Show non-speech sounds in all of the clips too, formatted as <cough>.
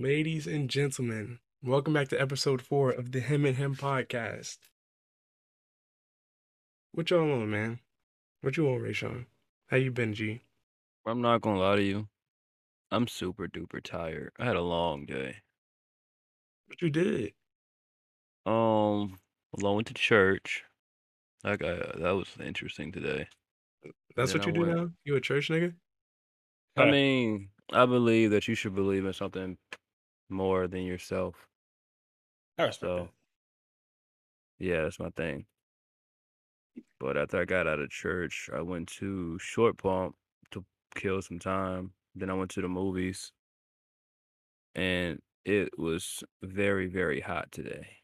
Ladies and gentlemen, welcome back to episode four of the Him and Him podcast. What y'all on, man? What you on, Rayshawn? How you been, G? I'm not gonna lie to you. I'm super duper tired. I had a long day. What you did? Um, well, I went to church. Like I, that was interesting today. That's what I you do went- now? You a church nigga? I mean, I believe that you should believe in something more than yourself. I respect So, that. yeah, that's my thing. But after I got out of church, I went to Short Pump to kill some time. Then I went to the movies, and it was very, very hot today.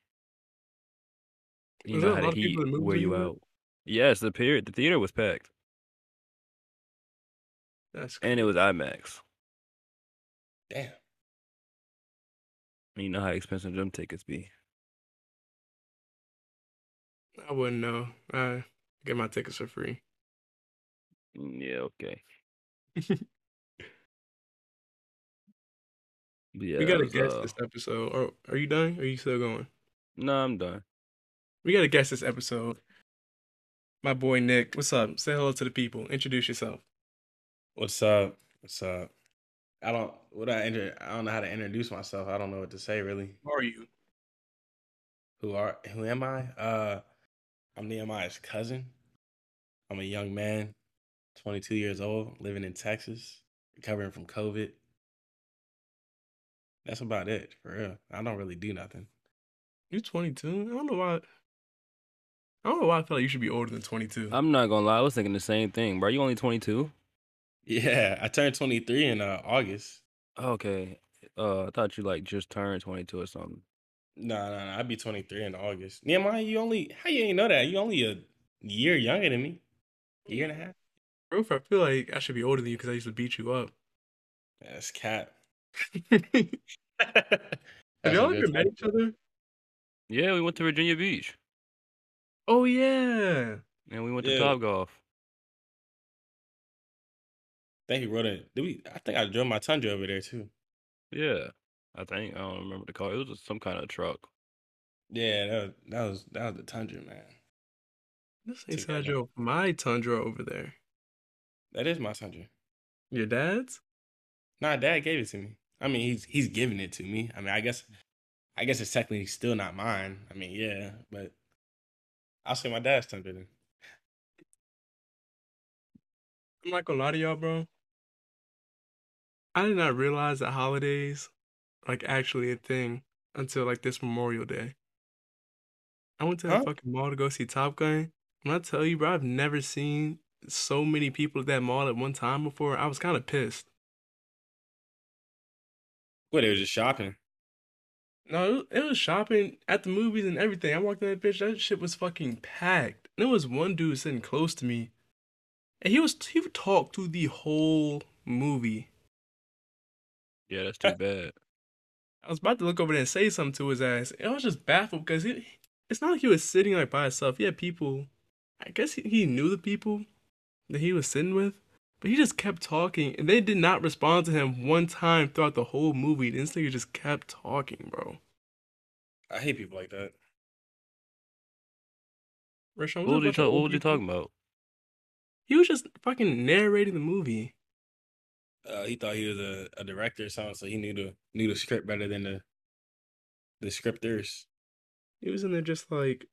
You Was know how the heat people in the movie wear you out. Yes, the period, the theater was packed, That's and it was IMAX. Damn. You know how expensive them tickets be. I wouldn't know. I get my tickets for free. Mm, Yeah, okay. But <laughs> yeah, we got to was, guess uh, this episode. Or are you done? Or are you still going? No, I'm done. We got to guess this episode. My boy Nick, what's up? Say hello to the people. Introduce yourself. What's up? What's up? I don't what I inter- I don't know how to introduce myself. I don't know what to say really. Who are you? Who are who am I? Uh I'm Nehemiah's cousin. I'm a young man, 22 years old, living in Texas, recovering from COVID. That's about it, for real. I don't really do nothing. You're 22? I don't know why. I don't know why I feel like you should be older than 22. I'm not gonna lie, I was thinking the same thing, bro. You only 22? Yeah, I turned 23 in uh, August. Okay. Uh, I thought you like just turned 22 or something. No, no, no. I'd be 23 in August. Nehemiah, you only, how you ain't know that? You only a year younger than me. A year and a half? Bro, I feel like I should be older than you because I used to beat you up. That's cat. <laughs> Have y'all ever met each other? Yeah, we went to Virginia Beach Oh, yeah. and we went Yeah. to Top Golf. I think he wrote it. Did we? I think I drove my Tundra over there too. Yeah, I think I don't remember the car. It was just some kind of truck. Yeah, that was that was, that was the Tundra, man. This ain't I drove my Tundra over there. That is my Tundra. Your dad's? Nah, Dad gave it to me. I mean, he's he's giving it to me. I mean, I guess, I guess it's technically still not mine. I mean, yeah, but I'll say my dad's Tundra then. I'm not gonna lie to y'all, bro. I did not realize that holidays like actually a thing until like this Memorial Day. I went to that Huh? fucking mall to go see Top Gun. When I tell you, bro, I've never seen so many people at that mall at one time before. I was kind of pissed. What? They were just shopping. No, it was, it was shopping at the movies and everything. I walked in that bitch. That shit was fucking packed. And there was one dude sitting close to me, and he was he talked to the whole movie. Yeah, that's too bad. I was about to look over there and say something to his ass. And I was just baffled because he, it's not like he was sitting like by himself. He had people. I guess he, he knew the people that he was sitting with, but he just kept talking, and they did not respond to him one time throughout the whole movie. This nigga just kept talking, bro. I hate people like that. Rayshawn, What was it he, ta- what old was talking about? He was just fucking narrating the movie. Uh, he thought he was a, a director or something, so he knew the knew the script better than the the scripters. He was in there just like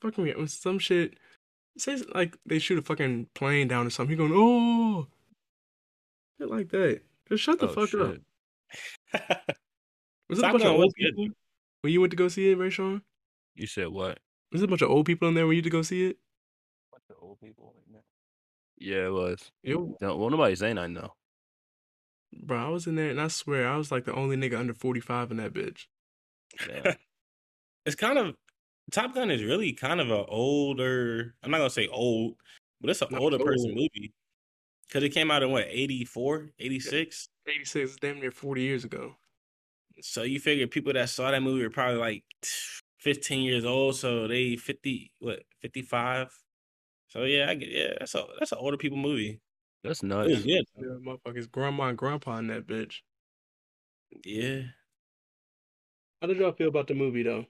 fucking with some shit. Say like they shoot a fucking plane down or something. He going, oh, shit like that. Just shut the Oh, fuck up. Was it a bunch of was old good. people when you went to go see it, Rayshawn? You said what? Was it a bunch of old people in there when you to go see it? What the old people? Yeah, it was. Yo, No, well, nobody saying I know. Bro, I was in there and I swear I was like the only nigga under forty five in that bitch. Damn. it's kind of Top Gun is really kind of a older. I'm not gonna say old, but it's an Not older person movie because it came out in what 84, 86. Eighty six, damn near forty years ago. So you figure people that saw that movie were probably like 15 years old, so they 50 what 55. So yeah, I get yeah, that's a that's an older people movie. That's nuts. was good. Yeah, motherfuckers, grandma and grandpa in that bitch. Yeah. How did y'all feel about the movie though?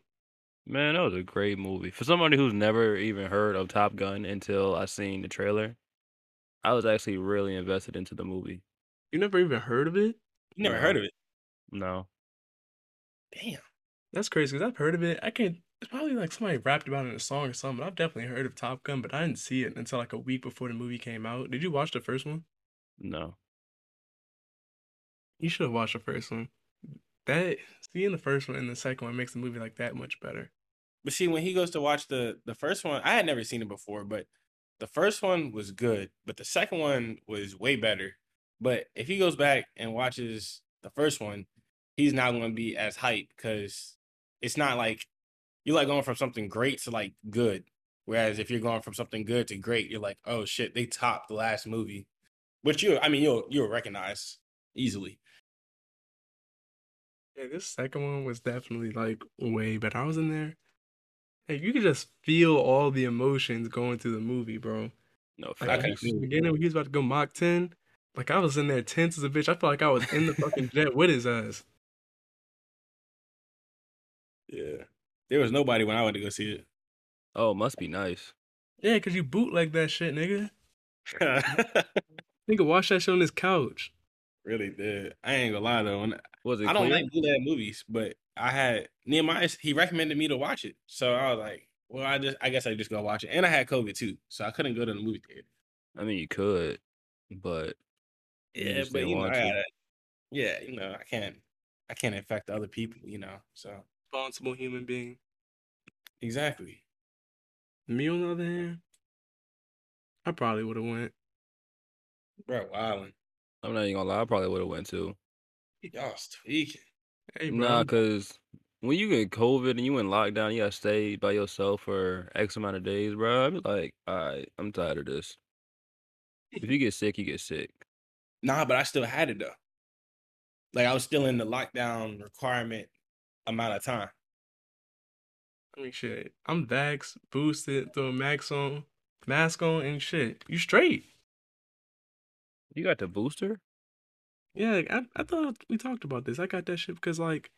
Man, that was a great movie. For somebody who's never even heard of Top Gun until I seen the trailer, I was actually really invested into the movie. You never even heard of it? You never No. heard of it. No. Damn. That's crazy because I've heard of it. I can't. It's probably like somebody rapped about it in a song or something. I've definitely heard of Top Gun, but I didn't see it until like a week before the movie came out. Did you watch the first one? No. You should have watched the first one. That seeing the first one and the second one makes the movie like that much better. But see, when he goes to watch the the first one, I had never seen it before, but the first one was good, but the second one was way better. But if he goes back and watches the first one, he's not going to be as hyped because it's not like you're like going from something great to like good. Whereas if you're going from something good to great, you're like, oh shit, they topped the last movie, which you, I mean, you'll you'll recognize easily. Yeah, this second one was definitely like way better. I was in there. Hey, you could just feel all the emotions going through the movie, bro. No Like I at can facts. the beginning when he was about to go Mach 10, like I was in there tense as a bitch. I felt like I was in the fucking <laughs> jet with his ass. Yeah, there was nobody when I went to go see it. Oh, must be nice. Yeah, cause you bootleg that shit, nigga. <laughs> Nigga, watch that shit on this couch. really did. I ain't gonna lie though. Was it I don't clear? like bootleg movies, but I had Nehemiah. He recommended me to watch it, so I was like, "Well, I just, I guess I just go watch it." And I had COVID too, so I couldn't go to the movie theater. I mean, you could, but Yeah, just but you know, I gotta, yeah, you know, I can't, I can't infect other people, you know. So Responsible human being. exactly. Me on the other hand, I probably would have went. Bro, wildin'. I'm not even gonna lie. I probably would have went too. Y'all tweaking. Hey, bro. Nah, cause when you get COVID and you in lockdown, you gotta stay by yourself for X amount of days, bro. I'd be like, all right, I'm tired of this. If you get sick, you get sick. Nah, but I still had it though. Like I was still in the lockdown requirement amount of time. I mean, shit. I'm vax, boosted, throw a max on, mask on, and shit. You straight. You got the booster? Yeah, I, I thought we talked about this. I got that shit because, like,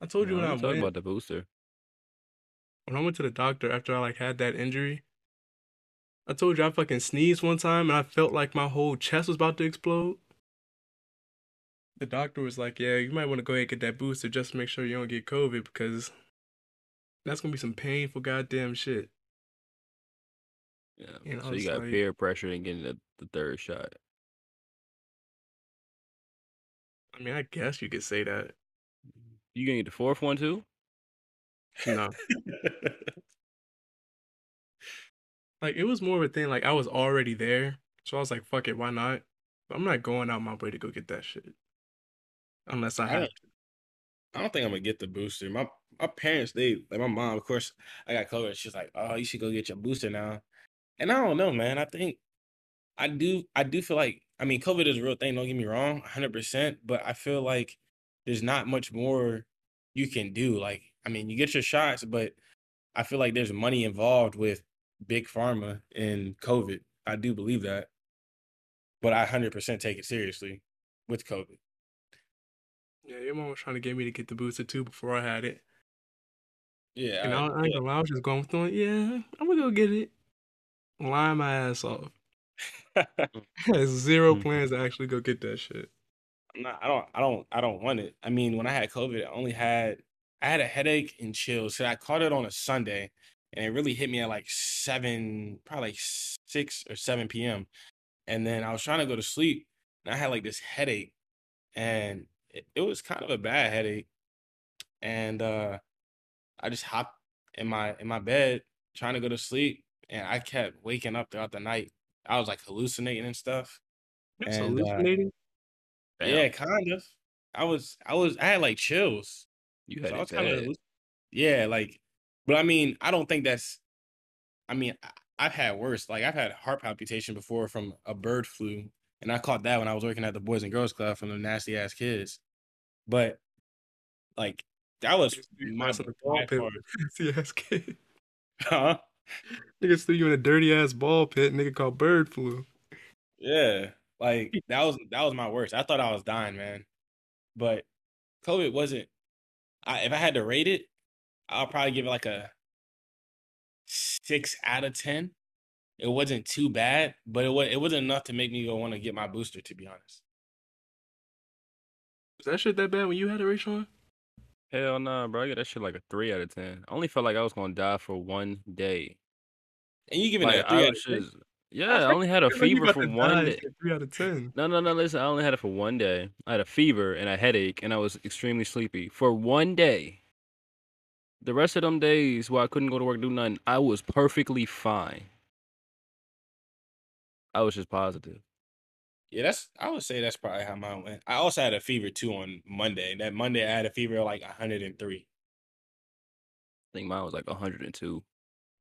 I told you No, when I I'm talking went, about the booster. when I went to the doctor after I, like, had that injury. I told you I fucking sneezed one time and I felt like my whole chest was about to explode. The doctor was like, yeah, you might want to go ahead and get that booster just to make sure you don't get COVID because that's going to be some painful goddamn shit. Yeah. And so you got like- peer pressure and getting the, the third shot. I mean, I guess you could say that. You gonna get the fourth one too? No. <laughs> Like it was more of a thing. Like I was already there, so I was like, "Fuck it, why not?" But I'm not going out my way to go get that shit, unless I I have. I don't think I'm gonna get the booster. My my parents, they like my mom, of course, I got COVID. She's like, Oh, you should go get your booster now. And I don't know, man. I think I do I do feel like I mean COVID is a real thing, don't get me wrong, hundred percent. But I feel like there's not much more you can do. Like, I mean, you get your shots, but I feel like there's money involved with big pharma and COVID. I do believe that. But I hundred percent take it seriously with COVID. Yeah, your mom was trying to get me to get the booster too before I had it, Yeah. and I, I- I ain't gonna I was just going with doing. Yeah, I'm gonna go get it. Lying my ass off. I <laughs> had zero Mhm. plans to actually go get that shit. I'm not, I don't I don't I don't want it. I mean, when I had COVID, I only had I had a headache and chills. So I caught it on a Sunday and it really hit me at like seven, probably like six or seven PM. And then I was trying to go to sleep and I had like this headache and it, it was kind of a bad headache. And uh I just hopped in my in my bed trying to go to sleep and I kept waking up throughout the night. I was like hallucinating and stuff. That's And, uh, hallucinating. Damn, Yeah, kind of. I was, I was, I had like chills. you So had I was of, yeah, like, but I mean, I don't think that's. I mean, I- I've had worse. Like, I've had heart palpitation before from a bird flu, and I caught that when I was working at the Boys and Girls Club from the nasty ass kids. But, like, that was my Messing the by ball pit far- with ass kid. <laughs> Huh? Niggas threw you in a dirty ass ball pit. Nigga called bird flu. Yeah, like <laughs> that was that was my worst. I thought I was dying, man. But COVID wasn't. I, if I had to rate it, I'll probably give it like a six out of ten. It wasn't too bad, but it was it wasn't enough to make me go want to get my booster. To be honest, Was that shit that bad when you had it, Rayshawn? Hell nah, bro. I get that shit like a three out of ten. I only felt like I was gonna die for one day. and you giving Like it a three I out of 10? just, yeah, I only had a It's like you fever for one day. Three out of ten. No, no, no. Listen, I only had it for one day. I had a fever and a headache, and I was extremely sleepy for one day. The rest of them days where I couldn't go to work, do nothing, I was perfectly fine. I was just positive. Yeah, that's. I would say that's probably how mine went. I also had a fever too on Monday. That Monday I had a fever of like 103. I think mine was like 102.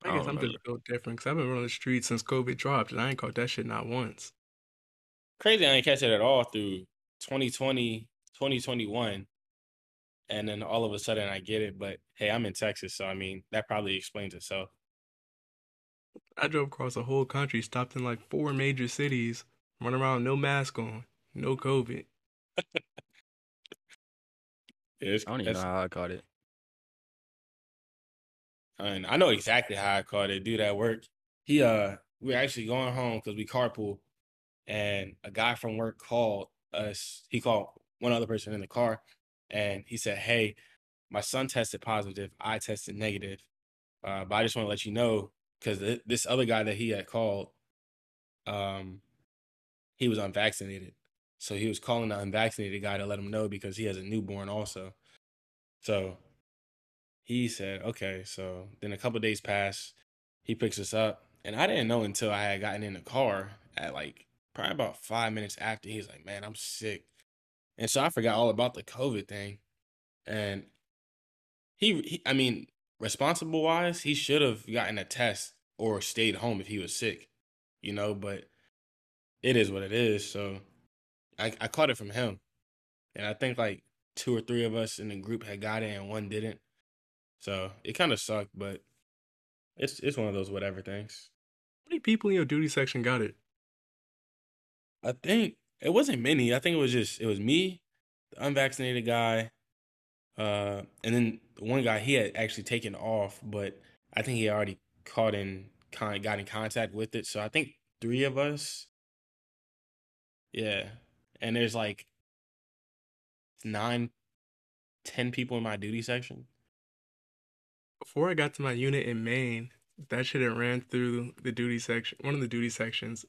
I I guess I'm just remember. built different because I've been running the streets since COVID dropped, and I ain't caught that shit not once. Crazy, I didn't catch it at all through 2020, 2021. And then all of a sudden I get it. But hey, I'm in Texas, so I mean that probably explains itself. I drove across the whole country, stopped in like four major cities, run around no mask on, no COVID. <laughs> Yeah, it's, I don't even know how I caught it. And I know exactly how I caught it. Dude at work, he uh, we are actually going home because we carpool, and a guy from work called us. He called one other person in the car, and he said, "Hey, my son tested positive. I tested negative. Uh, but I just want to let you know because th- this other guy that he had called, um, he was unvaccinated. So he was calling the unvaccinated guy to let him know because he has a newborn also. So he said, okay. So then a couple days pass. He picks us up. And I didn't know until I had gotten in the car at like probably about five minutes after. He's like, man, I'm sick. And so I forgot all about the COVID thing. And he, he I mean, responsible wise, he should have gotten a test or stayed home if he was sick, you know, but it is what it is. So I, I caught it from him. And I think like two or three of us in the group had got it and one didn't. So it kind of sucked, but it's it's one of those whatever things. How many people in your duty section got it? I think it wasn't many. I think it was just it was me, the unvaccinated guy, uh, and then the one guy he had actually taken off, but I think he already caught in con got in contact with it. So I think three of us. Yeah, and there's like nine, ten people in my duty section. Before I got to my unit in Maine, that shit had ran through the duty section, one of the duty sections.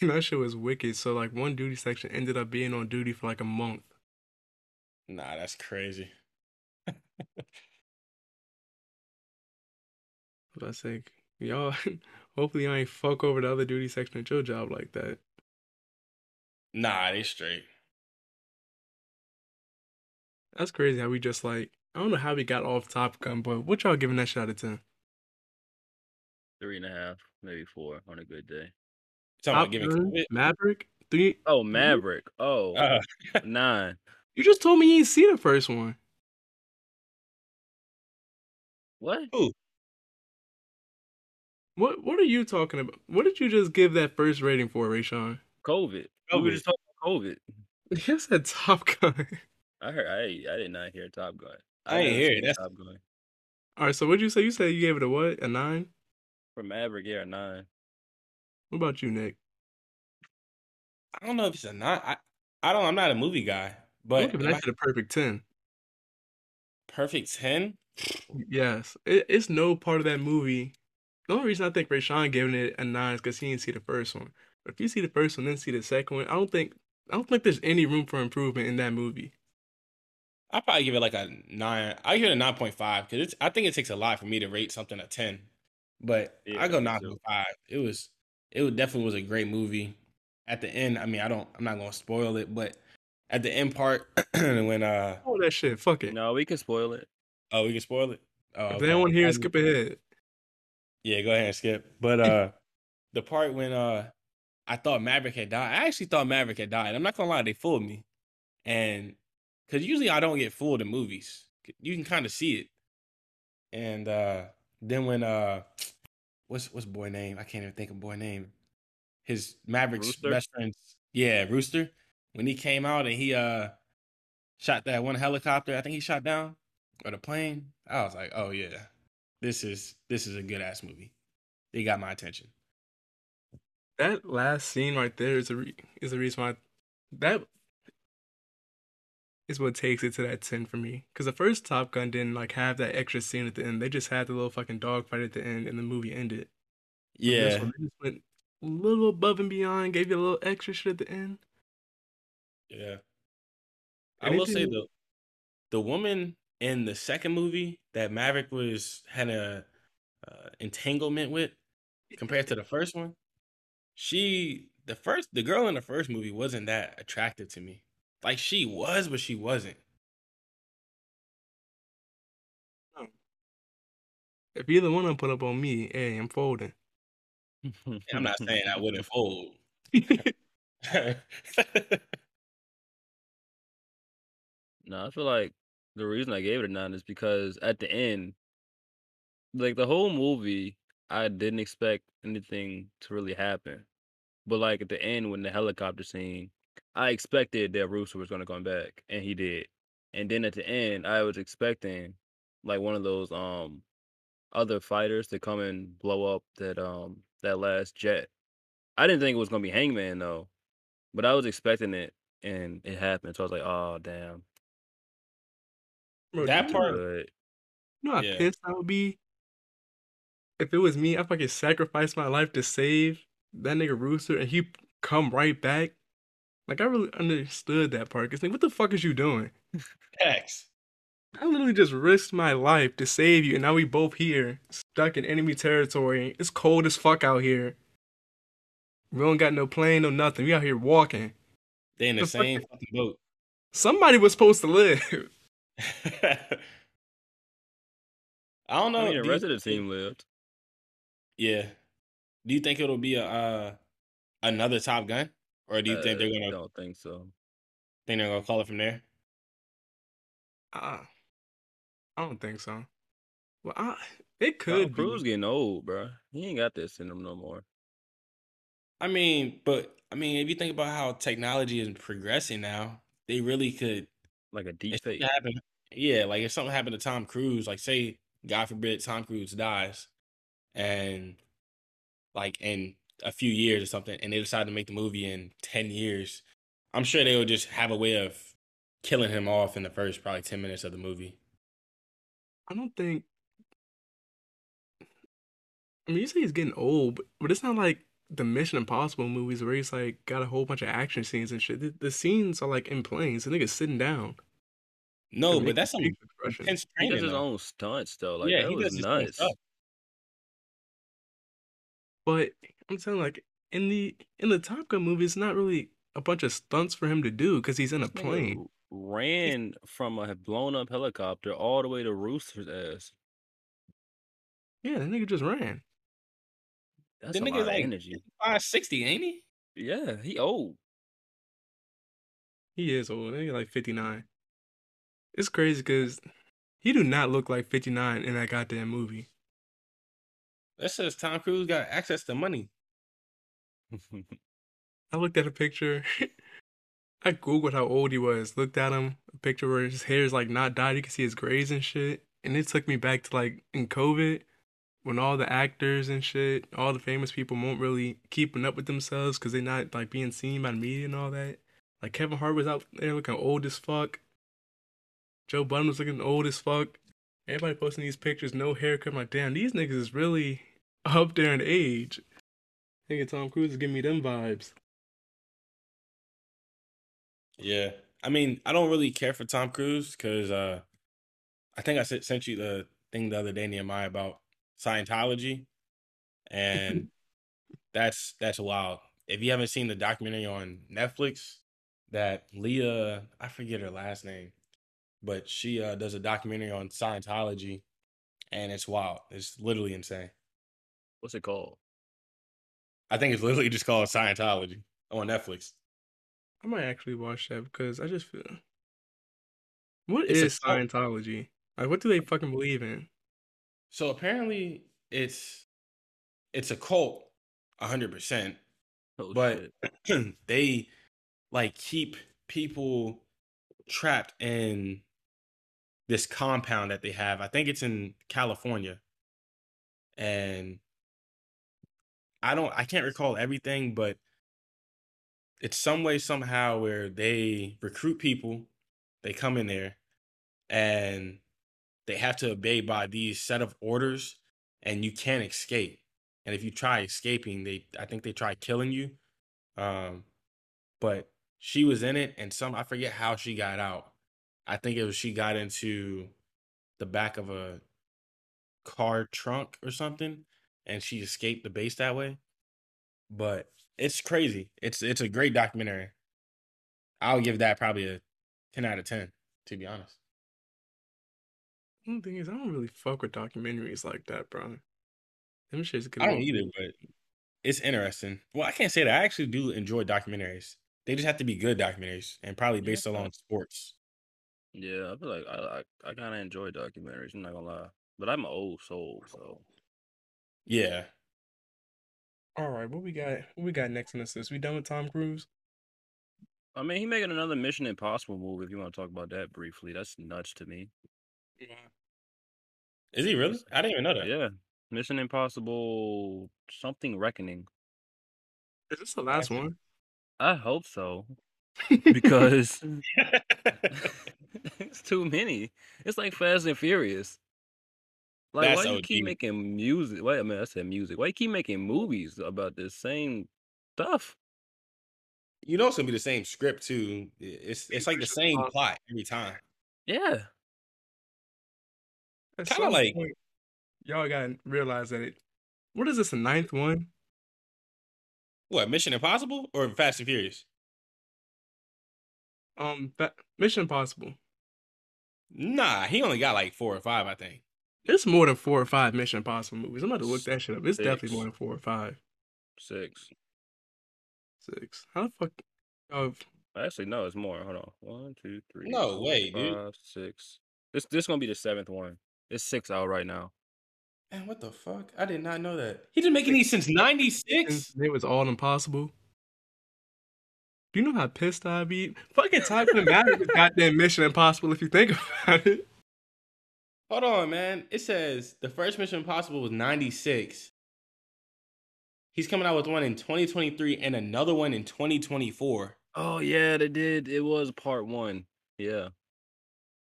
And <laughs> that shit was wicked. So like one duty section ended up being on duty for like a month. Nah, that's crazy. <laughs> I was like, y'all, <laughs> hopefully y'all ain't fuck over the other duty section at your job like that. Nah, they straight. That's crazy how we just like, I don't know how we got off Top Gun, but what y'all giving that shit out of 10? Three and a half, maybe four on a good day. Talking Top about giving Gun, COVID. Maverick? Three? Oh, Maverick. Oh, <laughs> Uh, nine. You just told me you ain't see the first one. What? What What are you talking about? What did you just give that first rating for, Rayshawn? COVID. We were COVID. just talking about COVID. <laughs> You said Top Gun. I heard. I I did not hear Top Gun. I ain't never hear it. That's- Top Gun. All right, so what'd you say? You said you gave it a what? A nine? For Maverick, yeah, a nine. What about you, Nick? I don't know if it's a nine. I, I don't. I'm not a movie guy, I'm but giving if that I- shit a perfect ten. perfect ten. Yes, it, it's no part of that movie. The only reason I think Rayshawn giving it a nine is because he didn't see the first one. But if you see the first one, then see the second one, I don't think I don't think there's any room for improvement in that movie. I probably give it like a nine. I give it a nine point five because it's. I think it takes a lot for me to rate something a ten, but Yeah, I go me nine point five. It was. It was- definitely was a great movie. At the end, I mean, I don't. I'm not gonna spoil it, but at the end part <clears throat> when uh Oh, that shit, fuck it. No, we can spoil it. oh we can spoil it. Oh, if okay. they don't want to hear, I- skip ahead. Yeah, go ahead and skip. But <laughs> uh the part when uh I thought Maverick had died, I actually thought Maverick had died. I'm not gonna lie, they fooled me. And because usually I don't get fooled in movies. You can kind of see it. And uh then when uh <sniffs> what's what's boy name? I can't even think of boy name. His Maverick's Rooster? best friend. Yeah, Rooster. When he came out and he uh shot that one helicopter. I think he shot down or the plane. I was like, oh yeah, this is this is a good ass movie. They got my attention. That last scene right there is a re- is the reason why that is what takes it to that ten for me. Because the first Top Gun didn't like have that extra scene at the end. They just had the little fucking dogfight at the end, and the movie ended. Yeah, one, they just went a little above and beyond, gave you a little extra shit at the end. yeah. I will say the the woman in the second movie that Maverick was had a uh, entanglement with compared to the first one, she the first the girl in the first movie wasn't that attractive to me. Like she was, but she wasn't. If either one of them put up on me, hey, I'm folding. <laughs> I'm not saying I wouldn't fold. <laughs> <laughs> No, I feel like the reason I gave it a nine is because at the end, like the whole movie, I didn't expect anything to really happen. But like at the end, when the helicopter scene, I expected that Rooster was gonna come back, and he did. And then at the end, I was expecting like one of those um other fighters to come and blow up that um that last jet. I didn't think it was gonna be Hangman though, but I was expecting it, and it happened. So I was like, oh damn. Bro, That part- But You know how Yeah. pissed I would be if it was me. I fucking sacrificed my life to save that nigga Rooster, and he come right back. Like I really understood that part. Cause like, what the fuck is you doing? X. I literally just risked my life to save you, and now we both here, stuck in enemy territory. It's cold as fuck out here. We don't got no plane, no nothing. We out here walking. They in the The same fucking boat. Somebody was supposed to live. <laughs> <laughs> I don't know. I mean, the do you rest of the team lived. Yeah. Do you think it'll be a uh, another Top Gun, or do you think they're Uh, gonna I Don't think so. think they're gonna call it from there? uh, I don't think so. Well, I, it Tom could Cruise be. getting old, bro. He ain't got this in him no more. I mean, but I mean, if you think about how technology is progressing now, they really could. Like a deep fake. happened, yeah, like if something happened to Tom Cruise, like say, God forbid, Tom Cruise dies, and like in a few years or something, and they decide to make the movie in ten years, I'm sure they would just have a way of killing him off in the first probably ten minutes of the movie. I don't think. I mean, you say he's getting old, but, but it's not like the Mission Impossible movies where he's like got a whole bunch of action scenes and shit. The, the scenes are like in planes. The nigga's sitting down. No, And but that's some making face expressions. intense He training. does his though. own stunts though. Like yeah, that he was does his own nuts. stuff. But I'm saying like in the in the Top Gun movie, it's not really a bunch of stunts for him to do because he's in a plane. ran from a blown up helicopter all the way to Rooster's ass. Yeah, that nigga just ran. That's The a nigga's lot of like- energy. Five sixty, ain't he? Yeah, he old. He is old. Nigga like 59. It's crazy because he do not look like 59 in that goddamn movie. That says Tom Cruise got access to money. <laughs> I looked at a picture. <laughs> I googled how old he was. Looked at him, a picture where his hair is like not dyed. You can see his grays and shit. And it took me back to like in COVID, when all the actors and shit, all the famous people won't really keeping up with themselves because they're not like being seen by the media and all that. Like Kevin Hart was out there looking old as fuck. Joe Budden was looking old as fuck. Everybody posting these pictures, no haircut. I'm like, damn, these niggas is really <laughs> up there in age. Nigga, Tom Cruise is giving me them vibes. Yeah. I mean, I don't really care for Tom Cruise because uh, I think I sent you the thing the other day, Nehemiah, about Scientology, and <laughs> that's that's wild. If you haven't seen the documentary on Netflix, that Leah, I forget her last name, but she uh, does a documentary on Scientology, and it's wild. It's literally insane. What's it called? I think it's literally just called Scientology on Netflix. I might actually watch that because I just feel. What It's is. Scientology? Like, what do they fucking believe in? So apparently, it's it's a cult, hundred percent. Oh, But <clears throat> they like keep people trapped in this compound that they have. I think it's in California. And I don't I can't recall everything, but it's some way somehow where they recruit people, they come in there and they have to obey by these set of orders and you can't escape. And if you try escaping, they I think they try killing you. Um but she was in it and some I forget how she got out. I think it was she got into the back of a car trunk or something and she escaped the base that way. But it's crazy. It's it's a great documentary. I'll give that probably a 10 out of 10 to be honest. The thing is, I don't really fuck with documentaries like that, bro. Them shit's good. I don't either, but it's interesting. Well, I can't say that. I actually do enjoy documentaries. They just have to be good documentaries and probably based Yeah. along sports. Yeah, I feel like I I, I kind of enjoy documentaries. I'm not gonna lie, but I'm an old soul, so Yeah. All right, what we got? What we got next in this list? We done with Tom Cruise? I mean, he making another Mission Impossible movie. If you want to talk about that briefly, that's nuts to me. Is he really? I didn't even know that. Yeah, Mission Impossible something Reckoning. Is this the last one? I hope so <laughs> because <laughs> <laughs> it's too many. It's like Fast and Furious. Like, That's why do you OG. keep making music? Wait a minute, I said music. Why you keep making movies about the same stuff? you know it's gonna be the same script too. It's it's like the same plot every time. Yeah, At Kinda like- point, y'all gotta realize that it. What is this? The ninth one? What Mission Impossible or Fast and Furious? Um, Fa- Mission Impossible. Nah, he only got like four or five, I think. It's more than four or five Mission Impossible movies. I'm about to look that shit up. It's definitely more than four or five. six. Six. How the fuck? Oh, Actually, no, it's more. Hold on. One, two, three. No four, way, dude. five, six. This this gonna be the seventh one. It's six out right now. Man, what the fuck? I did not know that. He didn't make any since '96. it was all impossible. Do you know how pissed I'd be? Fucking typing matter is goddamn Mission Impossible if you think <laughs> about it. Hold on, man. It says the first Mission Impossible was '96. He's coming out with one in 2023 and another one in 2024. Oh yeah, they did. It was part one. Yeah.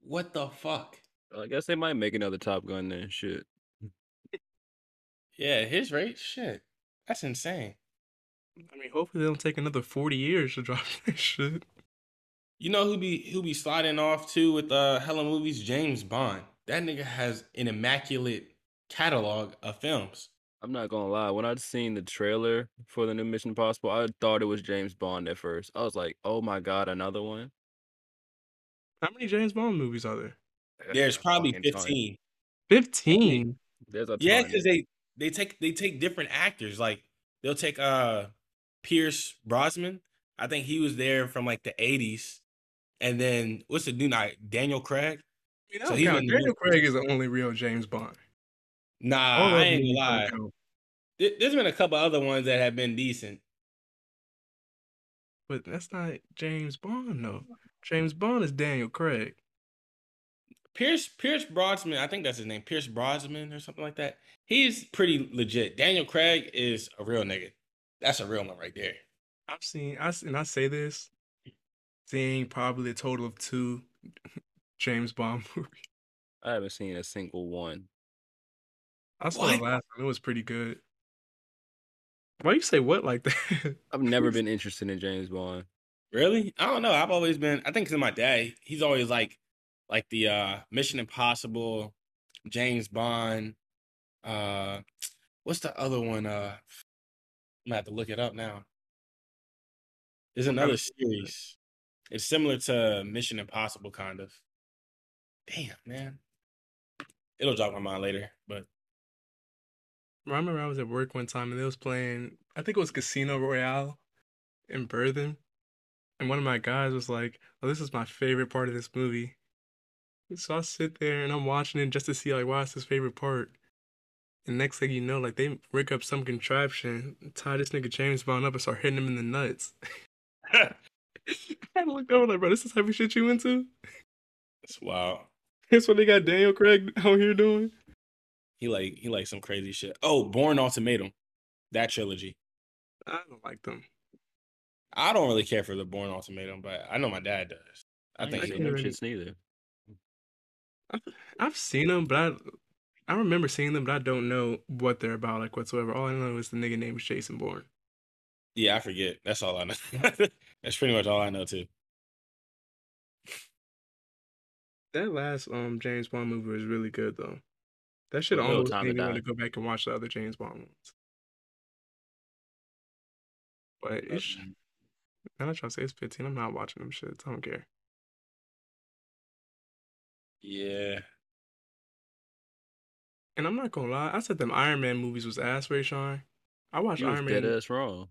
What the fuck? I guess they might make another Top Gun then. Shit. Yeah, his rate, shit, that's insane. I mean, hopefully they don't take another 40 years to drop <laughs> that shit. You know who be who be sliding off too with uh hella movies? James Bond. That nigga has an immaculate catalog of films. I'm not gonna lie. When I'd seen the trailer for the new Mission Impossible, I thought it was James Bond at first. I was like, "Oh my god, another one!" How many James Bond movies are there? There's probably fucking ton. 15. 15. There's a Yeah, because they they take they take different actors. Like they'll take uh Pierce Brosnan. I think he was there from like the 80s. And then what's the new night? Daniel Craig. I mean, So so he's count. Daniel Craig is the only real James Bond. Nah, All I ain't gonna lie. There's been a couple other ones that have been decent. But that's not James Bond, though. James Bond is Daniel Craig. Pierce Pierce Brosnan, I think that's his name, Pierce Brosnan or something like that. He's pretty legit. Daniel Craig is a real nigga. That's a real one right there. I've seen, I and I say this, seeing probably a total of two <laughs> James Bond <laughs> movies. I haven't seen a single one. I saw What? the last one. It was pretty good. Why you say what like that? <laughs> I've never been interested in James Bond. Really? I don't know. I've always been. I think because my dad, he's always like, like the uh Mission Impossible, James Bond. Uh, what's the other one? Uh, I'm gonna have to look it up now. There's another of movie is it? series. It's similar to Mission Impossible, kind of. Damn, man. It'll jog my mind later, but I remember I was at work one time and they was playing, I think it was Casino Royale in Berthen. And one of my guys was like, Oh, this is my favorite part of this movie. So I sit there and I'm watching it just to see like why it's his favorite part. And next thing you know, like they rig up some contraption, tie this nigga James Bond up and start hitting him in the nuts. <laughs> I looked over like, bro, this is the type of shit you into? That's wild. That's what they got Daniel Craig out here doing. He like he like some crazy shit. Oh, Bourne Ultimatum, that trilogy. I don't like them. I don't really care for the Bourne Ultimatum, but I know my dad does. I I think ain't he seen them really- shits neither. I've seen them, but I I remember seeing them, but I don't know what they're about, like whatsoever. All I know is the nigga name is Jason Bourne. Yeah, I forget. That's all I know. <laughs> That's pretty much all I know too. That last um James Bond movie was really good though. That should No almost made me want to go back and watch the other James Bond ones. But it's I'm not trying to say it's 15. I'm not watching them shits. I don't care. Yeah. And I'm not gonna lie, I said them Iron Man movies was ass Rayshawn. I watched You was Iron dead Man. ass wrong.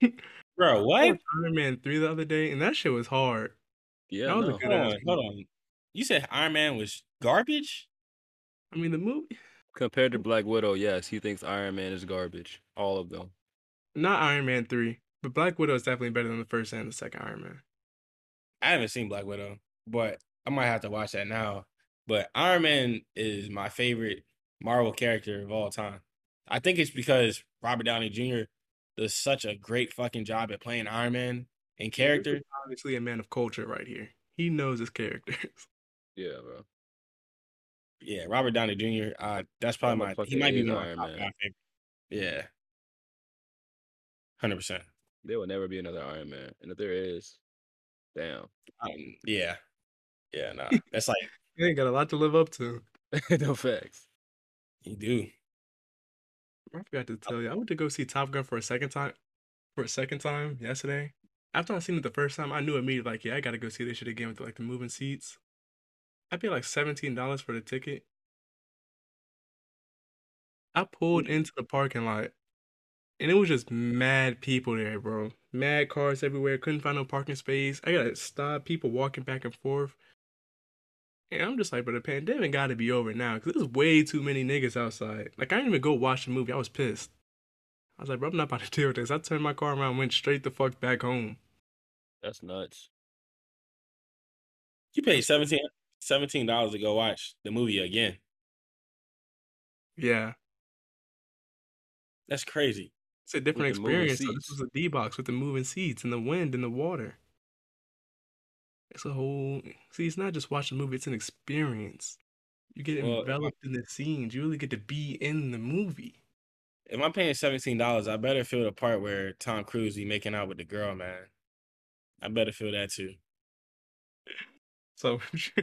<laughs> Bro, I what? watched Iron Man 3 the other day, and that shit was hard. Yeah, That was a good Hold on, hold on. You said Iron Man was garbage? I mean the movie <laughs> Compared to Black Widow, yes, he thinks Iron Man is garbage. All of them. not Iron Man 3, but Black Widow is definitely better than the first and the second Iron Man. I haven't seen Black Widow, but I might have to watch that now. But Iron Man is my favorite Marvel character of all time. I think it's because Robert Downey Jr. does such a great fucking job at playing Iron Man in character. Obviously a man of culture right here. He knows his characters. <laughs> Yeah, bro. Yeah, Robert Downey Jr. Uh, that's probably my. He might be is one of Iron my top Man. five favorite. Yeah, hundred percent. There will never be another Iron Man. And if there is, damn. Um, yeah, yeah. Nah, <laughs> that's like you ain't got a lot to live up to. <laughs> no facts. you do. I forgot to tell you, I went to go see Top Gun for a second time. For a second time yesterday. After I seen it the first time, I knew immediately, like, yeah, I gotta go see this shit again with like the moving seats. I paid like seventeen dollars for the ticket. I pulled mm. into the parking lot, and it was just mad people there, bro. Mad cars everywhere. Couldn't find no parking space. I gotta stop. People walking back and forth. And I'm just like, but the pandemic got to be over now because there's way too many niggas outside. Like, I didn't even go watch the movie. I was pissed. I was like, bro, I'm not about to <laughs> deal with this. I turned my car around and went straight the fuck back home. That's nuts. You paid 17 dollars to go watch the movie again. Yeah. That's crazy. It's a different the experience. So this was a D box with the moving seats and the wind and the water. It's a whole. See, it's not just watching a movie, it's an experience. You get Well, enveloped in the scenes. You really get to be in the movie. If I'm paying seventeen dollars, I better feel the part where Tom Cruise be making out with the girl, man. I better feel that too. So <laughs>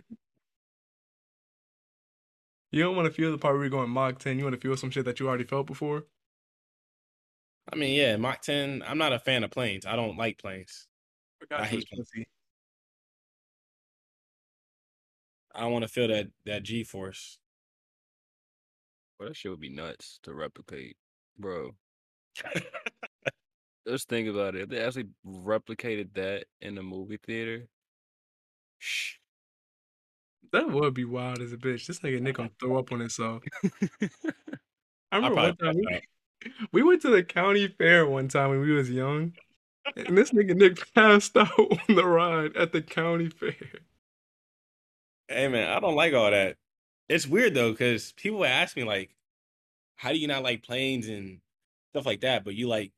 you don't want to feel the part where you're going Mach 10. You want to feel some shit that you already felt before. I mean, yeah, Mach 10. I'm not a fan of planes. I don't like planes. I hate pussy. I want to feel that that G force. Well, that shit would be nuts to replicate. Bro. <laughs> Just think about it. If they actually replicated that in a movie theater, shh. That would be wild as a bitch. This nigga Nick gonna throw up on himself. <laughs> I remember probably one time we, <laughs> we went to the county fair one time when we was young, and this nigga Nick passed out on the ride at the county fair. Hey man, I don't like all that. It's weird though, because people ask me like, "How do you not like planes and stuff like that?" But you like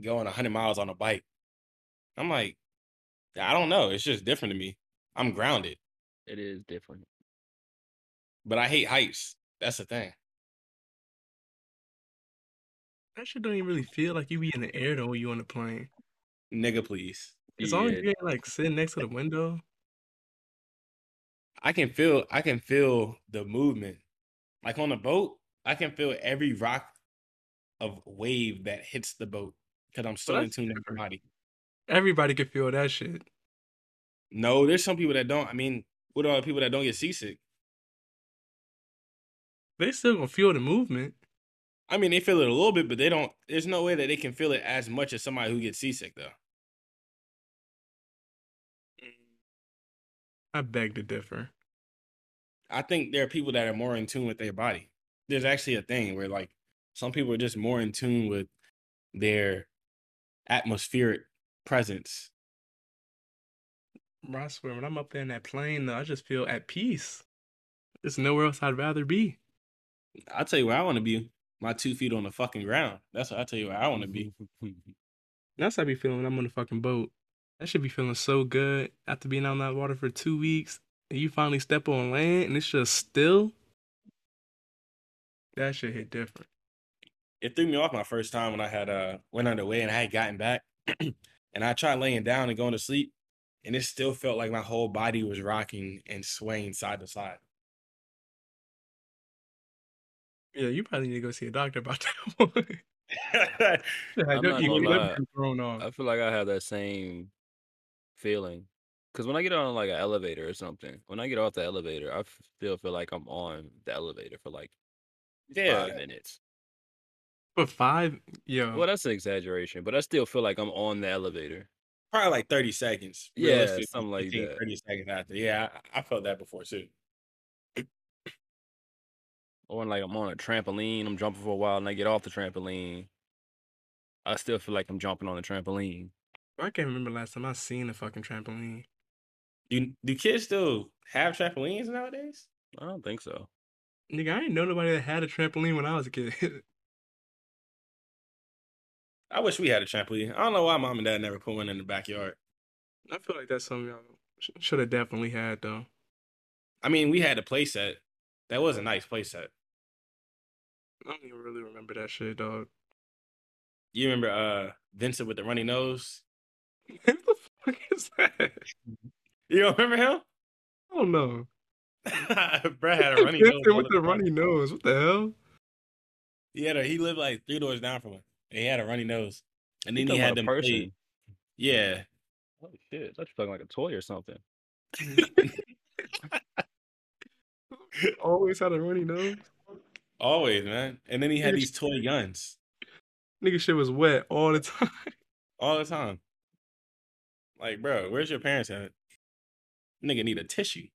going 100 miles on a bike. I'm like, I don't know. It's just different to me. I'm grounded, It is different. but I hate heights. That's the thing. That shit don't even really feel like you be in the air though when you on the plane. Nigga, please. As long as Yeah, you ain't like sitting next to the window. I can feel. I can feel the movement. Like on a boat, I can feel every rock of wave that hits the boat because I'm still in tune with my body. Everybody can feel that shit. No, there's some people that don't. I mean, what are the people that don't get seasick? They still gonna feel the movement. I mean, they feel it a little bit, but they don't. There's no way that they can feel it as much as somebody who gets seasick, though. I beg to differ. I think there are people that are more in tune with their body. There's actually a thing where, like, some people are just more in tune with their atmospheric presence Bro, I swear, when I'm up there in that plane, though, I just feel at peace. There's nowhere else I'd rather be. I'll tell you where I want to be. My two feet on the fucking ground. That's what I tell you where I want to be. <laughs> That's how I be feeling when I'm on the fucking boat. That should be feeling so good after being out in that water for two weeks. And you finally step on land and it's just still. That should hit different. It threw me off my first time when I had uh went underway and I had gotten back, <clears throat> and I tried laying down and going to sleep, and it still felt like my whole body was rocking and swaying side to side. Yeah, you probably need to go see a doctor about that <laughs> one. <laughs> I I'm know not you gonna lie. been thrown off. I feel like I have that same feeling. Cause when I get on like an elevator or something, when I get off the elevator, I f- still feel like I'm on the elevator for like yeah, five minutes. For five, yeah. Well, that's an exaggeration, but I still feel like I'm on the elevator. probably like 30 seconds. Yeah, something like 15, that. 30 seconds after. Yeah, I, I felt that before too. Or like I'm on a trampoline, I'm jumping for a while, and I get off the trampoline. I still feel like I'm jumping on the trampoline. I can't remember last time I seen a fucking trampoline. Do do kids still have trampolines nowadays? I don't think so. Nigga, I didn't know nobody that had a trampoline when I was a kid. <laughs> I wish we had a trampoline. I don't know why mom and dad never put one in the backyard. I feel like that's something y'all should have definitely had though. I mean, we had a playset. That was a nice playset. I don't even really remember that shit, dog. You remember uh Vincent with the runny nose? <laughs> what the fuck is that? You don't remember him? I don't know. <laughs> Brad had a runny nose. With the runny nose. What the hell? He had a, he lived like three doors down from him. And he had a runny nose. And then he talking had about them person? play- Yeah. Oh shit! I thought you were talking like a toy or something. <laughs> Always had a runny nose. Always, man. And then he had these toy guns Nigga shit was wet all the time. all the time. Like, bro, where's your parents at? Nigga need a tissue.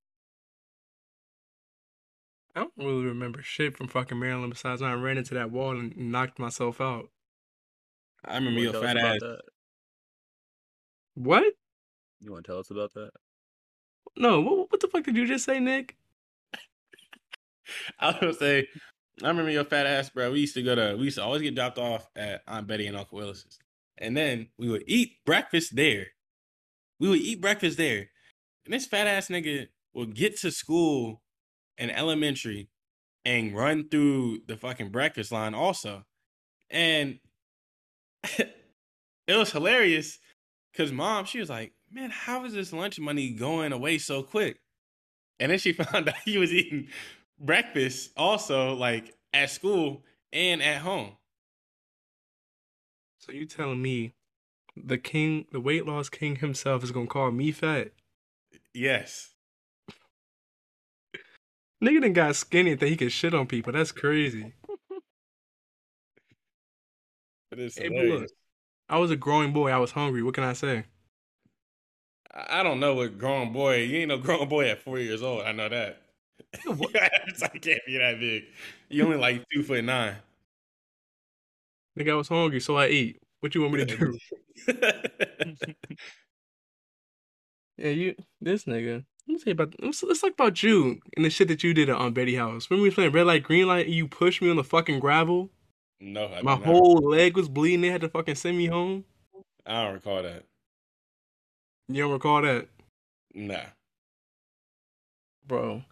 I don't really remember shit from fucking Maryland besides when I ran into that wall and knocked myself out. I remember You your wanna tell us fat ass. that? What? You want to tell us about that? No, what, what the fuck did you just say, Nick? <laughs> I was gonna say, I remember your fat ass, bro. We used to go to, we used to always get dropped off at Aunt Betty and Uncle Willis's, and then we would eat breakfast there. We would eat breakfast there, and this fat ass nigga would get to school in elementary and run through the fucking breakfast line also, and <laughs> it was hilarious because mom, she was like, "Man, how is this lunch money going away so quick?" And then she <laughs> found out he was eating breakfast also, like at school and at home. So you telling me the king, the weight loss king himself is gonna call me fat? Yes. Nigga done got skinny and think he can shit on people. That's crazy. <laughs> It is Hey, but look. I was a growing boy. I was hungry. What can I say? I don't know what grown boy. You ain't no <laughs> grown boy at four years old. I know that. <laughs> I can't be that big. You only like two foot nine. Nigga, I was hungry, so I ate. What you want me to do? <laughs> Yeah, you this nigga. Let me tell you about let's, let's talk about you and the shit that you did on um, Betty house. Remember we was playing red light, green light, and you pushed me on the fucking gravel? no, I, My do not. whole leg was bleeding. They had to fucking send me home. I don't recall that. You don't recall that? Nah. Bro.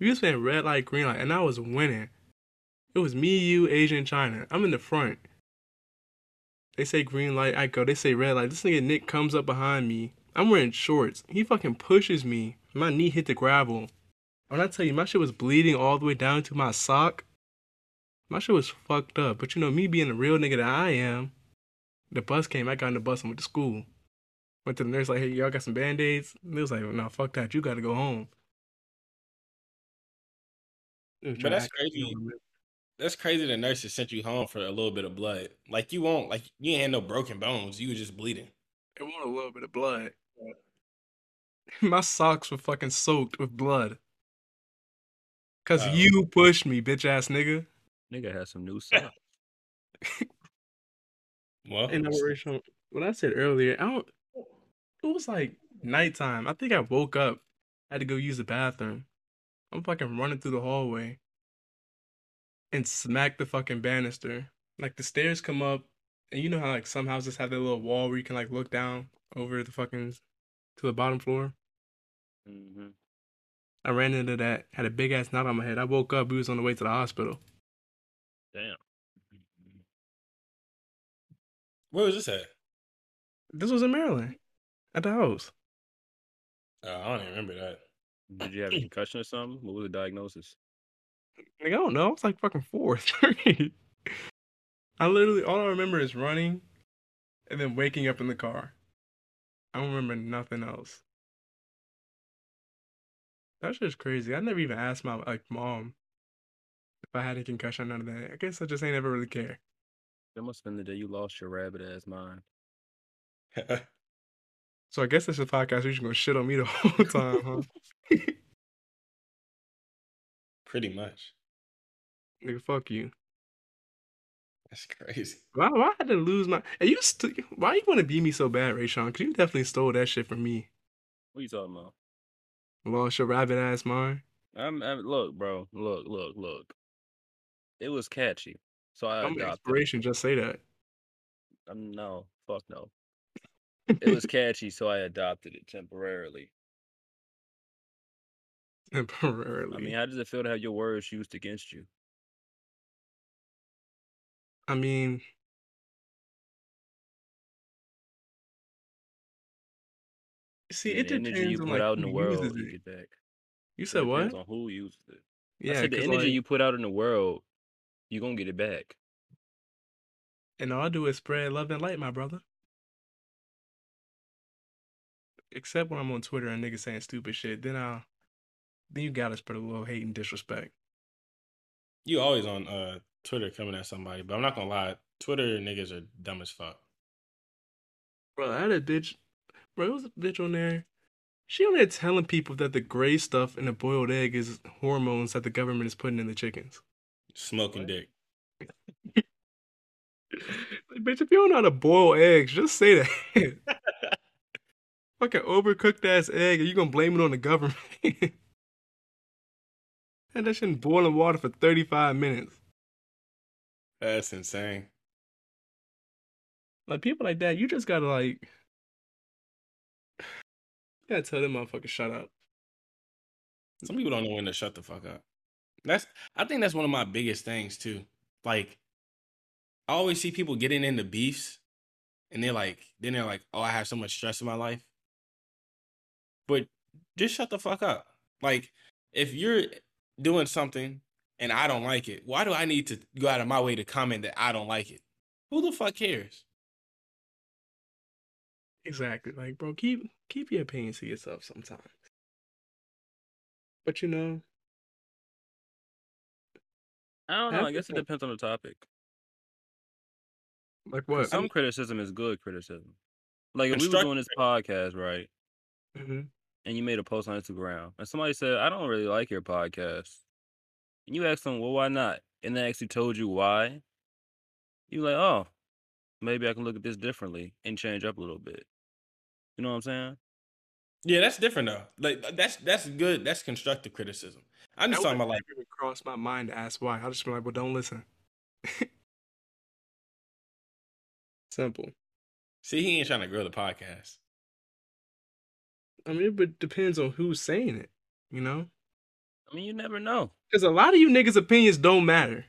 We was playing red light, green light, and I was winning. It was me, you, Asian, China. I'm in the front. They say green light, I go. They say red light. This nigga Nick comes up behind me. I'm wearing shorts. He fucking pushes me. My knee hit the gravel. When I tell you, my shit was bleeding all the way down to my sock. My shit was fucked up. But you know, me being the real nigga that I am, the bus came. I got in the bus and went to school. Went to the nurse like, hey, y'all got some band-aids? And they was like, no, fuck that. You gotta go home. But that's act like they crazy. Don't remember. That's crazy. The nurses sent you home for a little bit of blood. Like you won't. Like you ain't had no broken bones. You were just bleeding. It wanted a little bit of blood. <laughs> My socks were fucking soaked with blood. Cause Wow. you pushed me, bitch ass nigga. Nigga has some new stuff. <laughs> Well, And Rachel, what I said earlier, I don't. It was like nighttime. I think I woke up. I had to go use the bathroom. I'm fucking running through the hallway and smack the fucking banister. Like the stairs come up, and you know how like some houses have that little wall where you can like look down over the fucking to the bottom floor. hmm I ran into that, had a big ass knot on my head. I woke up, we was on the way to the hospital. Damn. Where was this at? This was in Maryland, at the house. Oh, I don't even remember that. Did you have a concussion or something? What was the diagnosis? Like, I don't know. I was like fucking four, <laughs> three. I literally all I remember is running, and then waking up in the car. I don't remember nothing else. That's just crazy. I never even asked my like mom if I had a concussion. Or none of that. I guess I just ain't ever really care. That must have been the day you lost your rabbit ass mind. <laughs> So I guess this is a podcast. You're just gonna shit on me the whole time, huh? <laughs> Pretty much. Nigga, fuck you. That's crazy. Why? Why I had to lose my? And you st- Why you want to be me so bad, Rayshawn? Cause you definitely stole that shit from me. What you talking about? Lost your rabbit ass mind. I'm, I'm look, bro. Look, look, look. It was catchy, so I I'm an adopted. it. inspiration. Just say that. Um, no, fuck no. <laughs> It was catchy, so I adopted it temporarily. <laughs> temporarily. I mean, how does it feel to have your words used against you? I mean, see, it the energy depends you on put like out in who the world, uses you it. get back. You It said what? depends on who uses it. I Yeah, said the energy like, you put out in the world, you're gonna get it back. and all I do is spread love and light, my brother. Except when I'm on Twitter and niggas saying stupid shit, then I'll, then you gotta spread a little hate and disrespect. You always on uh Twitter coming at somebody, but I'm not gonna lie, Twitter niggas are dumb as fuck. Bro, I had a bitch, bro, it was a bitch on there. She on there telling people that the gray stuff in a boiled egg is hormones that the government is putting in the chickens. Smoking What? dick. <laughs> Like, bitch, if you don't know how to boil eggs, just say that. <laughs> Fucking overcooked ass egg, and you gonna blame it on the government? <laughs> and that shit in boiling water for 35 minutes. That's insane. Like, people like that, you just gotta, like, you gotta tell them motherfuckers shut up. Some people don't know when to shut the fuck up. That's I think that's one of my biggest things too. Like I always see people getting into beefs and they're like then they're like, "Oh, I have so much stress in my life." But just shut the fuck up. Like if you're doing something and I don't like it, why do I need to go out of my way to comment that I don't like it? Who the fuck cares? Exactly. Like, bro, keep keep your opinions to yourself sometimes. But you know, I don't know. I guess it depends on the topic. Like what? Some criticism is good criticism. Like if we were doing this podcast, right? hmm and you made a post on Instagram, and somebody said, "I don't really like your podcast," and you asked them, "Well, why not?" and they actually told you why, you like, "Oh, maybe I can look at this differently and change up a little bit." You know what I'm saying? Yeah, that's different though. Like that's that's good. That's constructive criticism. I'm just That talking about like never even cross my mind to ask why. I'll just be like, well, don't listen. <laughs> Simple. see he ain't trying to grow the podcast. I mean, it but depends on who's saying it, you know? I mean, you never know. Because a lot of you niggas' opinions don't matter.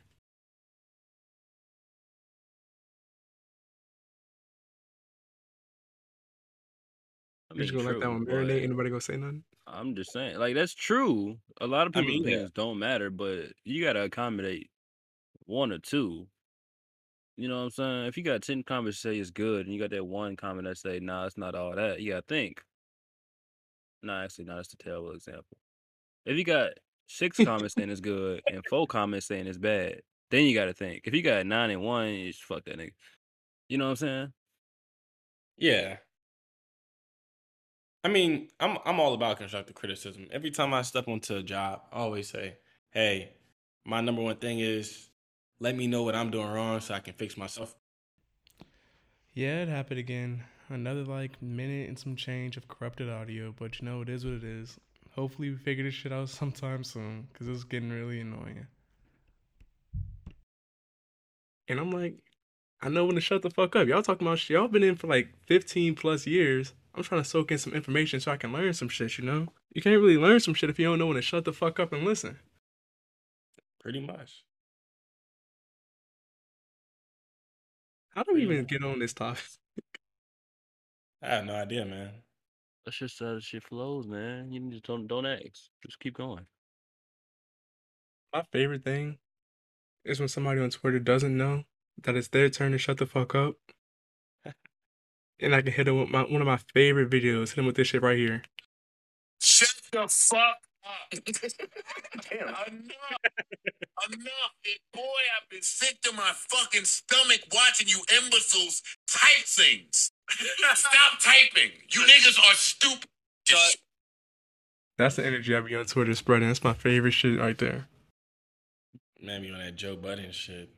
I You mean, just gonna let that one marinate? Anybody gonna say nothing? I'm just saying, like that's true. A lot of I people's mean, yeah. opinions don't matter, but you gotta accommodate one or two. You know what I'm saying? If you got ten comments say it's good, and you got that one comment that say, "Nah, it's not all that," you gotta think. Nah, actually, nah, that's the terrible example. If you got six comments <laughs> saying it's good and four comments saying it's bad, then you gotta think. If you got nine and one, you just fuck that nigga. You know what I'm saying? Yeah. I mean, I'm I'm all about constructive criticism. Every time I step onto a job, I always say, "Hey, my number one thing is let me know what I'm doing wrong so I can fix myself." Yeah, it happened again. Another like minute and some change of corrupted audio, but you know it is what it is. Hopefully we figure this shit out <laughs> sometime soon, cause it's getting really annoying. And I'm like, I know when to shut the fuck up. Y'all talking about shit. Y'all been in for like 15 plus years. I'm trying to soak in some information so I can learn some shit, you know? You can't really learn some shit if you don't know when to shut the fuck up and listen. Pretty much. How do we even get on this topic? I have no idea, man. That's just how the shit flows, man. You just don't don't ask. Just keep going. My favorite thing is when somebody on Twitter doesn't know that it's their turn to shut the fuck up. <laughs> and I can hit them with my one of my favorite videos. Hit them with this shit right here. Shut the fuck up. <laughs> Damn. Enough. Enough. It, boy, I've been sick to my fucking stomach watching you imbeciles type things. Stop typing. You niggas are stupid. Just That's the energy I be on Twitter spreading. That's my favorite shit right there. Man, be on that Joe Budden shit.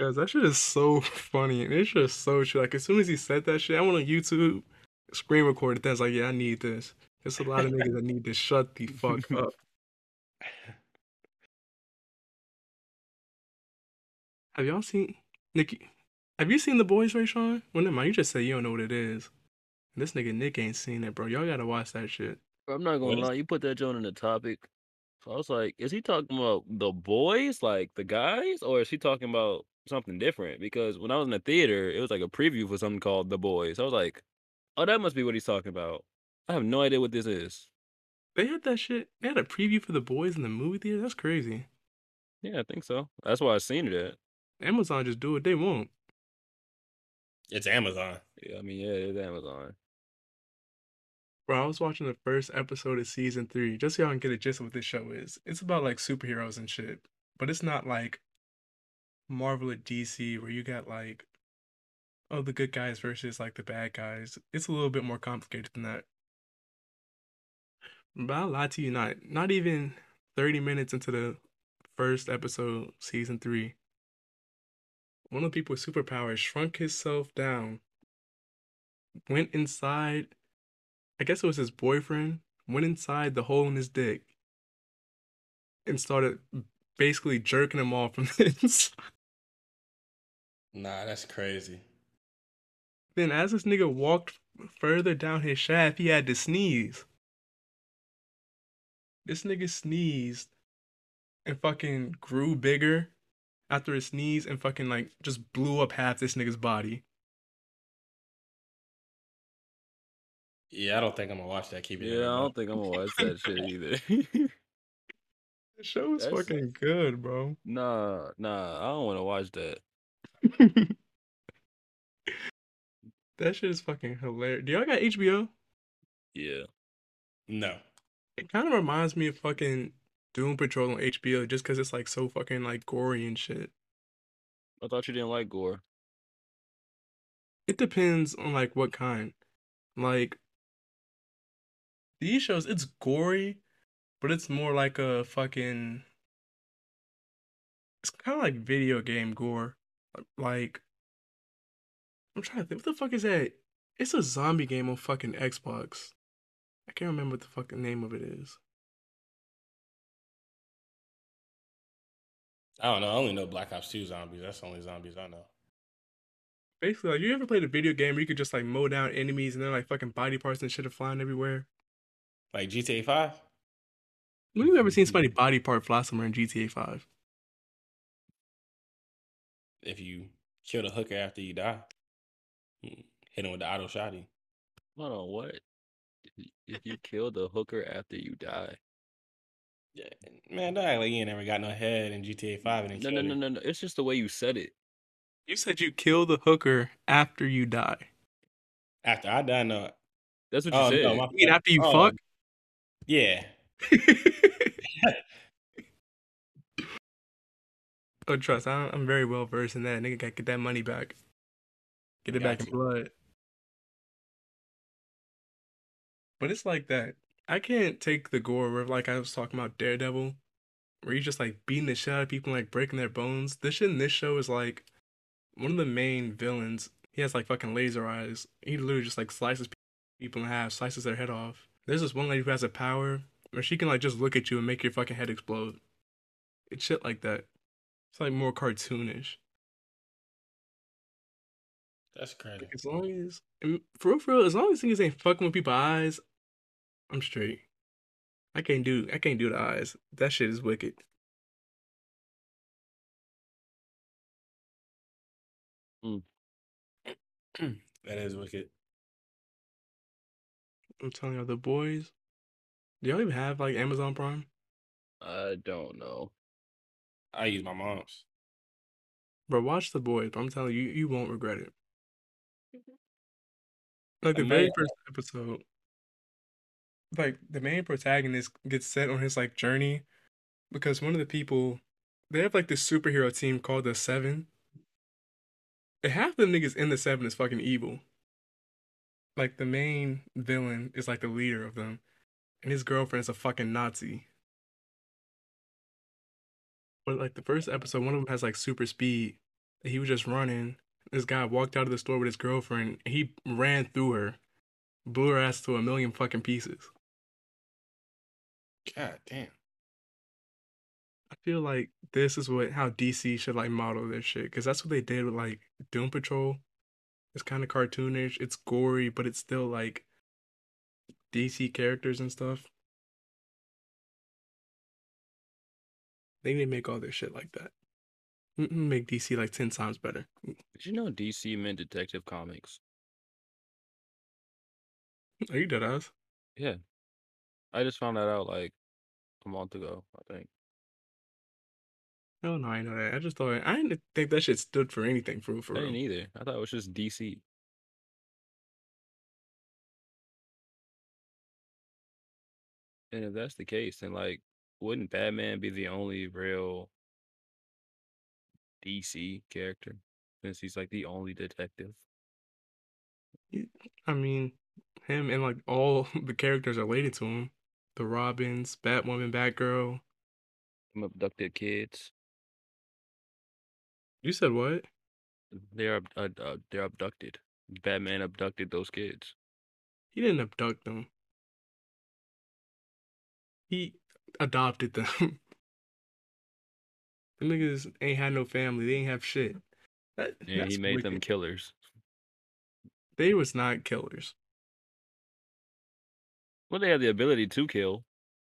Guys, that shit is so funny. And it's just so true. Like, as soon as he said that shit, I went on YouTube, screen recorded that. I was like, yeah, I need this. There's a lot of niggas that need to shut the fuck <laughs> up. Have y'all seen Nikki? Have you seen the boys, Rayshawn? Well, never mind. You just say you don't know what it is. This nigga Nick ain't seen it, bro. Y'all gotta watch that shit. I'm not gonna is- lie, you put that joint in the topic. So I was like, is he talking about the boys, like the guys, or is he talking about something different? Because when I was in the theater, it was like a preview for something called The Boys. I was like, oh, that must be what he's talking about. I have no idea what this is. They had that shit. They had a preview for the boys in the movie theater. That's crazy. Yeah, I think so. That's why I seen it at. Amazon just do what they want. It's Amazon. Yeah, I mean, yeah, it's Amazon. Bro, I was watching the first episode of season three, just so y'all can get a gist of what this show is. It's about like superheroes and shit, but it's not like Marvel or DC where you got like, oh, the good guys versus like the bad guys. It's a little bit more complicated than that. But I'll lie to you not. Not even 30 minutes into the first episode, season three, one of the people with superpowers shrunk himself down, went inside I guess it was his boyfriend, went inside the hole in his dick and started basically jerking him off from <laughs> the inside. Nah, that's crazy. Then, as this nigga walked further down his shaft, he had to sneeze. This nigga sneezed and fucking grew bigger after his sneeze and fucking like just blew up half this nigga's body. Yeah, I don't think I'm gonna watch that. Keep it. Yeah, I don't think I'm gonna watch that <laughs> shit either. The show is That's- fucking good, bro. nah, nah, I don't want to watch that. <laughs> that shit is fucking hilarious. Do y'all got HBO? Yeah. No. It kind of reminds me of fucking Doom Patrol on HBO just because it's like so fucking like gory and shit. I thought you didn't like gore. It depends on like what kind. Like these shows, it's gory, but it's more like a fucking. It's kind of like video game gore. Like I'm trying to think, what the fuck is that? It's a zombie game on fucking Xbox. I can't remember what the fucking name of it is. I don't know. I only know Black Ops 2 zombies. That's the only zombies I know. Basically, like you ever played a video game where you could just like mow down enemies and then like fucking body parts and shit are flying everywhere? Like GTA 5? When you ever seen somebody body part fly somewhere in GTA Five? If you kill the hooker after you die, mm, hit him with the auto shotty. Hold on, what? If you kill the hooker after you die. Yeah, man, don't act like you ain't never got no head in GTA 5 and then No, no, no, no, no. It's just the way you said it. You said you kill the hooker after you die. After I die, no. That's what you Oh, said. no, my You mean after you Oh, fuck? Yeah. <laughs> <laughs> oh, trust. I, I'm very well versed in that. Nigga got to get that money back. Get it Got back in blood. But it's like that. I can't take the gore where, like I was talking about Daredevil, where he's just like beating the shit out of people and like breaking their bones. This shit in this show is like one of the main villains. he has like fucking laser eyes. He literally just like slices people in half, slices their head off. There's this one lady who has a power where she can like just look at you and make your fucking head explode. It's shit like that. It's like more cartoonish. That's crazy. As long as, for real, for real, as long as things ain't fucking with people's eyes, I'm straight. I can't do, I can't do the eyes. That shit is wicked. Mm. <clears throat> That is wicked. I'm telling you, the boys. Do y'all even have like Amazon Prime? I don't know. I use my mom's. Bro, watch the boys. I'm telling you, you won't regret it. Like the I very may- first episode, like the main protagonist gets set on his like journey because one of the people they have like this superhero team called the Seven. And half the niggas in the Seven is fucking evil. Like the main villain is like the leader of them, and his girlfriend is a fucking Nazi. But like the first episode, one of them has like super speed. He was just running. This guy walked out of the store with his girlfriend. He ran through her, blew her ass to a million fucking pieces. God damn. I feel like this is what how DC should like model their shit because that's what they did with like Doom Patrol. It's kind of cartoonish. It's gory, but it's still like DC characters and stuff. They need to make all their shit like that. Mm-mm, Make DC like ten times better. Did you know DC meant Detective Comics? Are you dead ass? Yeah. I just found that out like a month ago, I think. No, no, I know that. I just thought I didn't think that shit stood for anything for. For I real. didn't either. I thought it was just DC. And if that's the case, then like, wouldn't Batman be the only real DC character? Since he's like the only detective. I mean, him and like all <laughs> the characters related to him, the Robins, Batwoman, Batgirl. Some abducted kids. You said what? They're uh, uh, they're abducted. Batman abducted those kids. He didn't abduct them. He adopted them. <laughs> the niggas ain't had no family. They ain't have shit. That, And he made them killers. They was not killers. Well, they have the ability to kill.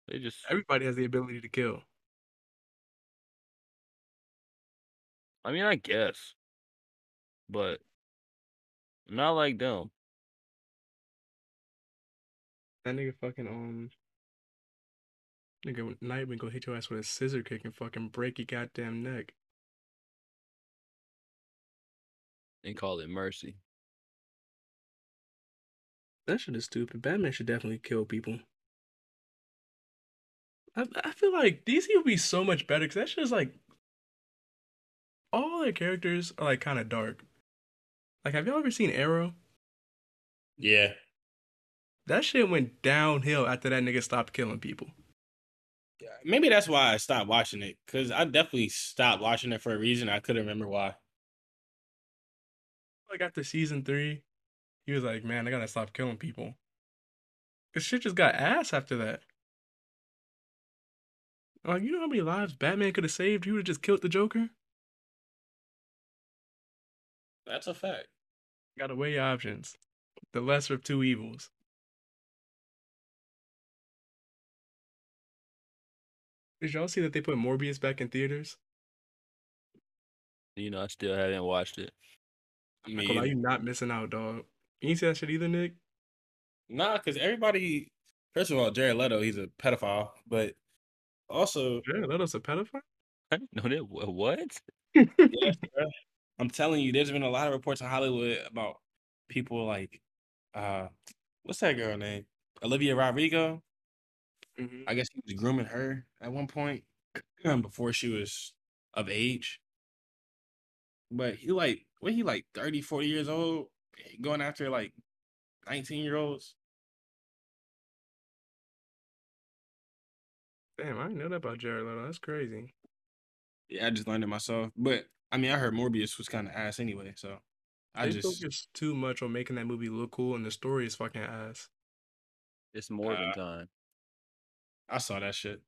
They just Everybody has the ability to kill. I mean, I guess, but not like them. That nigga fucking um. Nigga Nightwing go hit your ass with a scissor kick and fucking break your goddamn neck. and call it mercy. That shit is stupid. Batman should definitely kill people. I I feel like DC would be so much better because that shit is like all their characters are like kind of dark. Like, have y'all ever seen Arrow? Yeah. That shit went downhill after that nigga stopped killing people. Maybe that's why I stopped watching it. Cause I definitely stopped watching it for a reason. I couldn't remember why. Like after season three, he was like, "Man, I gotta stop killing people." This shit just got ass after that. Like, you know how many lives Batman could have saved? He would have just killed the Joker. That's a fact. Gotta weigh your options. The lesser of two evils. Did y'all see that they put Morbius back in theaters? You know, I still haven't watched it. Like, you not missing out, dog. You ain't see that shit either, Nick? Nah, because everybody. First of all, Jared Leto, he's a pedophile, but also, Jared Leto's a pedophile. I didn't know that. What? <laughs> yes, bro. I'm telling you, there's been a lot of reports in Hollywood about people like, uh, what's that girl name? Olivia Rodrigo. Mhm. I guess he was grooming her at one point um, before she was of age. But he like, what he like 30, 40 years old, going after like 19 year olds. Damn, I didn't know that about Jared Leto. That's crazy. Yeah, I just learned it myself. But I mean, I heard Morbius was kind of ass anyway, so I they just focus too much on making that movie look cool, and the story is fucking ass. It's more than Uh, time. I saw that shit.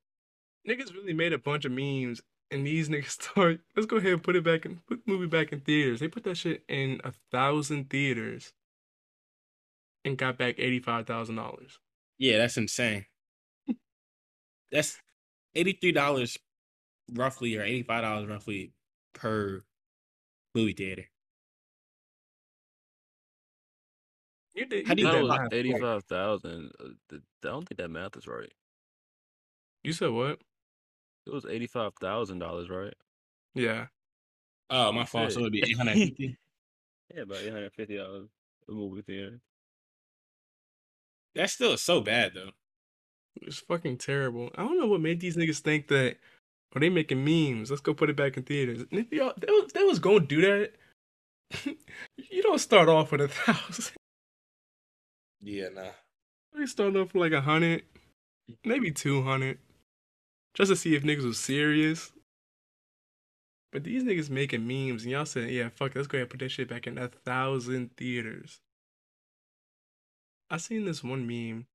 Niggas really made a bunch of memes, and these niggas <laughs> start. Let's go ahead and put it back and put the movie back in theaters. They put that shit in a thousand theaters, and got back eighty five thousand dollars. Yeah, that's insane. <laughs> that's eighty three dollars roughly, or eighty five dollars roughly per movie theater. You did. How do you did That do that was math math right. eighty-five thousand. Uh, I don't think that math is right. You said what? It was eighty-five thousand dollars, right? Yeah. Oh, my fault. Shit. So it'd be <laughs> eight hundred fifty. Yeah, about eight hundred fifty dollars a movie theater. That's still so bad though. It's fucking terrible. I don't know what made these niggas think that. Are they making memes? Let's go put it back in theaters. And if y'all, they was, they was gonna do that. <laughs> you don't start off with a thousand. Yeah, nah. They start off with like a hundred, maybe two hundred, just to see if niggas was serious. But these niggas making memes, and y'all said, "Yeah, fuck, let's go ahead and put that shit back in a thousand theaters." I seen this one meme.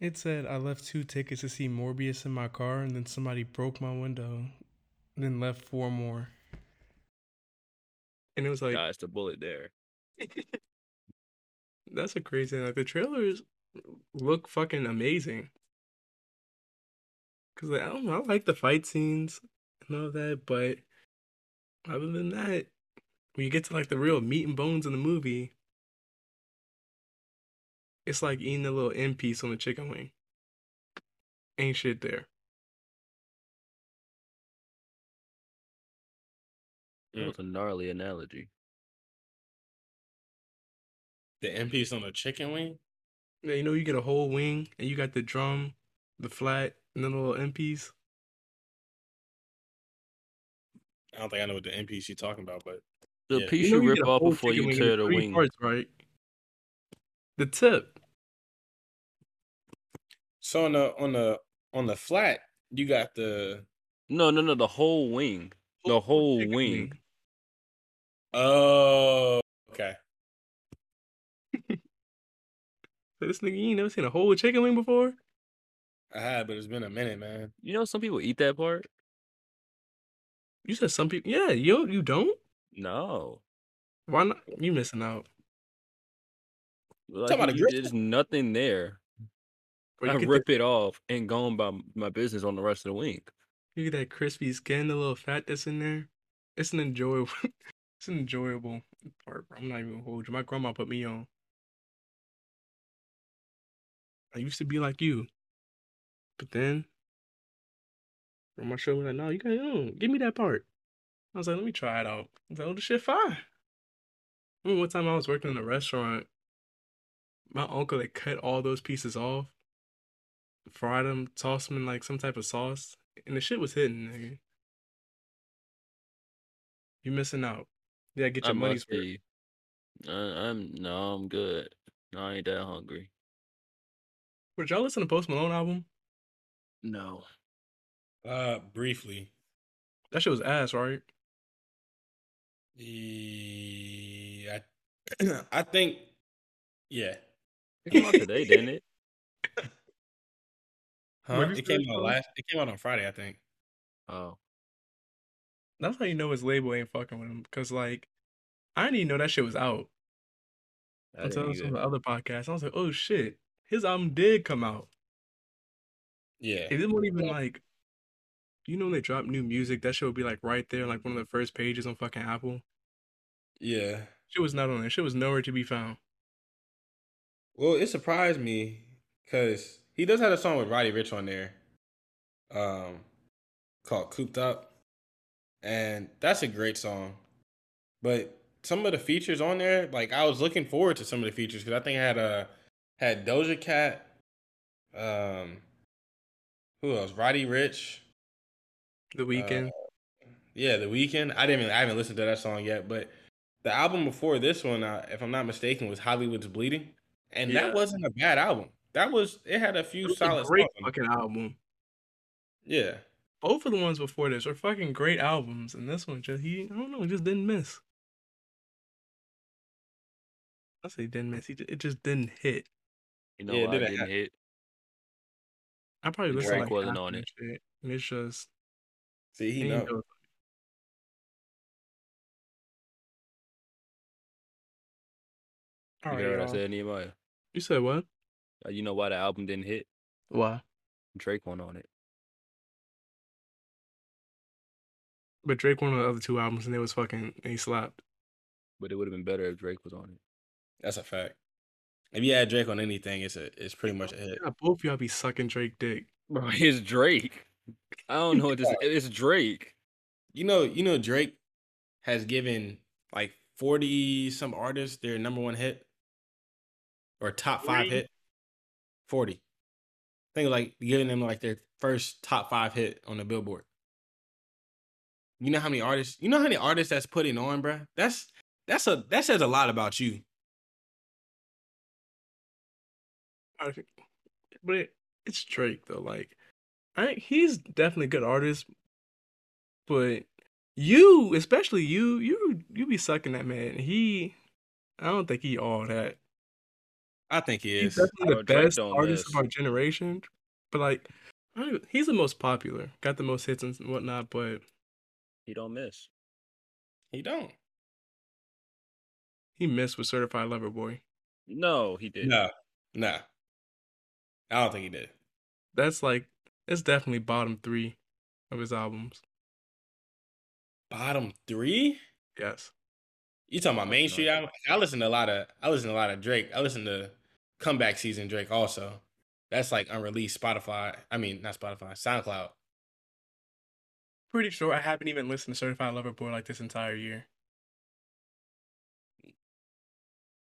It said I left two tickets to see Morbius in my car, and then somebody broke my window, and then left four more. And it was like, Guys, the bullet there. <laughs> That's a crazy. Like the trailers look fucking amazing. Cause like, I don't know, I like the fight scenes and all that, but other than that, when you get to like the real meat and bones in the movie, it's like eating a little end piece on a chicken wing. Ain't shit there. That was a gnarly analogy. The end piece on the chicken wing. Yeah, you know, you get a whole wing and you got the drum, the flat, and then the little MPs. I don't think I know what the end piece you're talking about, but The Yeah. piece know you, rip off before you tear the wing. Parts, right? The tip. so on the on the on the flat, you got the No, no, no. The whole wing. The whole chicken wing. oh okay. <laughs> So this nigga, you ain't never seen a whole chicken wing before? I had, but it's been a minute, man. You know, some people eat that part. You said some people. Yeah, you you don't. No, Why not? You missing out. like, Talking about a you- there's nothing there. Or I you get, rip it off and go on by my business on the rest of the wing. that, you get that crispy skin, the little fat that's in there. It's an enjoyable. <laughs> it's an enjoyable part. bro. I'm not even gonna hold you. My grandma put me on. I used to be like you, but then grandma showed me like, no, you got to give me that part. I was like, let me try it out. I was like, oh, this shit fine. I remember one time I was working in a restaurant. My uncle had cut all those pieces off, fried them, tossed them in like some type of sauce, and the shit was hitting, nigga. You missing out. Yeah, get I your money's must worth. I, I'm no, I'm good. No, I ain't that hungry. Would y'all listen to Post Malone album? No, Uh, briefly. That shit was ass, right? Yeah, I, <clears throat> I think. Yeah. it came out today, didn't it? <laughs> Huh? It came first out last. It came out on Friday, I think. Oh, That's how you know his label ain't fucking with him. Cause like, I didn't even know that shit was out I until didn't some the other podcasts. I was like, oh shit, his album did come out. Yeah. It didn't even like, you know, when they drop new music, that shit would be like right there, like one of the first pages on fucking Apple. Yeah. Shit was not on there. Shit was nowhere to be found. Well, it surprised me because he does have a song with Roddy Ricch on there, um, called "Cooped Up," and that's a great song. But some of the features on there, like I was looking forward to some of the features because I think I had a had Doja Cat, um, who else? Roddy Ricch, The Weeknd. yeah, The Weeknd. I didn't. Even, I haven't listened to that song yet, but the album before this one, uh, if I'm not mistaken, was Hollywood's Bleeding, and Yeah. that wasn't a bad album. That was. It had a few was a solid great songs. fucking album. Yeah, Both of the ones before this were fucking great albums, and this one just he I don't know, just didn't miss. I say didn't miss. He, ju- it just didn't hit. You know Yeah, it why I didn't didn't hit? I probably listened Drake to like wasn't on it. shit, and it's just See, he he know. knows. All You right, heard what I y'all. said, Nehemiah. You said what? Uh, You know why the album didn't hit? Why? Drake went on it. But Drake won on the other two albums, and it was fucking. And he slapped. But it would have been better if Drake was on it. That's a fact. If you add Drake on anything, it's a it's pretty much a hit. Yeah, both of y'all be sucking Drake dick. Bro, <laughs> it's Drake. I don't know what this <laughs> it's Drake. You know, you know, Drake has given like forty some artists their number one hit or top five 40? hit. Forty. I think like giving them like their first top five hit on the Billboard. You know how many artists? You know how many artists that's putting on, bruh? That's that's a that says a lot about you. I think- But it, it's Drake though. Like, I he's definitely a good artist, but you, especially you, you you be sucking that man. He, I don't think he all that. I think he is. He's is. definitely the best artist miss. of our generation, but like, I don't he's the most popular. Got the most hits and whatnot, but He don't miss. He don't. he missed with Certified Lover Boy. No, he did. No, no. I don't think he did. That's like, it's definitely bottom three of his albums. Bottom three? Yes. You talking about Main Street good. album? I listen to a lot of I listen to a lot of Drake. I listen to comeback season Drake also. That's like unreleased Spotify. I mean, not Spotify, SoundCloud. Pretty sure I haven't even listened to Certified Lover Boy like this entire year.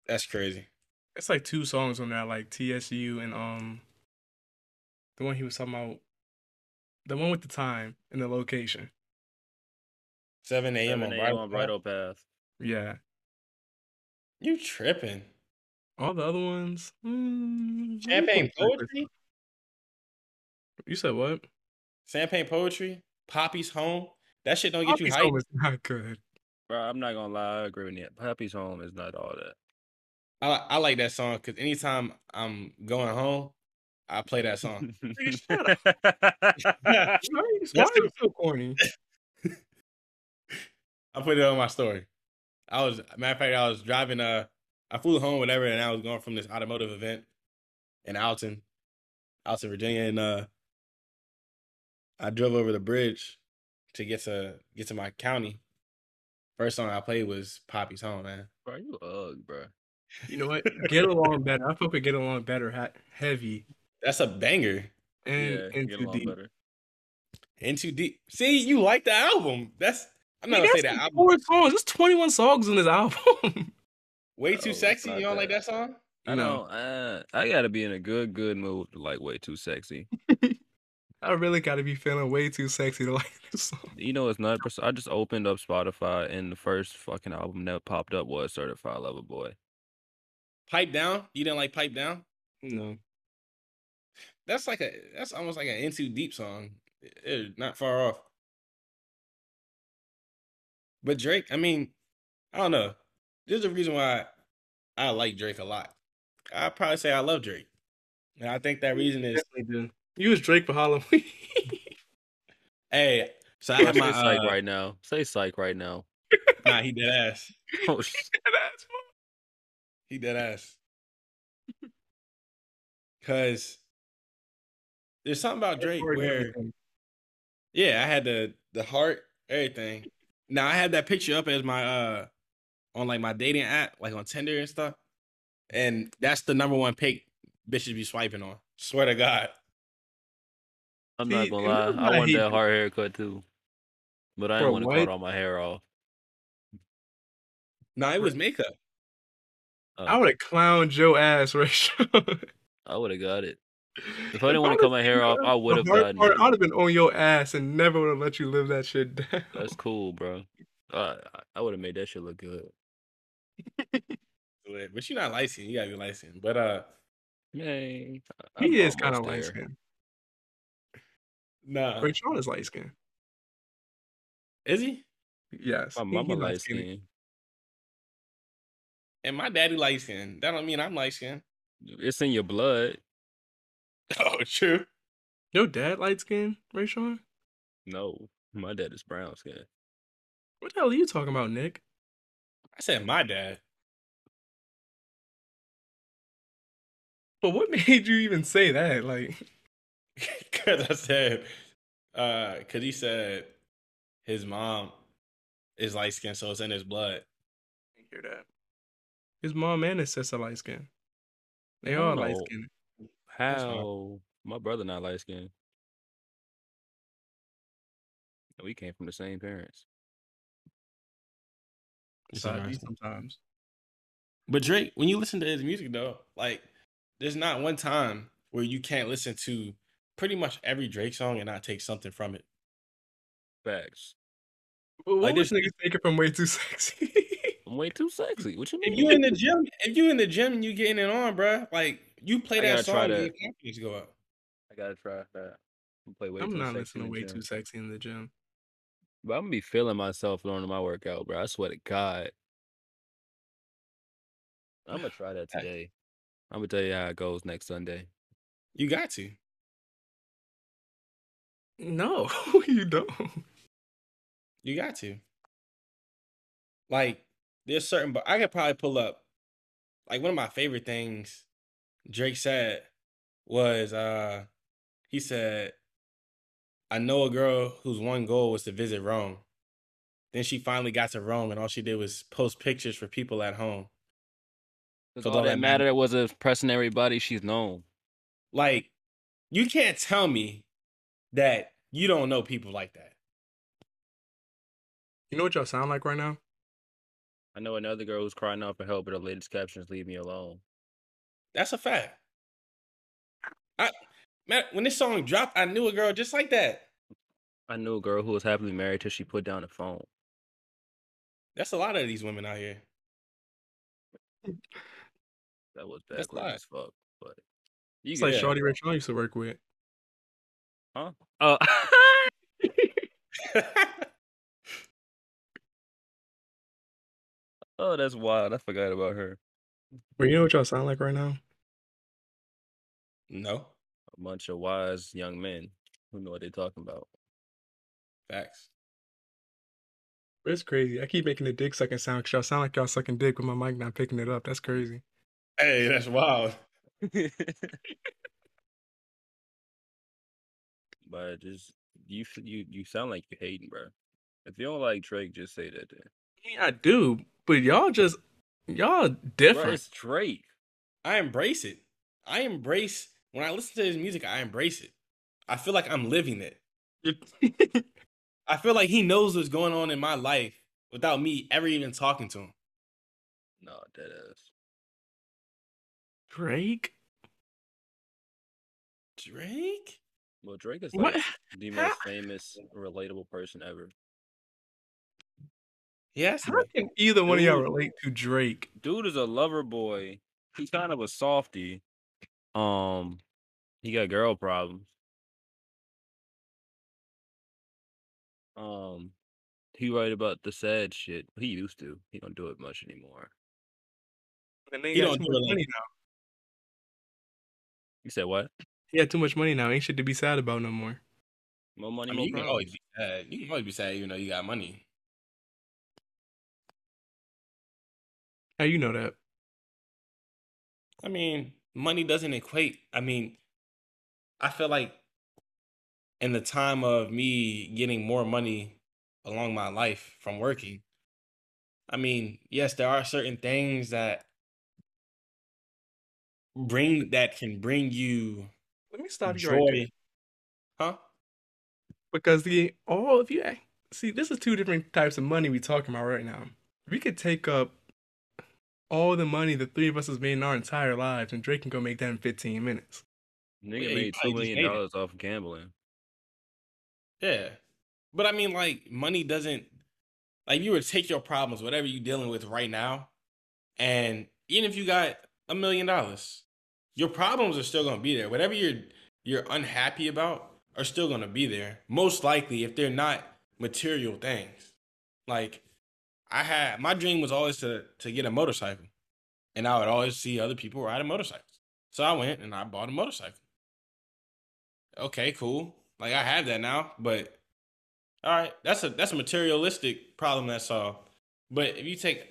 That's crazy. It's like two songs on there, like TSU and um, the one he was talking about, the one with the time and the location. 7 a.m. on a.m. Bridle on Path. Bridle Path. Yeah, You tripping. all the other ones. Mm, Champagne Poetry? You said what? Champagne Poetry? Papi's Home? That shit don't get you Papi's hyped. Home is not good. Bro, I'm not gonna lie, I agree with you. Papi's Home is not all that. I, I like that song because anytime I'm going home, I play that song. shut <laughs> Why, why are you so corny? <laughs> I put it on my story. I was matter of fact, I was driving uh I flew home, whatever, and I was going from this automotive event in Alton, Alton, Virginia, and uh I drove over the bridge to get to get to my county. First song I played was Papi's Home, man. bro, you ugh, bro. You know what? Get along better. I fuck with Get Along Better. Ha- heavy That's a banger. and yeah, and get too along deep. better. Into deep. See, you like the album. That's I'm not Nigga, gonna say that like album. Four songs. There's 21 songs on this album. <laughs> Way Oh, too it's sexy. You don't like that. that song? I know. Uh, I gotta be in a good, good mood to like way too sexy. <laughs> I really gotta be feeling way too sexy to <laughs> like this song. You know, it's not. I just opened up Spotify, and the first fucking album that popped up was Certified Lover Boy. Pipe down. You didn't like pipe down? No. That's like a that's almost like an into deep song. It- not far off. But Drake, I mean, I don't know. There's a reason why I like Drake a lot. I'd probably say I love Drake. And I think that reason is You was Drake for Halloween. <laughs> hey, so I Say have my psych uh, right now. Say psych right now. nah, he dead ass. <laughs> Oh, sh- That's He dead ass. Cause there's something about Drake where Yeah, I had the the heart, everything. Now I had that picture up as my uh on like my dating app, like on Tinder and stuff. And that's the number one pick bitches be swiping on. Swear to God. I'm not gonna lie. I why want that hard haircut too, but I didn't want to cut all my hair off. No, it was makeup. Uh, I would have clowned Joe ass, Rachel. <laughs> I would have got it. If I didn't want to cut my hair off, I would have gotten I'd have been on your ass and never would have let you live that shit down. That's cool, bro. Uh, I would have made that shit look good. But you're not light skinned. You gotta be light skinned. But uh Man, I'm he is kind of almost light there. skinned. nah. Rayshawn is light skinned. Is he? Yes. My he- mama he light skinned. skin. and my daddy light skinned. That don't mean I'm light skinned. It's in your blood. <laughs> Oh, true. Your dad light skin, Rayshawn? No, my dad is brown skin. What the hell are you talking about, Nick? I said my dad. But what <laughs> made you even say that? Like, <laughs> Cause I said, uh, cause he said his mom is light skinned, so it's in his blood. I hear that. His mom and his sister light skin. They all light skinned. That's fine. How my brother not light skinned. We came from the same parents. It's Sometimes. interesting. sometimes. But Drake, when you listen to his music though, like there's not one time where you can't listen to pretty much every Drake song and not take something from it. Facts. But what Like was this- niggas taking from way too sexy? I'm way too sexy. What you mean? If you in the gym, if you in the gym and you getting it on, bruh, like you play that gotta try song, that. your confidence go up. I gotta try that. I'm play way I'm too not sexy listening to way too sexy in the gym. But I'm gonna be feeling myself during my workout, bro. I swear to God. I'm gonna try that <sighs> today. I'm gonna tell you how it goes next Sunday. You got to. No, <laughs> you don't. You got to. Like, there's certain, but I could probably pull up. Like one of my favorite things Drake said was, uh, he said, "I know a girl whose one goal was to visit Rome. Then she finally got to Rome, and all she did was post pictures for people at home. Because So all all that that mattered was impressing everybody she's known. Like, you can't tell me that you don't know people like that. You know what y'all sound like right now? I know another girl who's crying out for help, but her latest captions "Leave me alone." That's a fact. I man, when this song dropped, I knew a girl just like that. I knew a girl who was happily married till she put down the phone. That's a lot of these women out here. That was That's backward live. as fuck. But you It's like Yeah. Shorty Ray Sean used to work with. huh? Oh, <laughs> <laughs> oh, that's wild. I forgot about her. But you know what y'all sound like right now? no A bunch of wise young men who know what they're talking about. facts. It's crazy. I keep making the dick sucking sound because y'all sound like y'all sucking dick with my mic not picking it up. That's crazy. Hey, that's wild. <laughs> but just you, you, you sound like you're hating, bro. If you don't like Drake, just say that. Then. I mean, I do, but y'all just y'all Bro, different. it's Drake. I embrace it. I embrace when I listen to his music. I embrace it. I feel like I'm living it. <laughs> I feel like he knows what's going on in my life without me ever even talking to him. No, that is. Drake. Drake? Well, Drake is What? like the most famous, relatable person ever. Yes. How can either one of y'all relate to Drake? Dude is a lover boy. He's kind of a softy. Um, he got girl problems. Um, he write about the sad shit. He used to. He don't do it much anymore. And then He he don't too do much it like- money now. You said what? He had too much money now. Ain't shit to be sad about no more. More money, I mean, more you can always be sad. You can always be sad even though you got money. How you know that? I mean, money doesn't equate. I mean, I feel like in the time of me getting more money along my life from working, I mean, yes, there are certain things that bring that can bring you Let me stop you joy. right there. Huh? Because the oh, all of you see, this is two different types of money we talking about right now. We could take up all the money the three of us has made in our entire lives, and Drake can go make that in 15 minutes. Nigga Yeah, made two probably just million hate it. dollars off gambling. Yeah. But I mean, like, money doesn't like you would take your problems, whatever you're dealing with right now, and even if you got a million dollars, your problems are still gonna be there. Whatever you're you're unhappy about are still gonna be there. Most likely if they're not material things. Like I had my dream was always to to get a motorcycle. and I would always see other people riding motorcycles. So I went and I bought a motorcycle. Okay, cool. Like I have that now, but all right, that's a that's a materialistic problem that's solved. But if you take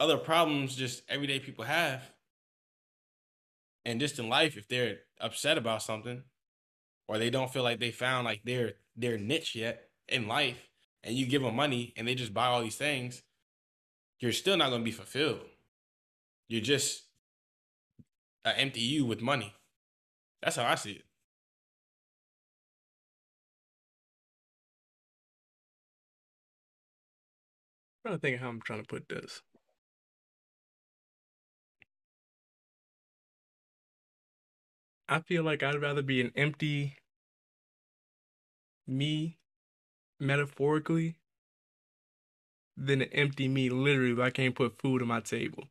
other problems just everyday people have, and just in life, if they're upset about something, or they don't feel like they found like their their niche yet in life, and you give them money and they just buy all these things, you're still not going to be fulfilled. You're just an empty you with money. That's how I see it. I'm trying to think of how I'm trying to put this. I feel like I'd rather be an empty me metaphorically than an empty me literally if I can't put food on my table.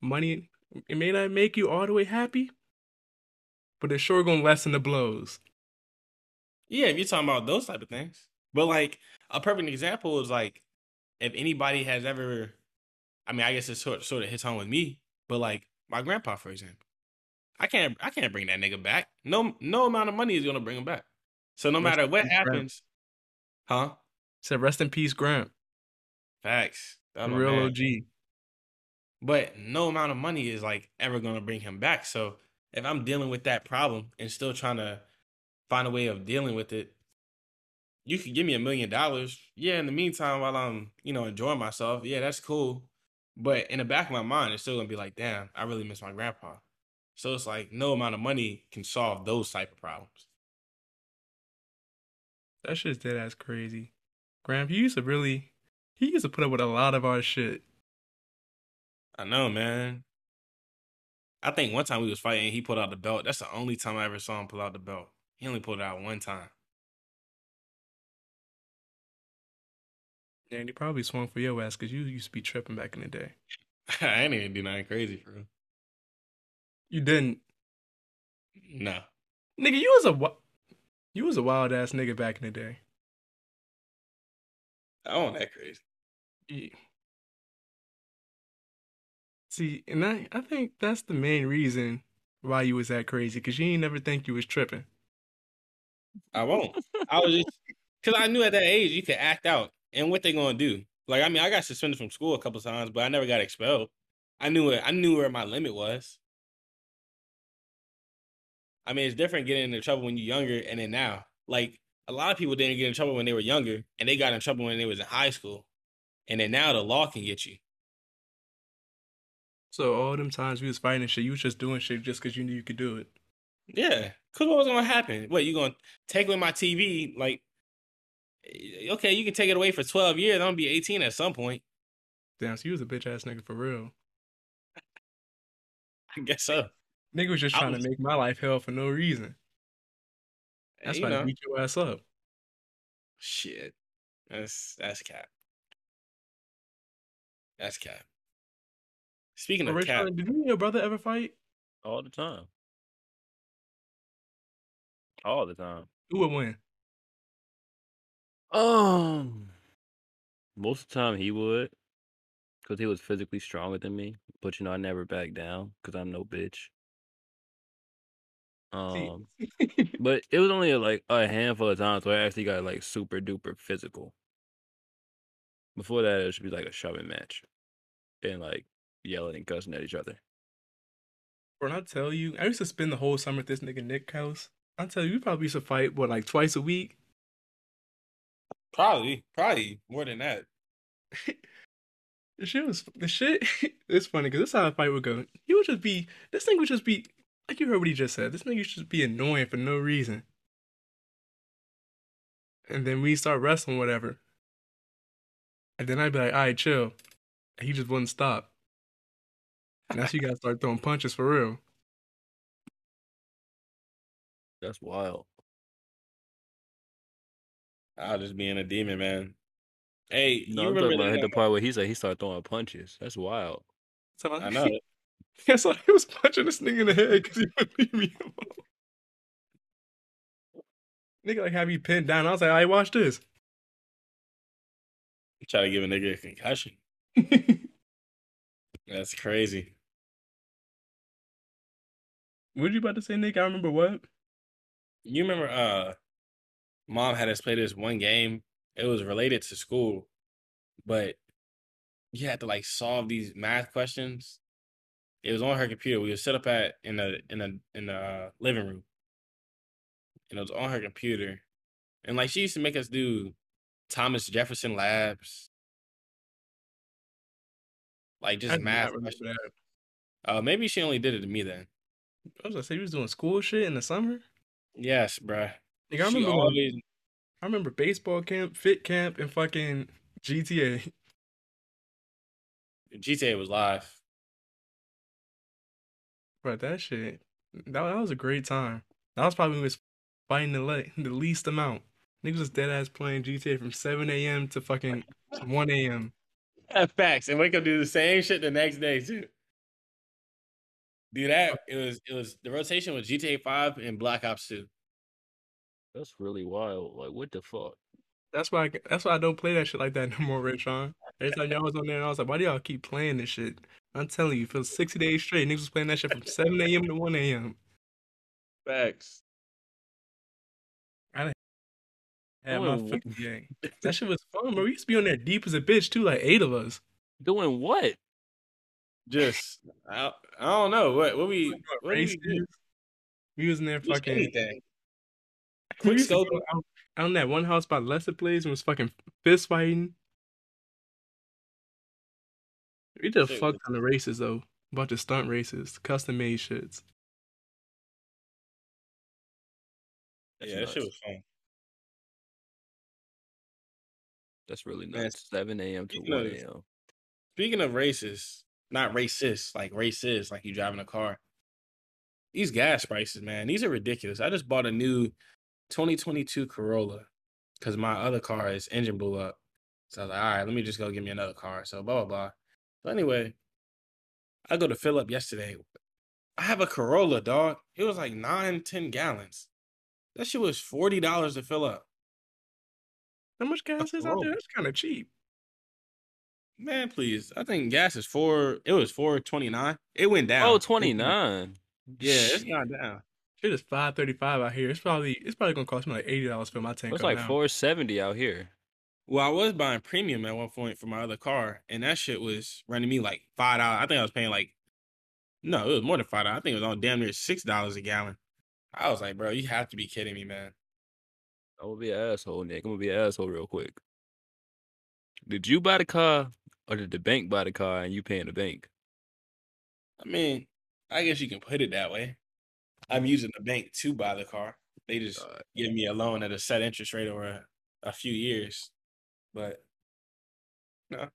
Money it may not make you all the way happy, but it's sure gonna lessen the blows. Yeah, if you're talking about those type of things. But like a perfect example is like if anybody has ever I mean, I guess it sort sort of hits home with me, but like my grandpa, for example. I can't I can't bring that nigga back. No no amount of money is gonna bring him back. So no matter what happens, huh? Said rest in peace, Grant. Facts. That Real man. OG. But no amount of money is like ever gonna bring him back. So if I'm dealing with that problem and still trying to find a way of dealing with it, you could give me a million dollars. Yeah, in the meantime, while I'm, you know, enjoying myself, yeah, that's cool. But in the back of my mind, it's still gonna be like, damn, I really miss my grandpa. So it's like no amount of money can solve those type of problems. That shit's dead ass crazy. Graham, he used to really he used to put up with a lot of our shit. I know, man. I think one time we was fighting, he pulled out the belt. That's the only time I ever saw him pull out the belt. He only pulled it out one time. And he probably swung for your ass because you used to be tripping back in the day. <laughs> I ain't even do nothing crazy for him. You didn't. No. Nigga, you was a you was a wild ass nigga back in the day. I wasn't that crazy. Yeah. See, and I, I think that's the main reason why you was that crazy, because you ain't never think you was tripping. I won't. I was just <laughs> because I knew at that age you could act out and what they gonna do. Like I mean, I got suspended from school a couple times, but I never got expelled. I knew it. I knew where my limit was. I mean, it's different getting into trouble when you're younger and then now. Like a lot of people didn't get in trouble when they were younger, and they got in trouble when they was in high school, and then now the law can get you. So all them times we was fighting shit, you was just doing shit just because you knew you could do it. Yeah, cause what was gonna happen? What you gonna take away my TV? Like, eh, okay, you can take it away for twelve years. I'm gonna be eighteen at some point. Damn, so you was a bitch ass nigga for real. <laughs> I guess so. Nigga was just trying was- to make my life hell for no reason. That's you why I know, beat your ass up. shit. That's that's cap. That's cap. Speaking of Rich, cap, did you and your brother ever fight? all the time. All the time. Who would win? Um, most of the time he would, because he was physically stronger than me. But you know, I never back down because I'm no bitch. Um, <laughs> but it was only like a handful of times where I actually got like super duper physical. Before that, it should be like a shoving match, and like yelling and cussing at each other. When I tell you, I used to spend the whole summer at this nigga Nick house. I tell you, we probably used to fight what like twice a week. probably, probably more than that. <laughs> The shit was the shit. <laughs> it's funny because this is how a fight would go. He would just be this thing would just be like you heard what he just said. This nigga should just be annoying for no reason. And then we start wrestling, whatever. And then I'd be like, all right, chill. And he just wouldn't stop. And that's when you gotta start throwing punches for real. That's wild. I'll just be in a demon, man. Hey, No, you I'm remember talking about that, the part where he said he started throwing punches. That's wild. I know. <laughs> So he was punching this nigga in the head because he wouldn't leave me alone. Nigga like have you pinned down. I was like, all right, watch this. Try to give a nigga a concussion. <laughs> That's crazy. What were you about to say, Nick? I remember what? You remember uh mom had us play this one game. It was related to school, but you had to like solve these math questions. It was on her computer. We were set up at in the in the in the uh, living room. And it was on her computer. And like she used to make us do Thomas Jefferson labs. Like just do math not remember questions. that. Uh maybe she only did it to me then. I was gonna say you was doing school shit in the summer. Yes, bruh. Like, I remember, always I remember baseball camp, fit camp, and fucking GTA. GTA was live. But that shit, that, that was a great time. That was probably when we was fighting the le- the least amount. Niggas was dead ass playing GTA from 7 a.m. to fucking 1 a.m. <laughs> Facts. And wake up do the same shit the next day too. Do that. It was it was the rotation was GTA Five and Black Ops Two. That's really wild. Like, what the fuck? That's why I, that's why I don't play that shit like that <laughs> no more, Rayshawn. Every time y'all was on there, and I was like, why do y'all keep playing this shit? I'm telling you, for 60 days straight, niggas was playing that shit from 7 a.m. to 1 a.m. Facts. I had my Doing fucking gang. <laughs> That shit was fun, bro. We used to be on there deep as a bitch too, like eight of us. Doing what? Just I, I don't know what what we Doing what we races. do. We was in there fucking. anything. Quick used to scope. go out, out in that one house by Lester Place and was fucking fist fighting. We did a Shit fuck ton of races though. bunch of stunt races, custom made shits. That's yeah, that shit was fun. That's really Man, nuts. 7 a.m. to speaking 1 of- a.m. Speaking of races, not racist, like racist, like you driving a car. These gas prices, man, these are ridiculous. I just bought a new 2022 Corolla because my other car, is engine blew up. So I was like, all right, let me just go get me another car. So blah blah blah. So anyway, I go to fill up yesterday. I have a Corolla, dog. It was like nine, ten gallons. That shit was forty dollars to fill up. How much gas is out there? Corolla. That's kind of cheap. Man, please. I think gas is four. It was four twenty nine. It went down. Oh, 29. Yeah, it's gone down. Shit is five thirty five out here. It's probably it's probably gonna cost me like eighty dollars for my tank. It's up like now. 470 out here. Well, I was buying premium at one point for my other car, and that shit was running me like five dollars. I think I was paying like no, it was more than five dollars. I think it was on damn near six dollars a gallon. I was like, bro, you have to be kidding me, man. I'm gonna be an asshole, Nick. I'm gonna be an asshole real quick. Did you buy the car or did the bank buy the car and you paying the bank? I mean, I guess you can put it that way. I'm using the bank to buy the car. They just Uh, give me a loan at a set interest rate over a, a few years. But no,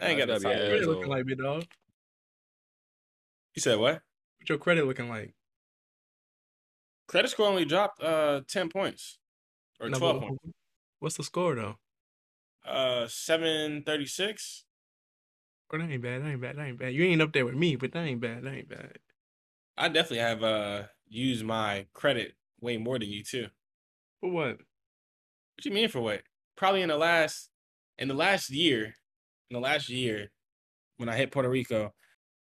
I ain't Nah, got it's to gotta be credit looking like, big dog? You said what? What your credit looking like? Credit score only dropped uh ten points or No, twelve points. What's the score though? Uh, seven thirty six. Oh, that ain't bad. That ain't bad. That ain't bad. You ain't up there with me, but that ain't bad. That ain't bad. I definitely have uh used my credit way more than you too. For what? What you mean for what? Probably in the last in the last year, in the last year, when I hit Puerto Rico,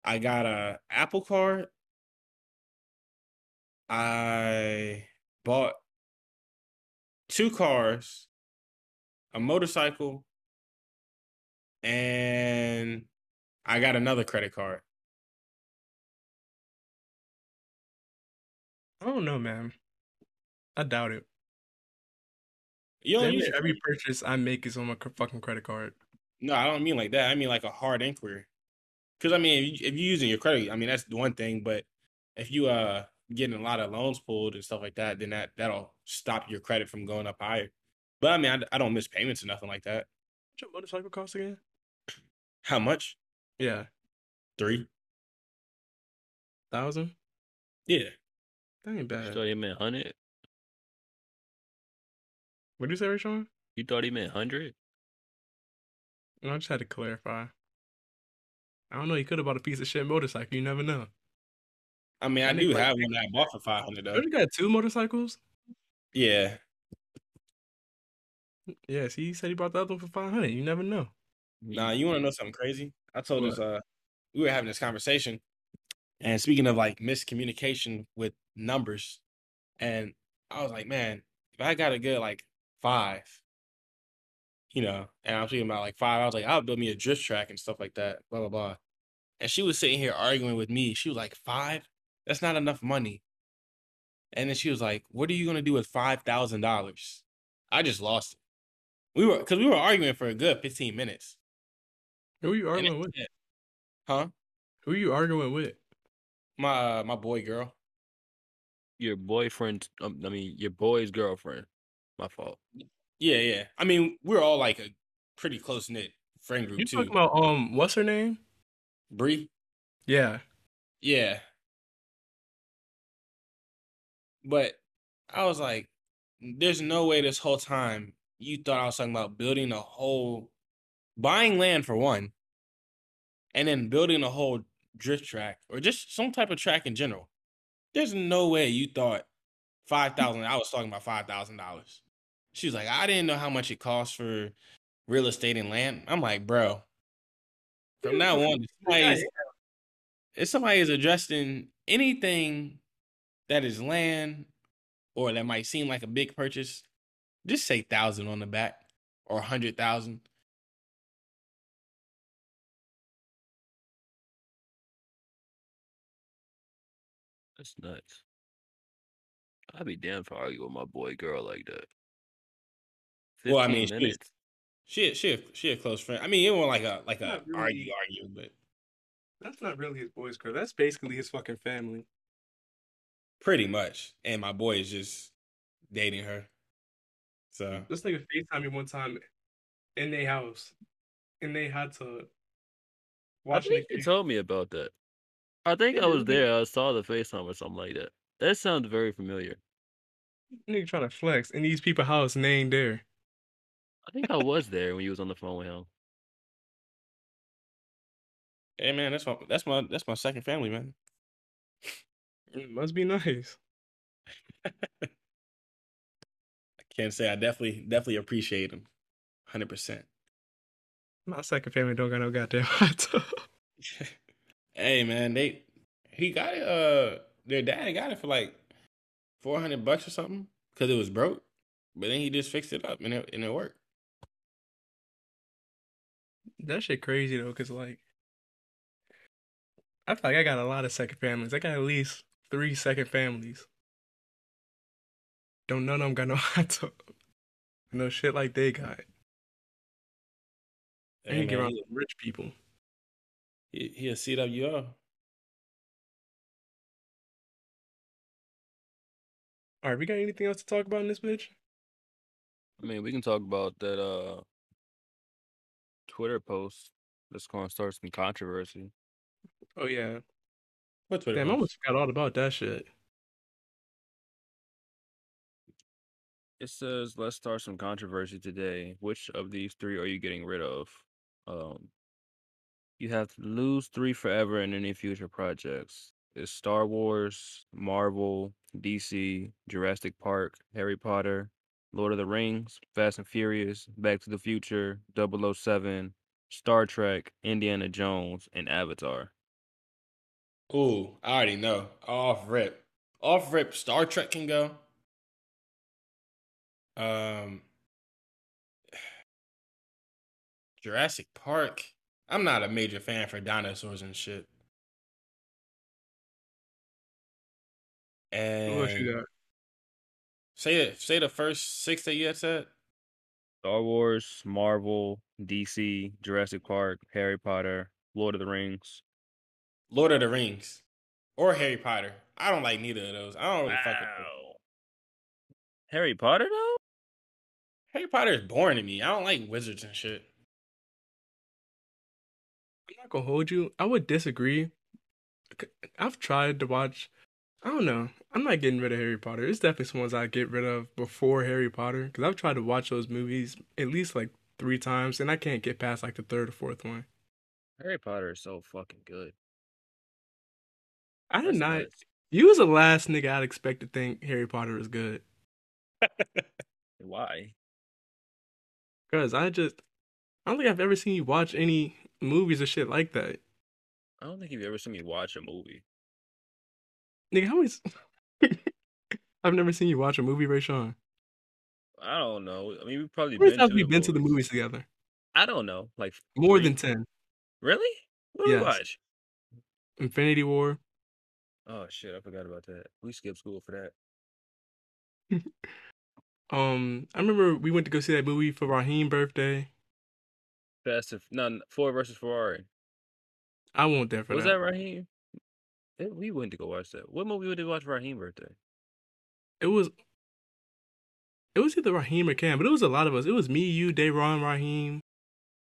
I got a Apple Card. I bought two cars, a motorcycle, and I got another credit card. I don't know, man. I doubt it. You don't use every purchase I make is on my fucking credit card. No, I don't mean like that. I mean like a hard inquiry. Because I mean, if, you, if you're using your credit, I mean that's the one thing. But if you uh getting a lot of loans pulled and stuff like that, then that that'll stop your credit from going up higher. But I mean, I, I don't miss payments or nothing like that. What your motorcycle cost again? How much? Yeah, three thousand. Yeah. That ain't You bad. thought he meant 100? What did you say, Rayshawn? You thought he meant 100? I just had to clarify. I don't know. You could have bought a piece of shit motorcycle. You never know. I mean, I That do like have one that I bought for five hundred though. You got two motorcycles? Yeah. Yeah. See, he said he bought the other one for five hundred. You never know. Nah, you want to know something crazy? I told What? this uh we were having this conversation, and speaking of like miscommunication with numbers, and I was like, man, if I got a good like five, you know, and I'm thinking about like five, I was like, I'll build me a drift track and stuff like that, blah blah blah. And she was sitting here arguing with me. She was like, five? That's not enough money. And then she was like, What are you gonna do with five thousand dollars? I just lost it. We were because we were arguing for a good 15 minutes. Who are you And arguing it- with? Huh? Who are you arguing with? My uh, my boy girl. Your boyfriend, um, I mean, your boy's girlfriend. My fault. Yeah, yeah. I mean, we're all like a pretty close knit friend group You too. talking about um what's her name? Bree? Yeah. Yeah. But I was like, there's no way this whole time you thought I was talking about building a whole buying land for one, and then building a whole drift track or just some type of track in general. There's no way you thought five thousand. I was talking about five thousand dollars. She was like, I didn't know how much it costs for real estate and land. I'm like, bro. From now on, if somebody is, if somebody is addressing anything that is land or that might seem like a big purchase, just say thousand on the back or a hundred thousand. That's nuts. I'd be damned for arguing with my boy girl like that. Well, I mean, she minutes. She she a, she a close friend. I mean, it wasn't like a like a Not really. argue argue, but That's not really his boy's girl. That's basically his fucking family. pretty much. And my boy is just dating her. So This nigga FaceTime me one time in their house. In their hot tub. I Watching think you game. told me about that. I think I was there. I saw the FaceTime or something like that. That sounds very familiar. Nigga trying to flex in these people house and they ain't there. I think I was there when you was on the phone with him. hey man, that's my that's my that's my second family, man. It must be nice. <laughs> I can't say I definitely definitely appreciate him. Hundred percent. My second family don't got no goddamn <laughs> hot tub. <laughs> Hey man, they he got it. Uh, their dad got it for like four hundred bucks or something because it was broke. But then he just fixed it up and it and it worked. That shit crazy though, cause like I feel like I got a lot of second families. I got at least three second families. Don't none of them got no <laughs> hot tub. No shit like they got. Hey, ain't get around rich people. he, he a CWO. All right, we got anything else to talk about in this bitch? I mean, we can talk about that uh Twitter post that's going to start some controversy. Oh yeah, What Twitter? damn, I almost forgot all about that shit. It says, "Let's start some controversy today. Which of these three are you getting rid of? Um, you have to lose three forever in any future projects. It's Star Wars, Marvel, DC, Jurassic Park, Harry Potter, Lord of the Rings, Fast and Furious, Back to the Future, 007, Star Trek, Indiana Jones, and Avatar. Ooh, I already know. Off rip. Off rip. Star Trek can go. Um, <sighs> Jurassic Park. I'm not a major fan for dinosaurs and shit. And got? say it. Say the first six that you had said. Star Wars, Marvel, DC, Jurassic Park, Harry Potter, Lord of the Rings. Lord of the Rings or Harry Potter. I don't like neither of those. I don't really fuck with them. Harry Potter though? Harry Potter is boring to me. I don't like wizards and shit. I'm not gonna hold you. I would disagree. I've tried to watch. I don't know. I'm not getting rid of Harry Potter. It's definitely some ones I'd get rid of before Harry Potter because I've tried to watch those movies at least like three times and I can't get past like the third or fourth one. Harry Potter is so fucking good. I did That's not. nuts. You was the last nigga I'd expect to think Harry Potter is good <laughs> Why? because I just I don't think I've ever seen you watch any movies or shit like that. I don't think you've ever seen me watch a movie. Nigga, how many? s- <laughs> I've never seen you watch a movie, Rayshawn. I don't know. I mean, we've probably many been times to we the been to the movies. together? I don't know, like More three? than ten. Really? What Yes. we watch? Infinity War. Oh shit, I forgot about that. We skipped school for that. <laughs> Um, I remember we went to go see that movie for Raheem birthday. Fast and no, Ford versus Ferrari. I won't there for Was that. Was that Raheem? We went to go watch that. What movie did we watch for Raheem birthday? It was. It was either Raheem or Cam, but it was a lot of us. It was me, you, Dayron, Raheem,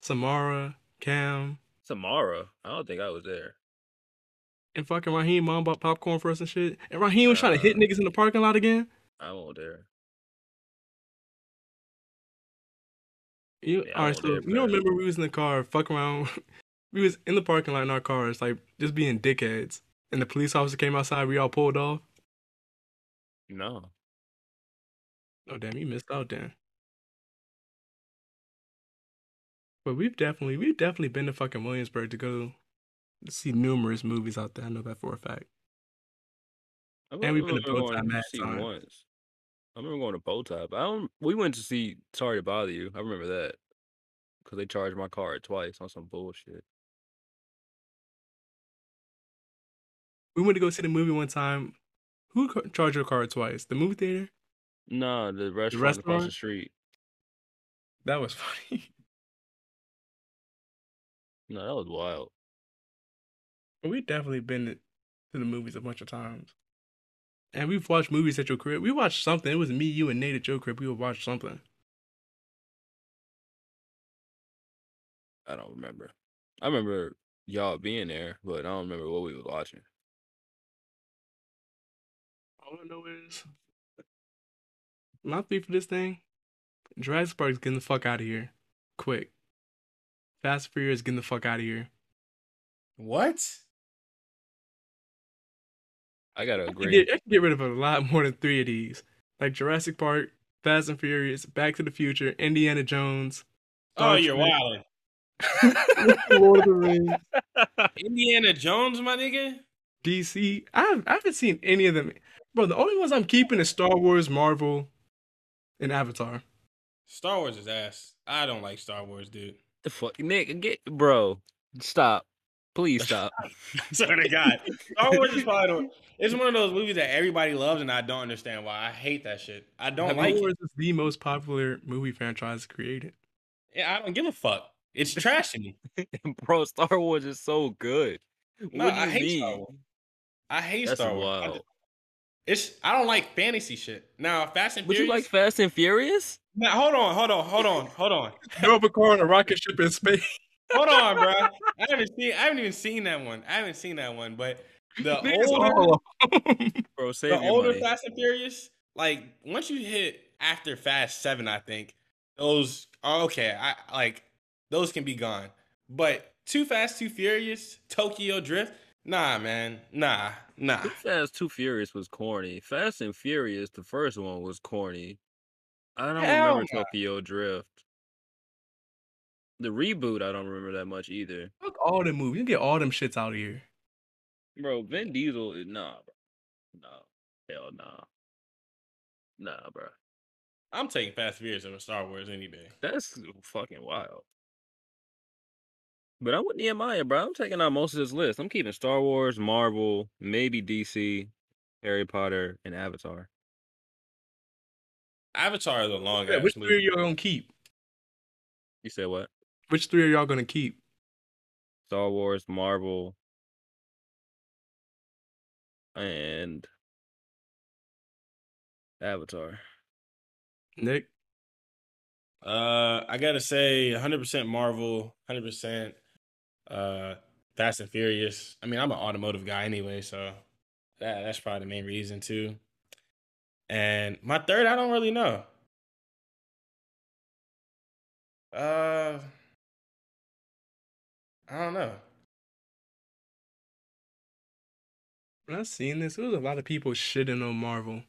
Samara, Cam, Samara. I don't think I was there. and fucking Raheem. Mom bought popcorn for us and shit. And Raheem was trying to hit Uh. niggas in the parking lot again. I wasn't there. You, Yeah, all right, so you don't remember we was in the car, fuck around. <laughs> we was in the parking lot in our cars, like just being dickheads. And the police officer came outside. We all pulled off. No. Oh damn, you missed out then. But we've definitely we've definitely been to fucking Williamsburg to go to see numerous movies out there. I know that for a fact. And we've been to remember Bow Tie going see Time. once. I remember going to Bow Tie, I don't. We went to see Sorry to Bother You. I remember that because they charged my card twice on some bullshit. We went to go see the movie one time. Who ca- charged your card twice? The movie theater? No, the restaurant, across restaurant? the street. That was <laughs> funny. No, that was wild. We've definitely been to to the movies a bunch of times. And we've watched movies at your crib. We watched something. It was me, you, and Nate at your crib. We would watch something. I don't remember. I remember y'all being there, but I don't remember what we was watching. All I know is my three for this thing. Jurassic Park's getting the fuck out of here, quick. Fast and Furious getting the fuck out of here. What? I gotta I can, agree. get, I can get rid of a lot more than three of these, like Jurassic Park, Fast and Furious, Back to the Future, Indiana Jones. Oh, Star you're Trek, wilding. <laughs> Lord of the Rings, Indiana Jones, my nigga. DC. I have, I haven't seen any of them, bro. The only ones I'm keeping is Star Wars, Marvel, and Avatar. Star Wars is ass. I don't like Star Wars, dude. the fuck, Nick, get bro, stop, please stop. <laughs> Swear to God, Star Wars is probably the, it's one of those movies that everybody loves, and I don't understand why. I hate that shit. I don't Star like Wars it. is the most popular movie franchise created. Yeah, I don't give a fuck. It's trash to <laughs> me. bro, Star Wars is so good. No, what do I you hate mean? Star Wars. I hate That's Star Wars. I it's I don't like fantasy shit. Now, Fast and Would Furious. Would you like Fast and Furious? Now, hold on, hold on, hold on, hold on, <laughs> Drove a car on a rocket ship in space. hold on, bro. I haven't seen. I haven't even seen that one. I haven't seen that one. But the <laughs> Niggas older, all. <laughs> Bro, save the older money. Fast and Furious, like once you hit after Fast Seven, I think those are okay. I like those can be gone. But Too Fast, Too Furious, Tokyo Drift, nah, man, nah, nah. Too Fast, Too Furious was corny. Fast and Furious, the first one was corny. I don't Hell remember no. Tokyo Drift. The reboot, I don't remember that much either. Fuck all them movies. You get all them shits out of here. Bro, Vin Diesel, is- nah, bro. No. Hell nah. Nah, bro. I'm taking Fast and Furious over Star Wars any day. That's fucking wild. But I'm with Nehemiah, bro. I'm taking out most of this list. I'm keeping Star Wars, Marvel, maybe DC, Harry Potter, and Avatar. Avatar is a long Yeah, ass which three are movie. y'all gonna keep? You said what? Which three are y'all gonna keep? Star Wars, Marvel, and Avatar. Nick? Uh, I gotta say, 100% Marvel, 100% uh, Fast and Furious. I mean, I'm an automotive guy anyway, so that that's probably the main reason too. And my third, I don't really know. Uh, I don't know. When I seen this, there was a lot of people shitting on Marvel.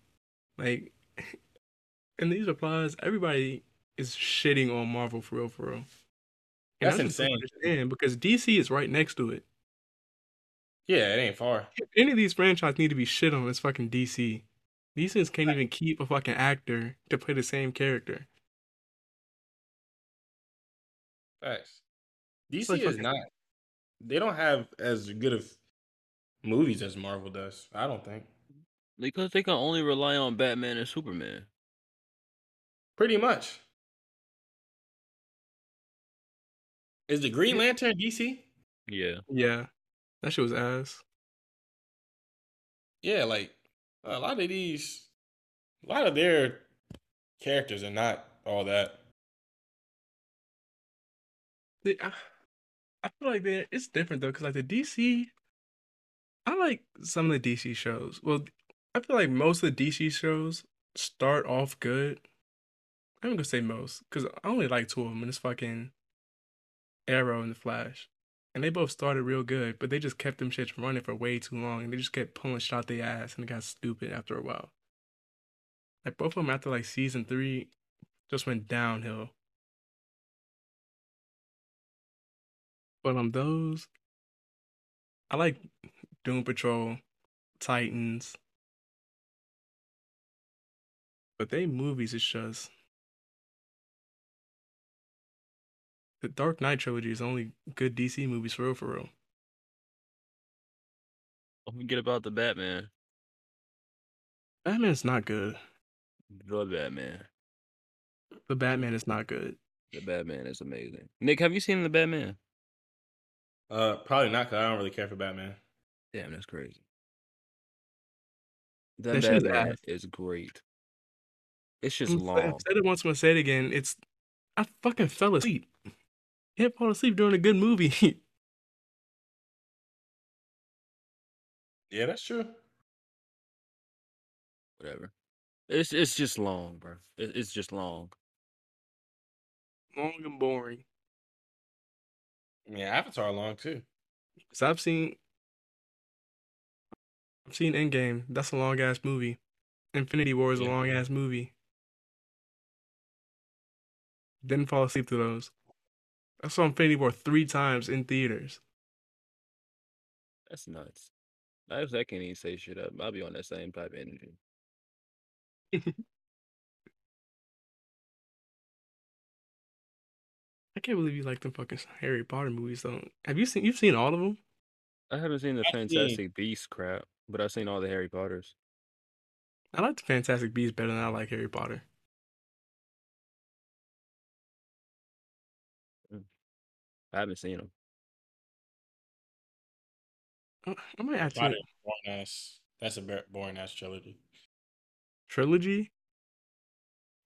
Like, <laughs> in these replies, everybody is shitting on Marvel for real, for real. And That's I just insane. Understand because DC is right next to it. Yeah, it ain't far. Any of these franchises need to be shit on. It's fucking DC. These things can't even keep a fucking actor to play the same character. Facts. DC like is not. They don't have as good of movies as Marvel does. I don't think. Because they can only rely on Batman and Superman. Pretty much. Is the Green Lantern DC? Yeah. Yeah, that shit was ass. Yeah, like a lot of these, a lot of their characters are not all that. They- I, I feel like they it's different though, because like the DC, I like some of the DC shows. Well, I feel like most of the DC shows start off good. I'm gonna say most, because I only like two of them, and it's fucking Arrow and the Flash, and they both started real good, but they just kept them shits running for way too long, and they just kept pulling shot their ass, and it got stupid after a while. Like both of them after like season three, just went downhill. But um, those I like Doom Patrol, Titans, but they movies is just the Dark Knight trilogy is the only good DC movies for real, for real. Don't forget about the Batman. Batman's not good. The Batman. The Batman is not good. The Batman is amazing. Nick, have you seen the Batman? Uh, probably not because I don't really care for Batman. Damn, that's crazy. That That is Batman is great. It's just I'm long. I've said it once, I'm gonna say it again. It's I fucking fell asleep. Can't fall asleep during a good movie. <laughs> Yeah, that's true. Whatever. It's it's just long, bro. It, it's just long. Long and boring. Yeah, Avatar long too. Cause I've seen, I've seen Endgame. That's a long ass movie. Infinity War is a long ass movie. Didn't fall asleep to those. I saw Infinity War three times in theaters. That's nuts. I, I can't even say shit up. I'll be on that same type of energy. <laughs> I can't believe you like the fucking Harry Potter movies though. Have you seen? You've seen all of them? I haven't seen the I've seen- Fantastic Beast crap, but I've seen all the Harry Potters. I like the Fantastic Beasts better than I like Harry Potter. I haven't seen them. I uh, I might actually Potter, boring ass. That's a bar- boring ass trilogy. trilogy.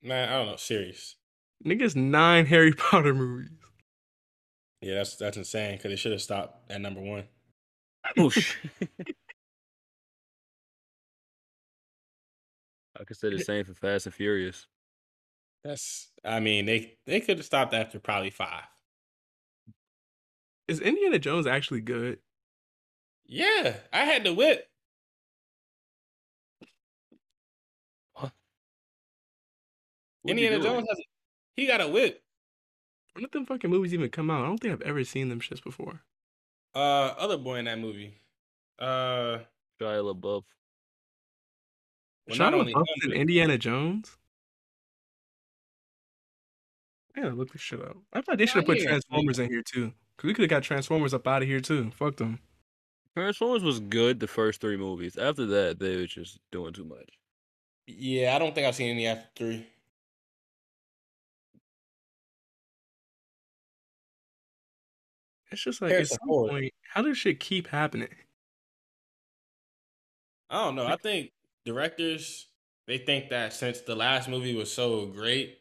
Man, I don't know. Serious. Niggas nine <laughs> Harry Potter movies. Yeah, that's that's insane. Because they should have stopped at number one. Oh. <laughs> I could say the same for Fast and Furious. That's. I mean, they they could have stopped after probably five. Is Indiana Jones actually good? Yeah, I had the whip. What? Indiana? Jones has. A, he got a whip. When did them fucking movies even come out? I don't think I've ever seen them shits before. Uh, other boy in that movie. Uh, Shia LaBeouf. well, Shia not only in Indiana Jones. I gotta look this shit up. I thought they should have put he Transformers in here too. Cause we could have got Transformers up out of here too. Fuck them. Transformers was good the first three movies. After that, they were just doing too much. Yeah, I don't think I've seen any after three. It's just like Harrison at some Ford. point, how does shit keep happening? I don't know. I think directors they think that since the last movie was so great,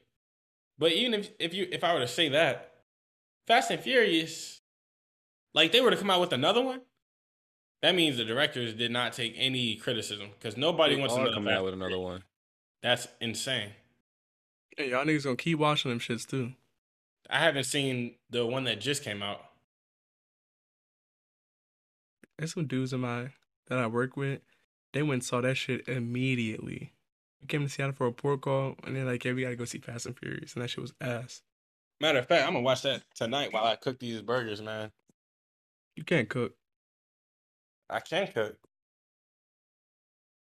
but even if if you if I were to say that, Fast and Furious, like they were to come out with another one, that means the directors did not take any criticism because nobody They wants are another coming out with another one. That's insane. Hey, y'all niggas gonna keep watching them shits too. I haven't seen the one that just came out. There's some dudes in my that I work with. They went and saw that shit immediately. We came to Seattle for a port call, and they're like, "Yeah, we gotta go see Fast and Furious," and that shit was ass. Matter of fact, I'm gonna watch that tonight while I cook these burgers, man. You can't cook. I can cook.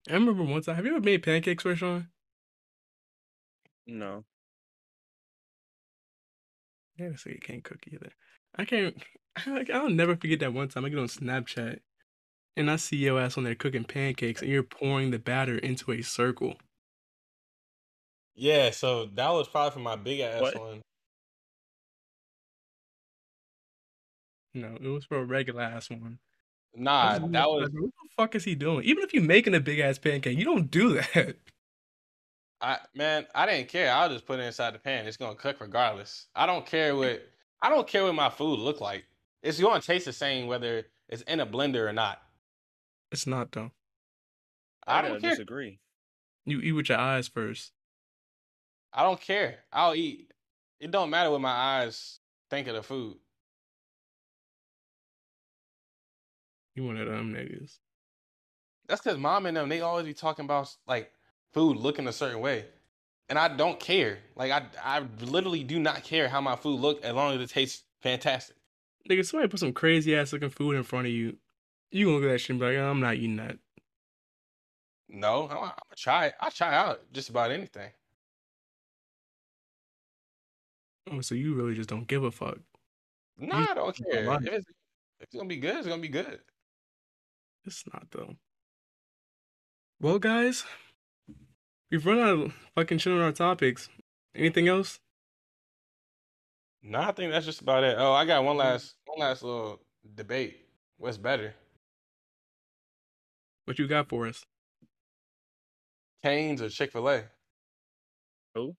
I remember one time. Have you ever made pancakes, Rayshawn? No. Yeah, so you can't cook either. I can't. <laughs> I, I'll never forget that one time I get on Snapchat and I see your ass on there cooking pancakes and you're pouring the batter into a circle. Yeah, so that was probably for my big ass What? one. No, it was for a regular ass one. Nah, just that was like, what the fuck is he doing? Even if you're making a big ass pancake, you don't do that. I man, I didn't care. I'll just put it inside the pan. It's gonna cook regardless. I don't care what I don't care what my food look like. It's gonna taste the same whether it's in a blender or not. It's not though. I I don't don't care. disagree. You eat with your eyes first. I don't care. I'll eat. It don't matter what my eyes think of the food. You one of them niggas. That's because mom and them they always be talking about like food looking a certain way, and I don't care. Like I I literally do not care how my food look as long as it tastes fantastic. Nigga, somebody put some crazy ass looking food in front of you. You gonna look at that shit and be like, I'm not eating that. No, I'm, I'm gonna try it. I try out just about anything. Oh, so you really just don't give a fuck. No, I don't care. If it's, if it's gonna be good, it's gonna be good. It's not though. Well, guys, we've run out of fucking shit on our topics. Anything else? No, I think that's just about it. Oh, I got one last one last little debate. What's better, What you got for us? Canes or Chick Fil A? Who?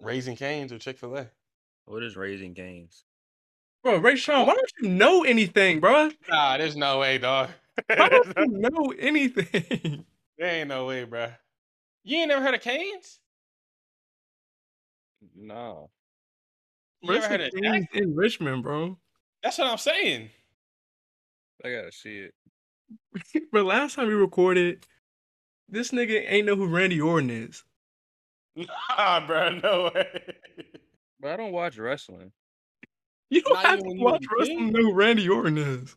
Raising Canes or Chick Fil A? What is Raising Canes? Bro, Rayshawn, why don't you know anything, bro? Nah, there's no way, dog. Why don't <laughs> you know anything? there ain't no way, bro. You ain't never heard of Canes? No. You Bro, ever heard of Cane's in Richmond, bro. That's what I'm saying. I gotta see it. <laughs> but last time we recorded, this nigga ain't know who Randy Orton is. <laughs> Nah, bro, no way. But I don't watch wrestling. You don't Not have to when you was watch wrestling to know who Randy Orton is.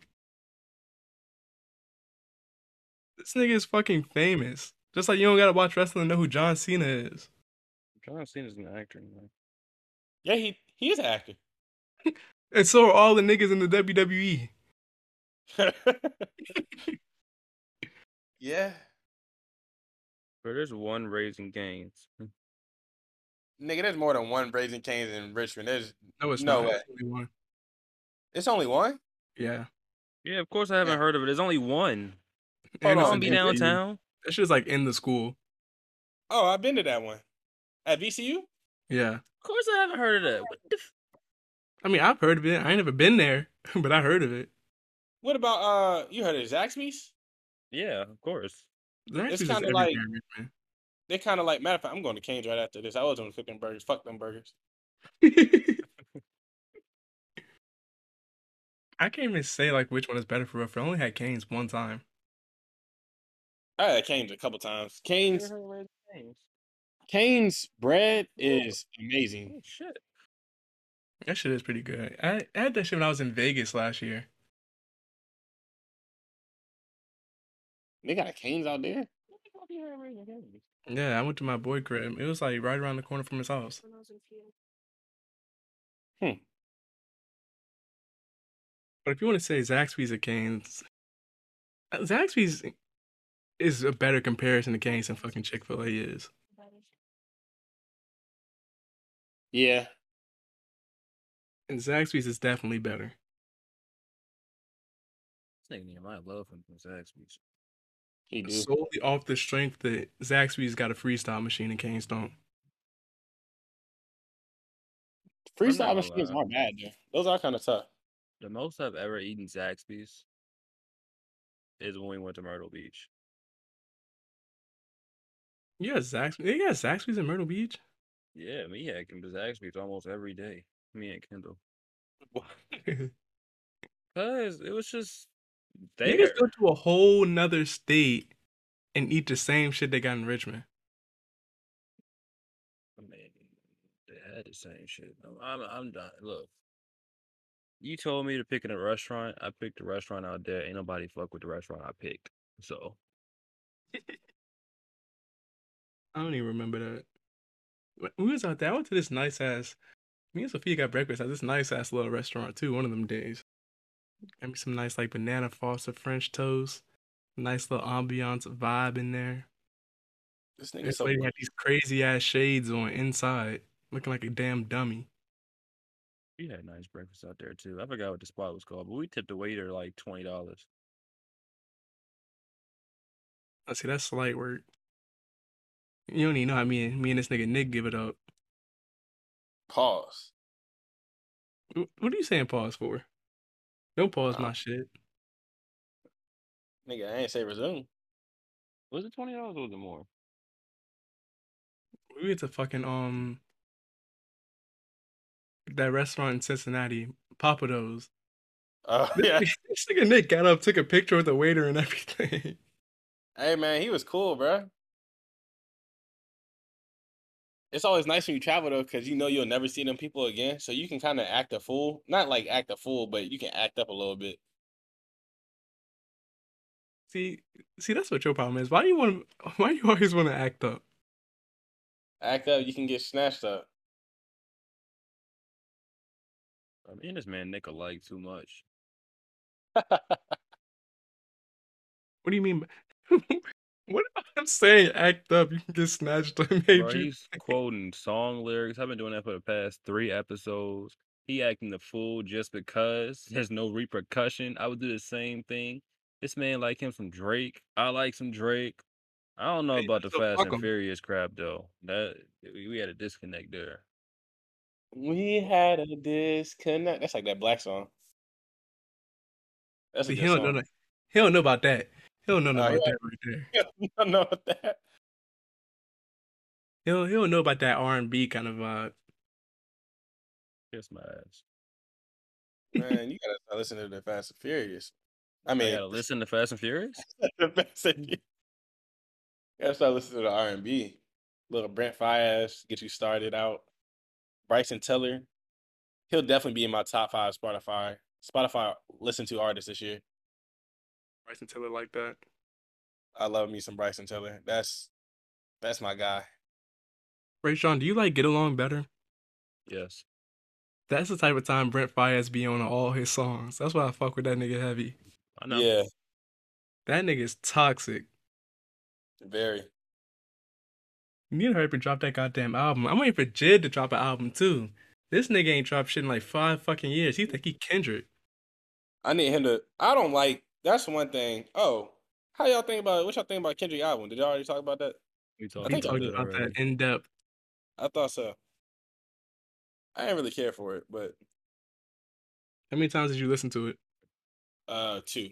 This nigga is fucking famous. Just like you don't gotta watch wrestling to know who John Cena is. John Cena's an actor. Man. Yeah, he he is an actor. <laughs> And so are all the niggas in the. WWE. <laughs> yeah. But there's one Raising Canes. Nigga, there's more than one Raising Canes in Richmond. There's No, it's No not. way. It's only one. it's only one? Yeah. Yeah, of course I haven't Yeah. heard of it. There's only one. Hold And on, it's Don't be downtown. That shit's like in the school. Oh, I've been to that one. At VCU? Yeah. Of course I haven't heard of that. What the f- I mean, I've heard of it. I ain't never been there, <laughs> but I heard of it. What about uh you heard of Zaxby's? yeah, of course. Zaxby's is kinda everywhere like- in Richmond. They kind of like matter of fact, I'm going to Canes right after this. I was on the flipping burgers. Fuck them burgers. <laughs> I can't even say like which one is better for real. I only had Canes one time. I had Canes a couple times. Canes Never heard of Raising Cane's. Canes bread is amazing. Oh, shit. That shit is pretty good. I, I had that shit when I was in Vegas last year. They got a Canes out there. Yeah, I went to my boy crib. It was like right around the corner from his house. Hmm. But if you want to say Zaxby's or Canes, Zaxby's is a better comparison to Canes than fucking Chick Fil A is. Yeah. And Zaxby's is definitely better. This nigga Nehemiah love him from Zaxby's. He do. Solely off the strength that Zaxby's got a freestyle machine and Canes don't. Freestyle machines aren't bad though. Those are kind of tough. The most I've ever eaten Zaxby's is when we went to Myrtle Beach. Yeah, Zaxby's. They got Zaxby's in Myrtle Beach. Yeah, me hacking to Zaxby's almost every day. Me and Kendall. <laughs> Niggas Cause it was just there. go to a whole nother state and eat the same shit they got in Richmond. I mean, they had the same shit. I'm, I'm, I'm done. Look, You told me to pick in a restaurant. I picked a restaurant out there. Ain't nobody fuck with the restaurant I picked. So <laughs> I don't even remember that. When we was out there, I went to this nice ass. Me and Sophia got breakfast at this nice ass little restaurant too. One of them days. Got me some nice like banana foster French toast. Nice little ambiance vibe in there. This nigga This so lady had these crazy ass shades on inside, looking like a damn dummy. we had nice breakfast out there too. I forgot what the spot was called, but we tipped the waiter like twenty dollars. I see that's slight work. You don't even know how me and me and this nigga Nick give it up. pause. What are you saying pause for? Don't pause Uh, my shit. Nigga, I ain't say resume. Was it twenty dollars or was it more? We went to fucking um that restaurant in Cincinnati, Papados. Oh <laughs> yeah. this nigga Nick got up, took a picture with the waiter and everything. hey man, he was cool, bro. It's always nice when you travel though, because you know you'll never see them people again. So you can kind of act a fool. Not like act a fool, but you can act up a little bit. See, see, that's what your problem is. Why do you want? <laughs> Why do you always want to act up? Act up, you can get snatched up. I mean, this man Nick alike too much. <laughs> What do you mean? by- what I'm saying, act up. You can get snatched <laughs> up. Made Bro, he's quoting song lyrics. I've been doing that for the past three episodes. He acting the fool just because <laughs> there's no repercussion. I would do the same thing. This man like him from Drake. I like some Drake. I don't know Hey, about the so Fast and and 'em. Furious crap though. That we we had a disconnect there. We had a disconnect. That's like that black song. That's a See, good he don't song. that. He don't know about that. He don't <laughs> know about that right there. I don't know what that. He don't, he don't know about that R and B kind of vibe. Kiss my ass. Man, <laughs> you gotta listen to the Fast and Furious. I I mean, gotta listen to Fast and Furious. <laughs> the Fast and Furious. You gotta start listening to the R and B. Little Brent Faiyaz get you started out. Bryson Tiller, he'll definitely be in my top five Spotify Spotify listen to artists this year. Bryson Tiller like that. I love me some Bryson Tiller. That's that's my guy. Rayshawn, do you like Get Along Better? Yes. That's the type of time Brent Faiyaz be on all his songs. That's why I fuck with that nigga heavy. I know. Yeah, That nigga is toxic. very. You need to hurry up and drop that goddamn album. I'm waiting for JID to drop an album too. This nigga ain't dropped shit in like five fucking years. He think he Kendrick. I need him to. I don't like. That's one thing. Oh, how y'all think about it? what y'all think about Kendrick album? Did y'all already talk about that? We I talked He think I about talked that about already. that in depth. I thought so. I didn't really care for it, but How many times did you listen to it? uh, two.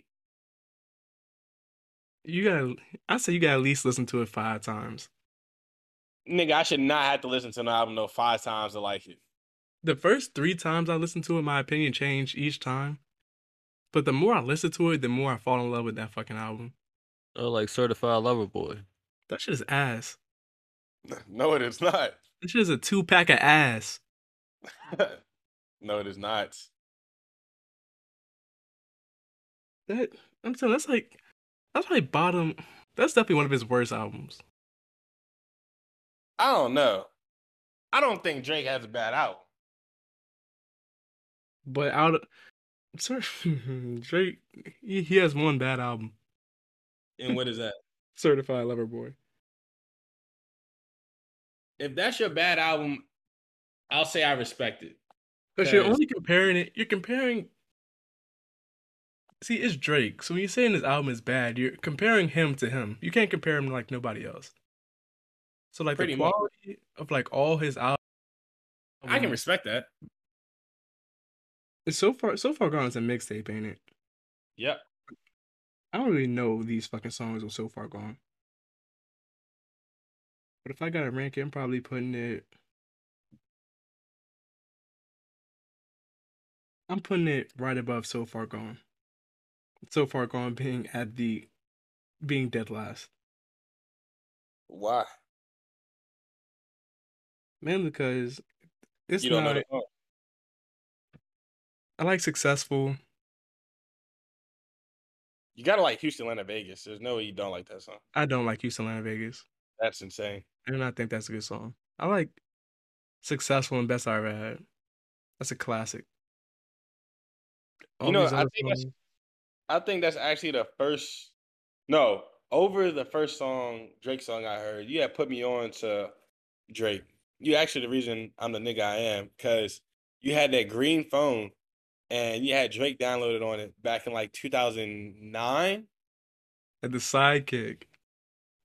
You gotta. I say you gotta at least listen to it five times. Nigga, I should not have to listen to an album though five times to like it. The first three times I listened to it, my opinion changed each time. But the more I listen to it, the more I fall in love with that fucking album. Oh, like certified lover boy. That shit is ass. <laughs> No, it is not. That shit is a two pack of ass. <laughs> no, it is not. That I'm saying that's like that's probably bottom. That's definitely one of his worst albums. I don't know. I don't think Drake has a bad album. But out of sir, <laughs> Drake, he, he has one bad album. And what is that? <laughs> Certified Lover Boy. If that's your bad album, I'll say I respect it. Because you're only comparing it. You're comparing. See, it's Drake. So when you're saying his album is bad, you're comparing him to him. You can't compare him to like nobody else. So like Pretty the much. quality of like all his albums. I can respect that. It's so far so far gone as a mixtape, ain't it? Yep. I don't really know these fucking songs are so far gone. But if I gotta rank it, I'm probably putting it. I'm putting it right above so far gone. So far gone being at the being dead last. Why? Mainly because it's you don't not know the song. I like successful. You gotta like Houston, Atlanta, Vegas. There's no way you don't like that song. I don't like Houston, Atlanta, Vegas. That's insane. I do not think that's a good song. I like successful and best I ever had. That's a classic. You know, I think that's- I think that's actually the first. No, over the first song Drake song I heard. You had put me on to Drake. You actually the reason I'm the nigga I am because you had that green phone, and you had Drake downloaded on it back in like 2009. and the sidekick.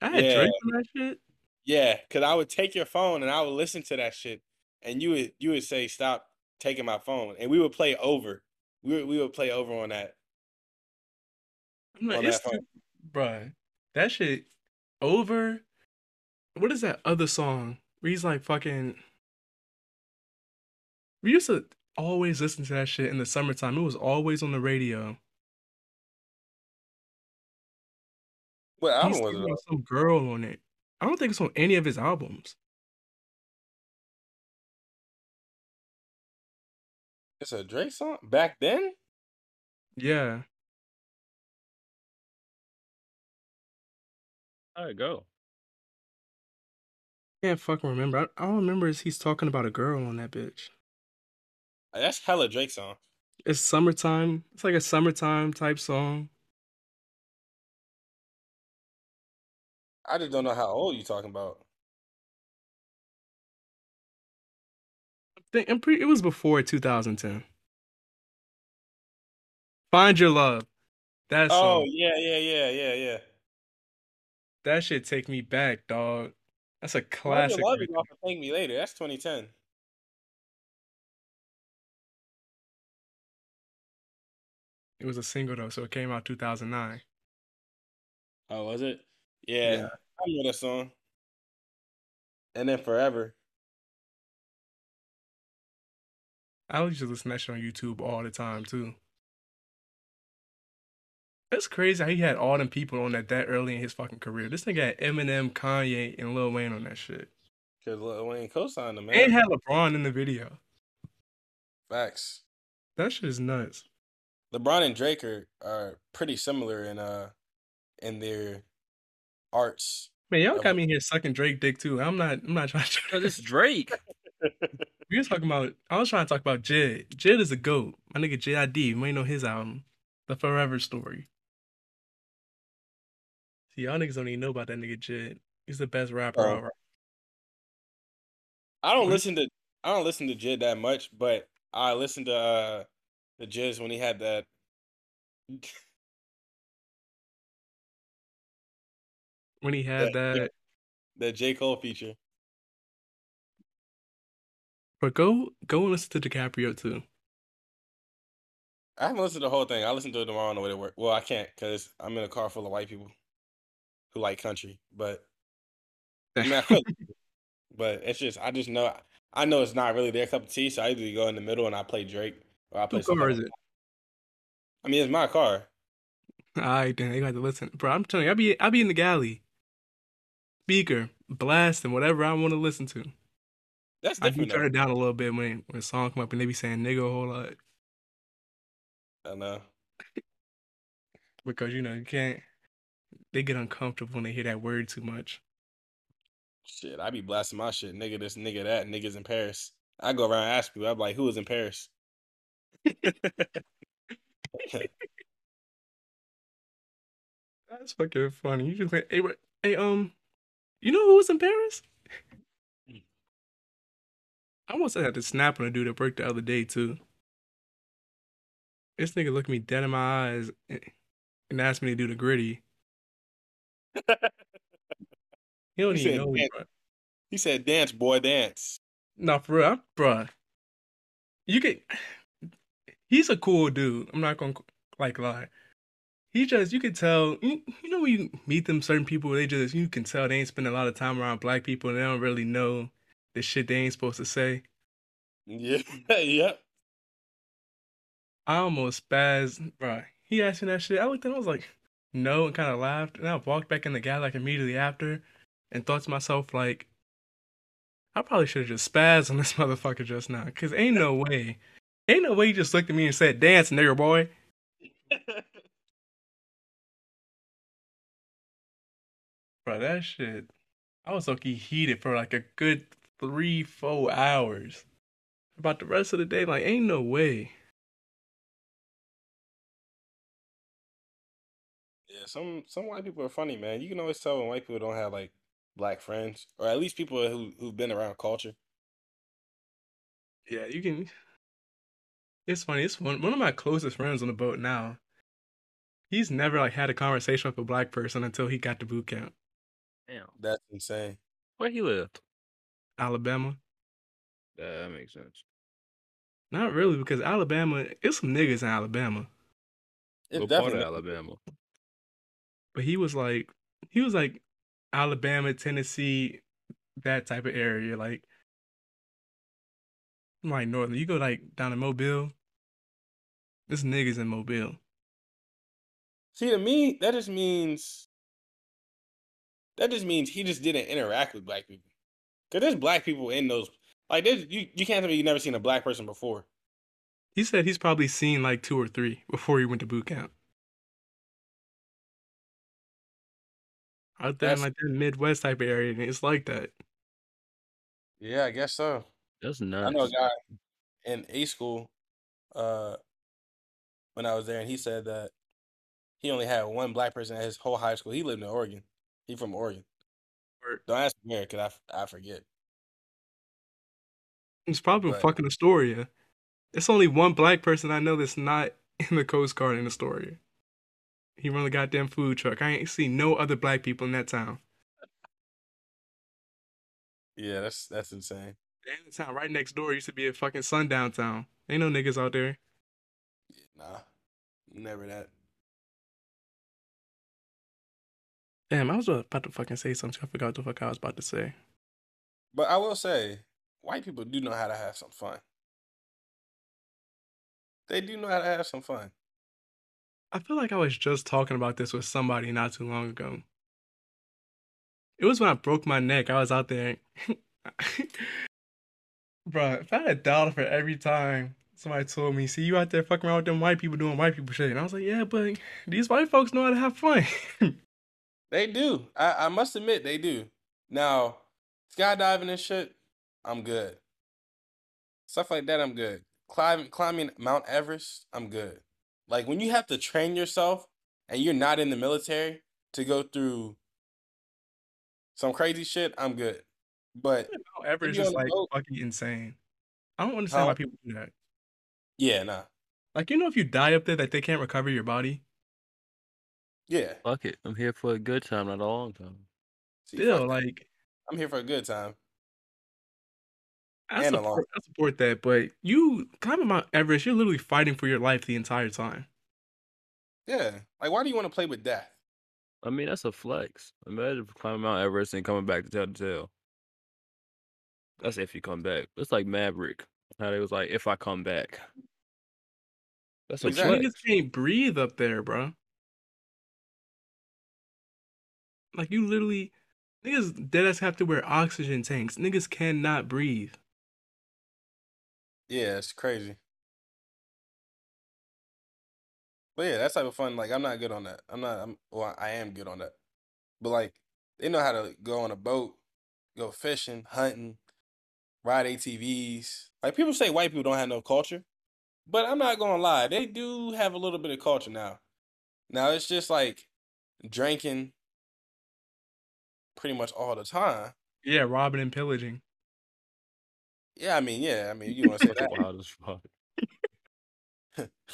I had Yeah. Drake on that shit. Yeah, because I would take your phone and I would listen to that shit, and you would you would say stop taking my phone, and we would play over. We would, we would play over on that. I'm like, on that phone. bruh, that shit over. What is that other song where he's like fucking? We used to always listen to that shit in the summertime. It was always on the radio. What He's album was singing it? some girl on it. I don't think it's on any of his albums. It's a Drake song back then. Yeah, How'd it go? can't fucking remember. I, all I remember is he's talking about a girl on that bitch. That's hella Drake song. It's summertime. It's like a summertime type song. I just don't know how old you talking about. I think I'm pretty. It was before 2010. Find your love. That Oh yeah, yeah, yeah, yeah, yeah. That shit take me back, dog. That's a Love Your classic. Love is off of Thank Me Later. That's 2010. It was a single though, so it came out 2009. Oh, was it? Yeah, Yeah. I know that song. And then Forever. I used to listen to that shit on YouTube all the time too. It's crazy how he had all them people on that that early in his fucking career. This nigga had Eminem, Kanye, and Lil Wayne on that shit. Cause Lil Wayne co-signed him, man. And had LeBron in the video. Facts. That shit is nuts. LeBron and Drake are, are pretty similar in uh in their arts. Man, y'all got me here sucking Drake dick too. I'm not. I'm not trying to. Cause it's Drake. <laughs> <laughs> We was talking about. I was trying to talk about JID. JID is a goat. My nigga JID. You ain't know his album, The Forever Story. See, y'all niggas don't even know about that nigga JID. He's the best rapper. Oh. ever. I don't What? listen to I don't listen to JID that much, but I listen to uh the Jizz when he had that When he had Yeah, that. the J Cole feature. But go go and listen to DiCaprio 2. I haven't listened to the whole thing. I listened to it tomorrow on the way to work. Well, I can't because I'm in a car full of white people who like country. But <laughs> I mean, I but it's just I just know I know it's not really their cup of tea. So I either go in the middle and I play Drake or I play. Whose car is it? I mean, it's my car. Alright, then you got to listen, bro. I'm telling you, I be I be in the galley, speaker, blasting whatever I want to listen to. That's I do turn it down a little bit when when a song come up and they be saying nigga a whole lot I know. <laughs> because you know you can't. They get uncomfortable when they hear that word too much. Shit, I be blasting my shit. Nigga, this nigga, that niggas in Paris. I go around and ask people. I'm like, who is in Paris? That's fucking funny. You just hey, wait, hey um, you know who was in Paris? I almost had to snap on a dude at work the other day too. This nigga looked me dead in my eyes and- asked me to do the gritty. <laughs> He don't He even know me, bro. he said, "Dance, boy, dance." Nah, for real, bruh. You get. He's a cool dude. I'm not gonna like lie. He just, you could tell. You, you know when you meet them certain people, they just you can tell they ain't spend a lot of time around black people and they don't really know the shit they ain't supposed to say. Yeah, <laughs> yep. I almost spazzed, bruh. He asked me that shit. I looked at him, I was like, no, and kind of laughed. And I walked back in the guy like immediately after and thought to myself, like, I probably should have just spazzed on this <laughs> motherfucker just now. Cause ain't no way. Ain't no way he just looked at me and said, "Dance, nigger boy." <laughs> Bro, that shit. I was lucky heated for like a good three, four hours. About the rest of the day, like, ain't no way. Yeah, some some white people are funny, man. You can always tell when white people don't have like black friends, or at least people who who've been around culture. Yeah, you can. It's funny. It's one one of my closest friends on the boat now. He's never like had a conversation with a black person until he got to boot camp, Damn. That's insane. Where he lived? Alabama. Yeah, that makes sense. Not really, because Alabama, it's some niggas in Alabama. It's What part of definitely Alabama? But he was like, he was like Alabama, Tennessee, that type of area. Like, like northern. You go like down to Mobile. This niggas in Mobile. see to me that just means that just means he just didn't interact with black people. Cause there's black people in those like there's you you can't tell me you never seen a black person before. He said he's probably seen like two or three before he went to boot camp. Out there in That's- like that Midwest type of area, and it's like that. Yeah, I guess so. That's not. I know a guy in A school, uh, when I was there, and he said that he only had one black person at his whole high school. He lived in Oregon. He from Oregon. Don't ask me where, cause I forget. It's probably But- fucking Astoria. It's only one black person I know that's not <laughs> in the Coast Guard in Astoria. He run a goddamn food truck. I ain't seen no other black people in that town. Yeah, that's that's insane. Damn, the town right next door used to be a fucking sundown town. Ain't no niggas out there. Nah, never that. Damn, I was about to fucking say something. I forgot what the fuck I was about to say. But I will say, white people do know how to have some fun. They do know how to have some fun. I feel like I was just talking about this with somebody not too long ago. It was when I broke my neck. I was out there. <laughs> Bruh, if I had a dollar for every time somebody told me, see you out there fucking around with them white people doing white people shit. And I was like, yeah, but these white folks know how to have fun. <laughs> They do. I, I must admit they do. Now, skydiving and shit, I'm good. Stuff like that, I'm good. Climbing Mount Everest, I'm good. Like when you have to train yourself and you're not in the military to go through some crazy shit, I'm good. But Mount Everest is on like boat? Oh fucking insane. I don't understand How- why people do that. yeah, nah. Like, you know, if you die up there, that they can't recover your body. Yeah. Fuck it. I'm here for a good time, not a long time. See, Still, that. like, I'm here for a good time. I And a long support, I support that, but you climbing Mount Everest, you're literally fighting for your life the entire time. Yeah. Like why do you want to play with death? I mean, that's a flex. Imagine climbing Mount Everest and coming back to tell the tale. That's if you come back. It's like Maverick. How they was like, if I come back. That's a Like, Exactly. niggas can't breathe up there, bro. Like, you literally, niggas dead ass have to wear oxygen tanks. Niggas cannot breathe. Yeah, it's crazy. But yeah, that's type of fun, like I'm not good on that. I'm not I'm well, I am good on that. But like they know how to go on a boat, go fishing, hunting, ride ATVs. Like people say white people don't have no culture. But I'm not gonna lie, they do have a little bit of culture now. Now it's just like drinking pretty much all the time. Yeah, robbing and pillaging. Yeah, I mean, yeah, I mean you wanna say that. <laughs> Wild as fuck.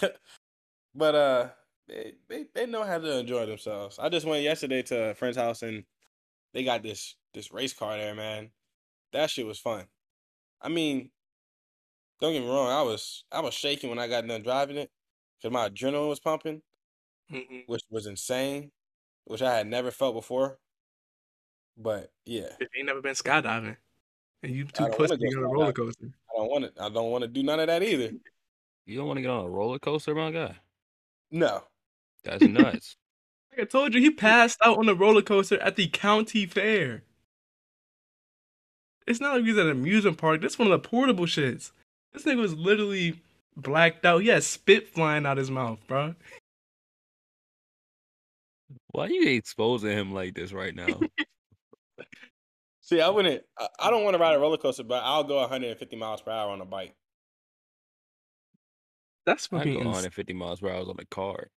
<laughs> but uh they, they they know how to enjoy themselves. I just went yesterday to a friend's house and they got this this race car there, man. That shit was fun. I mean, don't get me wrong, I was I was shaking when I got done driving it because my adrenaline was pumping, Mm-mm. which was insane, which I had never felt before. But yeah, you ain't never been skydiving, and you too pussy to get on a roller coaster. I don't want to. I don't want to do none of that either. You don't want to get on a roller coaster, my guy? No, That's nuts. <laughs> Like I told you, he passed out on the roller coaster at the county fair. It's not like he's at an amusement park. This one of the portable shits. This nigga was literally blacked out. He had spit flying out his mouth, bro. Why are you exposing him like this right now? <laughs> See, I wouldn't. I, I don't want to ride a roller coaster, but I'll go 150 miles per hour on a bike. That's I fucking go 150 miles per hour on a car.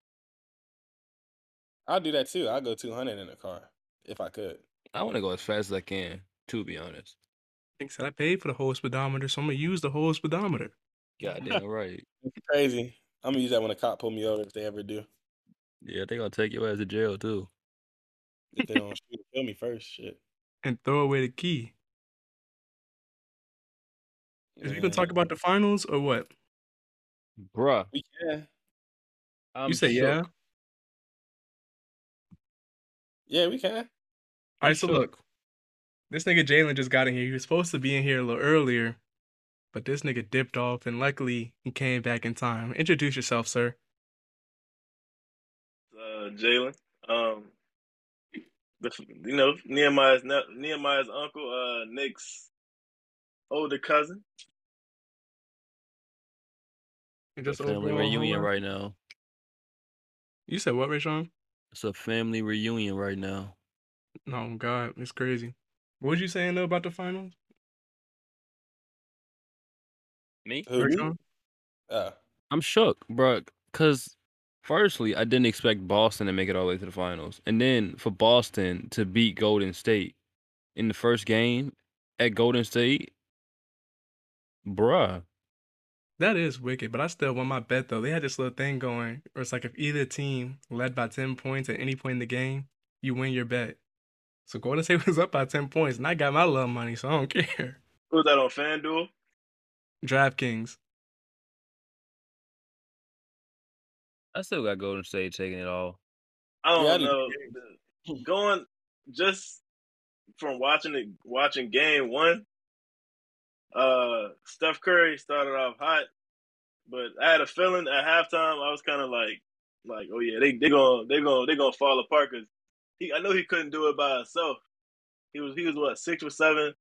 I'll do that too. I'll go 200 in a car if I could. I want to go as fast as I can. To be honest, Thinks that I paid for the whole speedometer, so I'm gonna use the whole speedometer. goddamn <laughs> right. It's crazy. I'm gonna use that when a cop pull me over if they ever do. Yeah, they gonna take your ass to jail too. If they don't <laughs> shoot, kill me first. Shit. And throw away the key. Is we gonna talk about the finals or what? Bruh, Yeah. I'm you say shook. yeah? Yeah, we can. Alright, so shook. look. This nigga Jalen just got in here. He was supposed to be in here a little earlier, but this nigga dipped off and luckily he came back in time. Introduce yourself, sir. uh, Jalen. Um, you know Nehemiah's Nehemiah's uncle, uh, Nick's older cousin. And It's just a family overall reunion homework. right now. You said what, Rayshawn? It's a family reunion right now. No, God, it's crazy. What was you saying though about the finals? Me? Who? me? Rayshawn? Uh, I'm shook, bro. Cause firstly, I didn't expect Boston to make it all the way to the finals, and then for Boston to beat Golden State in the first game at Golden State, bruh. That is wicked, but I still won my bet though. They had this little thing going, where it's like if either team led by ten points at any point in the game, you win your bet. So Golden State was up by ten points, and I got my love money, so I don't care. Who was that on FanDuel? DraftKings. I still got Golden State taking it all. I don't Yeah, know. The- Going just from watching it, watching game one. Uh, Steph Curry started off hot, but I had a feeling at halftime I was kind of like, like, oh yeah, they they gonna they gonna they gonna fall apart because he I know he couldn't do it by himself. He was he was what six or seven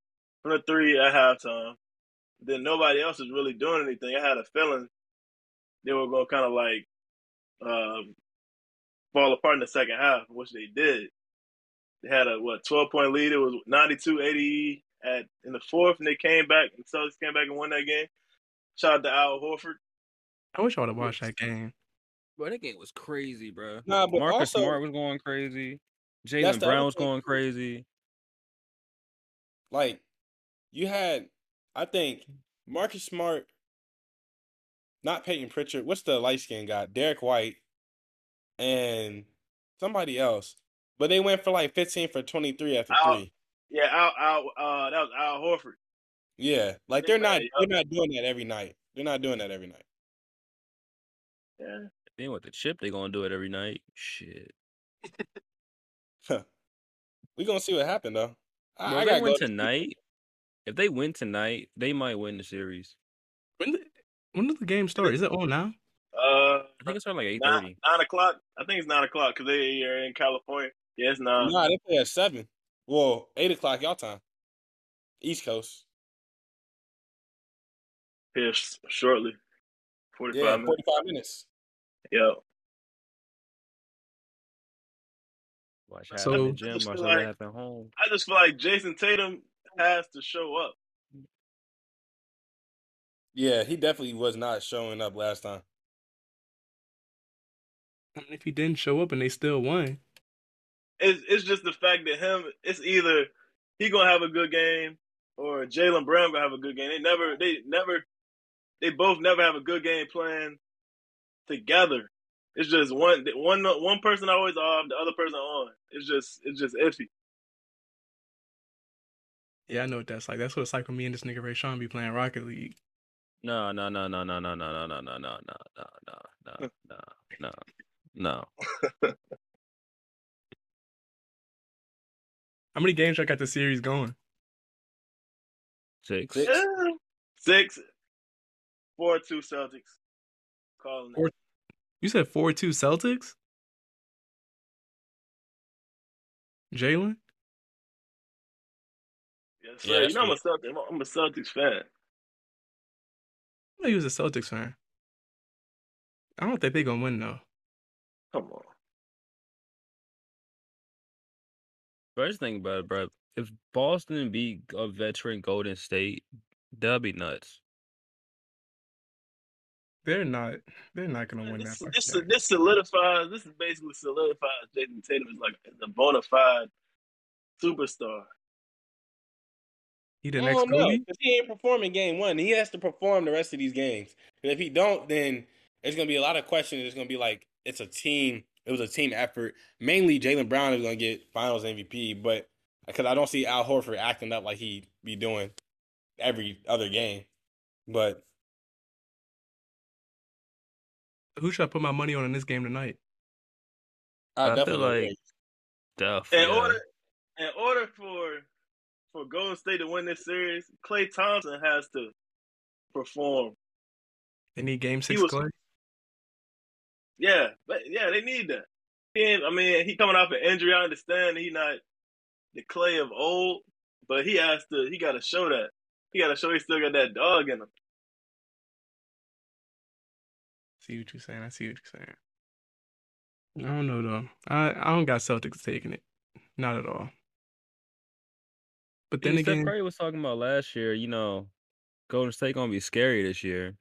from the three at halftime. Then nobody else was really doing anything. I had a feeling they were gonna kind of like um, fall apart in the second half, which they did. They had a what twelve point lead. It was 92-80 at in the fourth, and they came back. And Celtics came back and won that game. Shout out to Al Horford. I wish I would have watched that game. Bro, that game was crazy, bro. Nah, but Marcus also- Smart was going crazy. That's Jaylen the Brown was going crazy. like you had, I think Marcus Smart, not Payton Pritchard. What's the light skinned guy? Derrick White, and somebody else. But they went for like 15 for 23 after Al- three. Yeah, Al, Al uh, that was Al Horford. Yeah, like they're not they're not doing that every night. They're not doing that every night. Yeah, Then with the chip, they're gonna do it every night. Shit. <laughs> <laughs> we gonna see what happened though. Bro, I, I if they gotta win go to- tonight, if they win tonight, they might win the series. When the, when does the game start? Is it on now? uh, I think it's around like eight nine, thirty. nine o'clock. I think it's nine o'clock because they are in California. Yeah, it's nine. Nah, they play at seven. Well, eight o'clock y'all time. East Coast. Here shortly. Forty-five Yeah, minutes. forty-five minutes. Yeah. Watch So- half in the gym, watch the like- half at home. I just feel like Jayson Tatum has to show up. Yeah, he definitely was not showing up last time. I if he didn't show up and they still won, It's it's just the fact that him. It's either he gonna have a good game or Jaylen Brown gonna have a good game. They never. They never. They both never have a good game plan together. It's just one one one person always off, the other person on. It's just it's just iffy. yeah, I know what that's like. That's what it's like when me and this nigga Rayshawn be playing Rocket League. No, no, no, no, no, no, no, no, no, no, no, no, no, no, no, no, no. How many games I got the series going? Six. Six. Yeah. Six, four, two Celtics. Calling Four- it. You said four two Celtics. Jalen. Yes, Yeah, sir. that's you know I'm a good. Celtics. I'm a Celtics fan. I know he was a Celtics fan. I don't think they're gonna win though. Come on. First thing about it, bro. If Boston beat a veteran Golden State, that'd be nuts. They're not. They're not gonna win that. This, fucking this, this solidifies. This is basically solidifies Jayson Tatum is like the bona fide superstar. He the I next don't know he ain't performing game one. He has to perform the rest of these games. And if he don't, then it's gonna be a lot of questions. It's gonna be like it's a team. It was a team effort. Mainly, Jaylen Brown is gonna get Finals MVP, but because I don't see Al Horford acting up like he be doing every other game. But Who should I put my money on in this game tonight? I, I feel like. Duff. In yeah. order, in order for for Golden State to win this series, Klay Thompson has to perform. They need game He six was- Klay. Yeah, but yeah, they need that. He I mean, he coming off an injury. I understand he not the Klay of old, but he has to. He got to show that. He got to show he still got that dog in him. See what you're saying. I see what you're saying. I don't know though. I I don't got Celtics taking it. Not at all. But then Yeah, Steph again, Curry was talking about last year, you know, Golden State gonna be scary this year,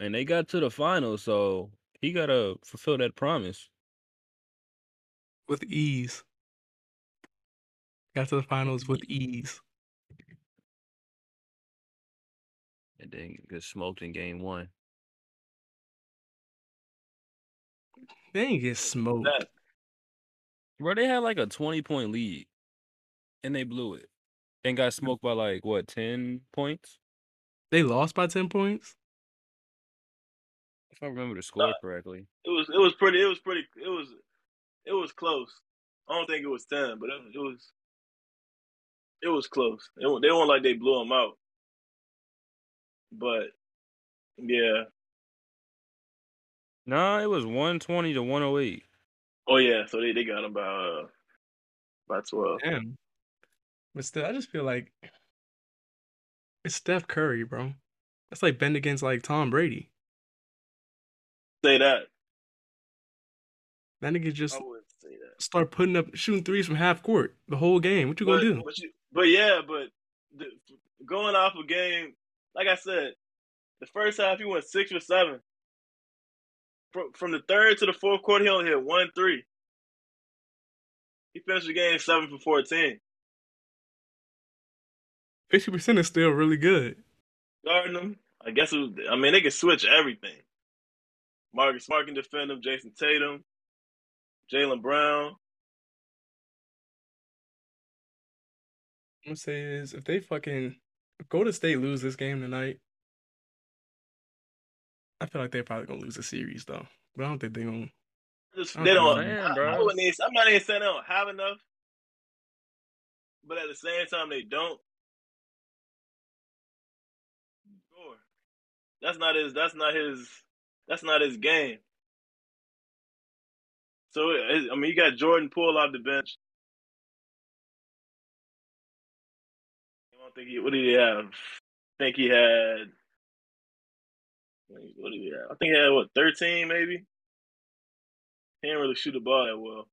and they got to the finals, so he gotta fulfill that promise. with ease. Got to the finals with ease. And then get smoked in game one. They ain't get smoked. That Bro, they had like a twenty point lead, and they blew it, and got smoked by like what ten points, They lost by ten points. if I remember the score Nah. correctly. it was. It was pretty. It was pretty. It was. It was close. I don't think it was ten, but it, it was. It was close. It, they weren't like they blew them out. But yeah. Nah, it was one twenty to one oh eight. Oh yeah. So they, they got them by uh, by twelve. Damn. But still, I just feel like it's Steph Curry, bro. That's like bend against like Tom Brady. Say that. That nigga just I wouldn't say that. start putting up shooting threes from half court the whole game. What you gonna do? But, you, but yeah, but the, going off a game, like I said, the first half he went six or seven. From, from the third to the fourth quarter, he only hit one three. He finished the game seven for fourteen. Fifty percent is still really good. Guarding them, I guess. Was, I mean, they can switch everything. Marcus Smart can defend him. Jayson Tatum, Jaylen Brown. I'm gonna say is if they fucking if Golden State lose this game tonight, I feel like they're probably gonna lose the series though. But I don't think they're gonna. Just, I'm they don't. saying, I, I am not even saying they don't have enough, but at the same time they don't. Sure, that's not his. That's not his. That's not his game. So I mean, you got Jordan Poole off the bench. I don't think he. What did he have? I think he had. What did he have? I think he had what thirteen maybe. He didn't really shoot the ball that well.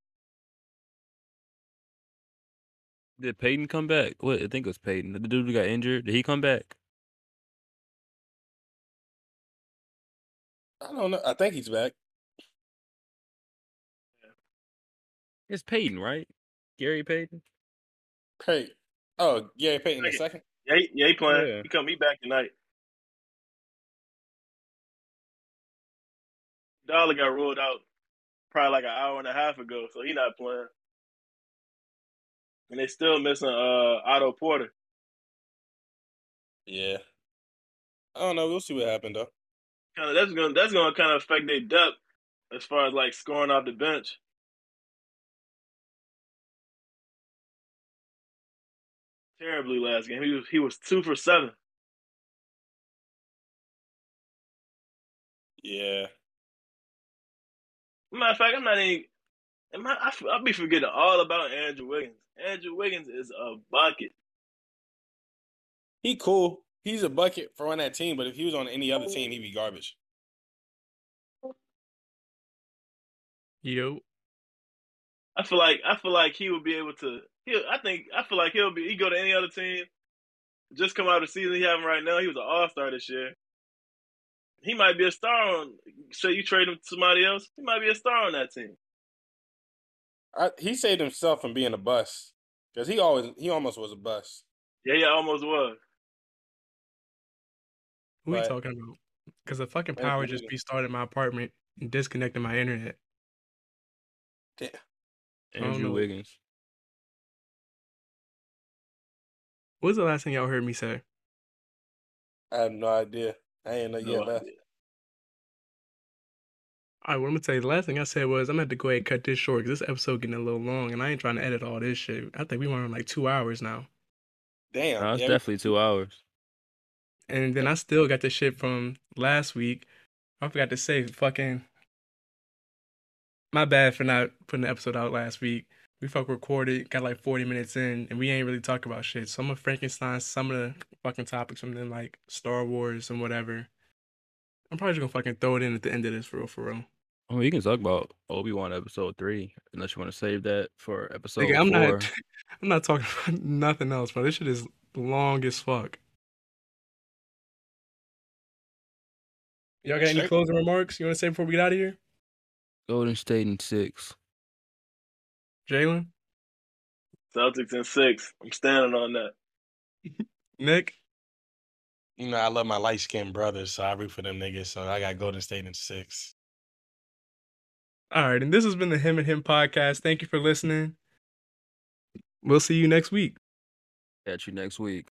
Did Payton come back? What I think it was Payton. The dude who got injured. Did he come back? I don't know. I think he's back. It's Payton, right? Gary Payton. Hey, oh Gary Payton the Second. second. Yeah, he, yeah, he playing. Yeah. He come. He back tonight. Dollar got ruled out probably like an hour and a half ago, so he not playing. And they still missing uh Otto Porter. Yeah. I don't know. We'll see what happened though. Kind of that's gonna that's gonna kind of affect their depth as far as like scoring off the bench. Terribly last game. He was he was two for seven. Yeah. Matter of fact, I'm not even. Am I, I, I'll be forgetting all about Andrew Wiggins. Andrew Wiggins is a bucket. He cool. He's a bucket for on that team, but if he was on any other team, he'd be garbage. Yo. I feel like I feel like he would be able to. He, I think I feel like he'll be. He go to any other team. Just come out of the season he having right now. He was an All Star this year. He might be a star on. Say you trade him to somebody else, he might be a star on that team. I, he saved himself from being a bust because he always he almost was a bust. Yeah, yeah, almost was. Who are you talking about? Because the fucking power just Davis. restarted my apartment and disconnected my internet. Damn. Andrew. Wiggins. What was the last thing y'all heard me say? I have no idea. I ain't know you No had left. idea. All right, what I'm gonna tell you. The last thing I said was I'm gonna have to go ahead and cut this short because this episode getting a little long, and I ain't trying to edit all this shit. I think we went on like two hours now, Damn. No, it's yeah, definitely two hours. and then I still got the shit from last week. I forgot to say, fucking. My bad for not putting the episode out last week. We fuck recorded, got like 40 minutes in, and we ain't really talk about shit. Some of Frankenstein, some of the fucking topics from them, like Star Wars and whatever. I'm probably just gonna fucking throw it in at the end of this for real, for real. Oh, you can talk about Obi Wan episode three, unless you want to save that for episode Nigga, I'm four. not. <laughs> I'm not talking about <laughs> nothing else, bro. This shit is long as fuck. Y'all got any closing remarks you want to say before we get out of here, Golden State in six. Jalen, Celtics in six. I'm standing on that. <laughs> Nick? You know, I love my light skinned brothers, so I root for them niggas. So I got Golden State in six. All right, and this has been the Him and Him podcast. Thank you for listening. We'll see you next week. Catch you next week.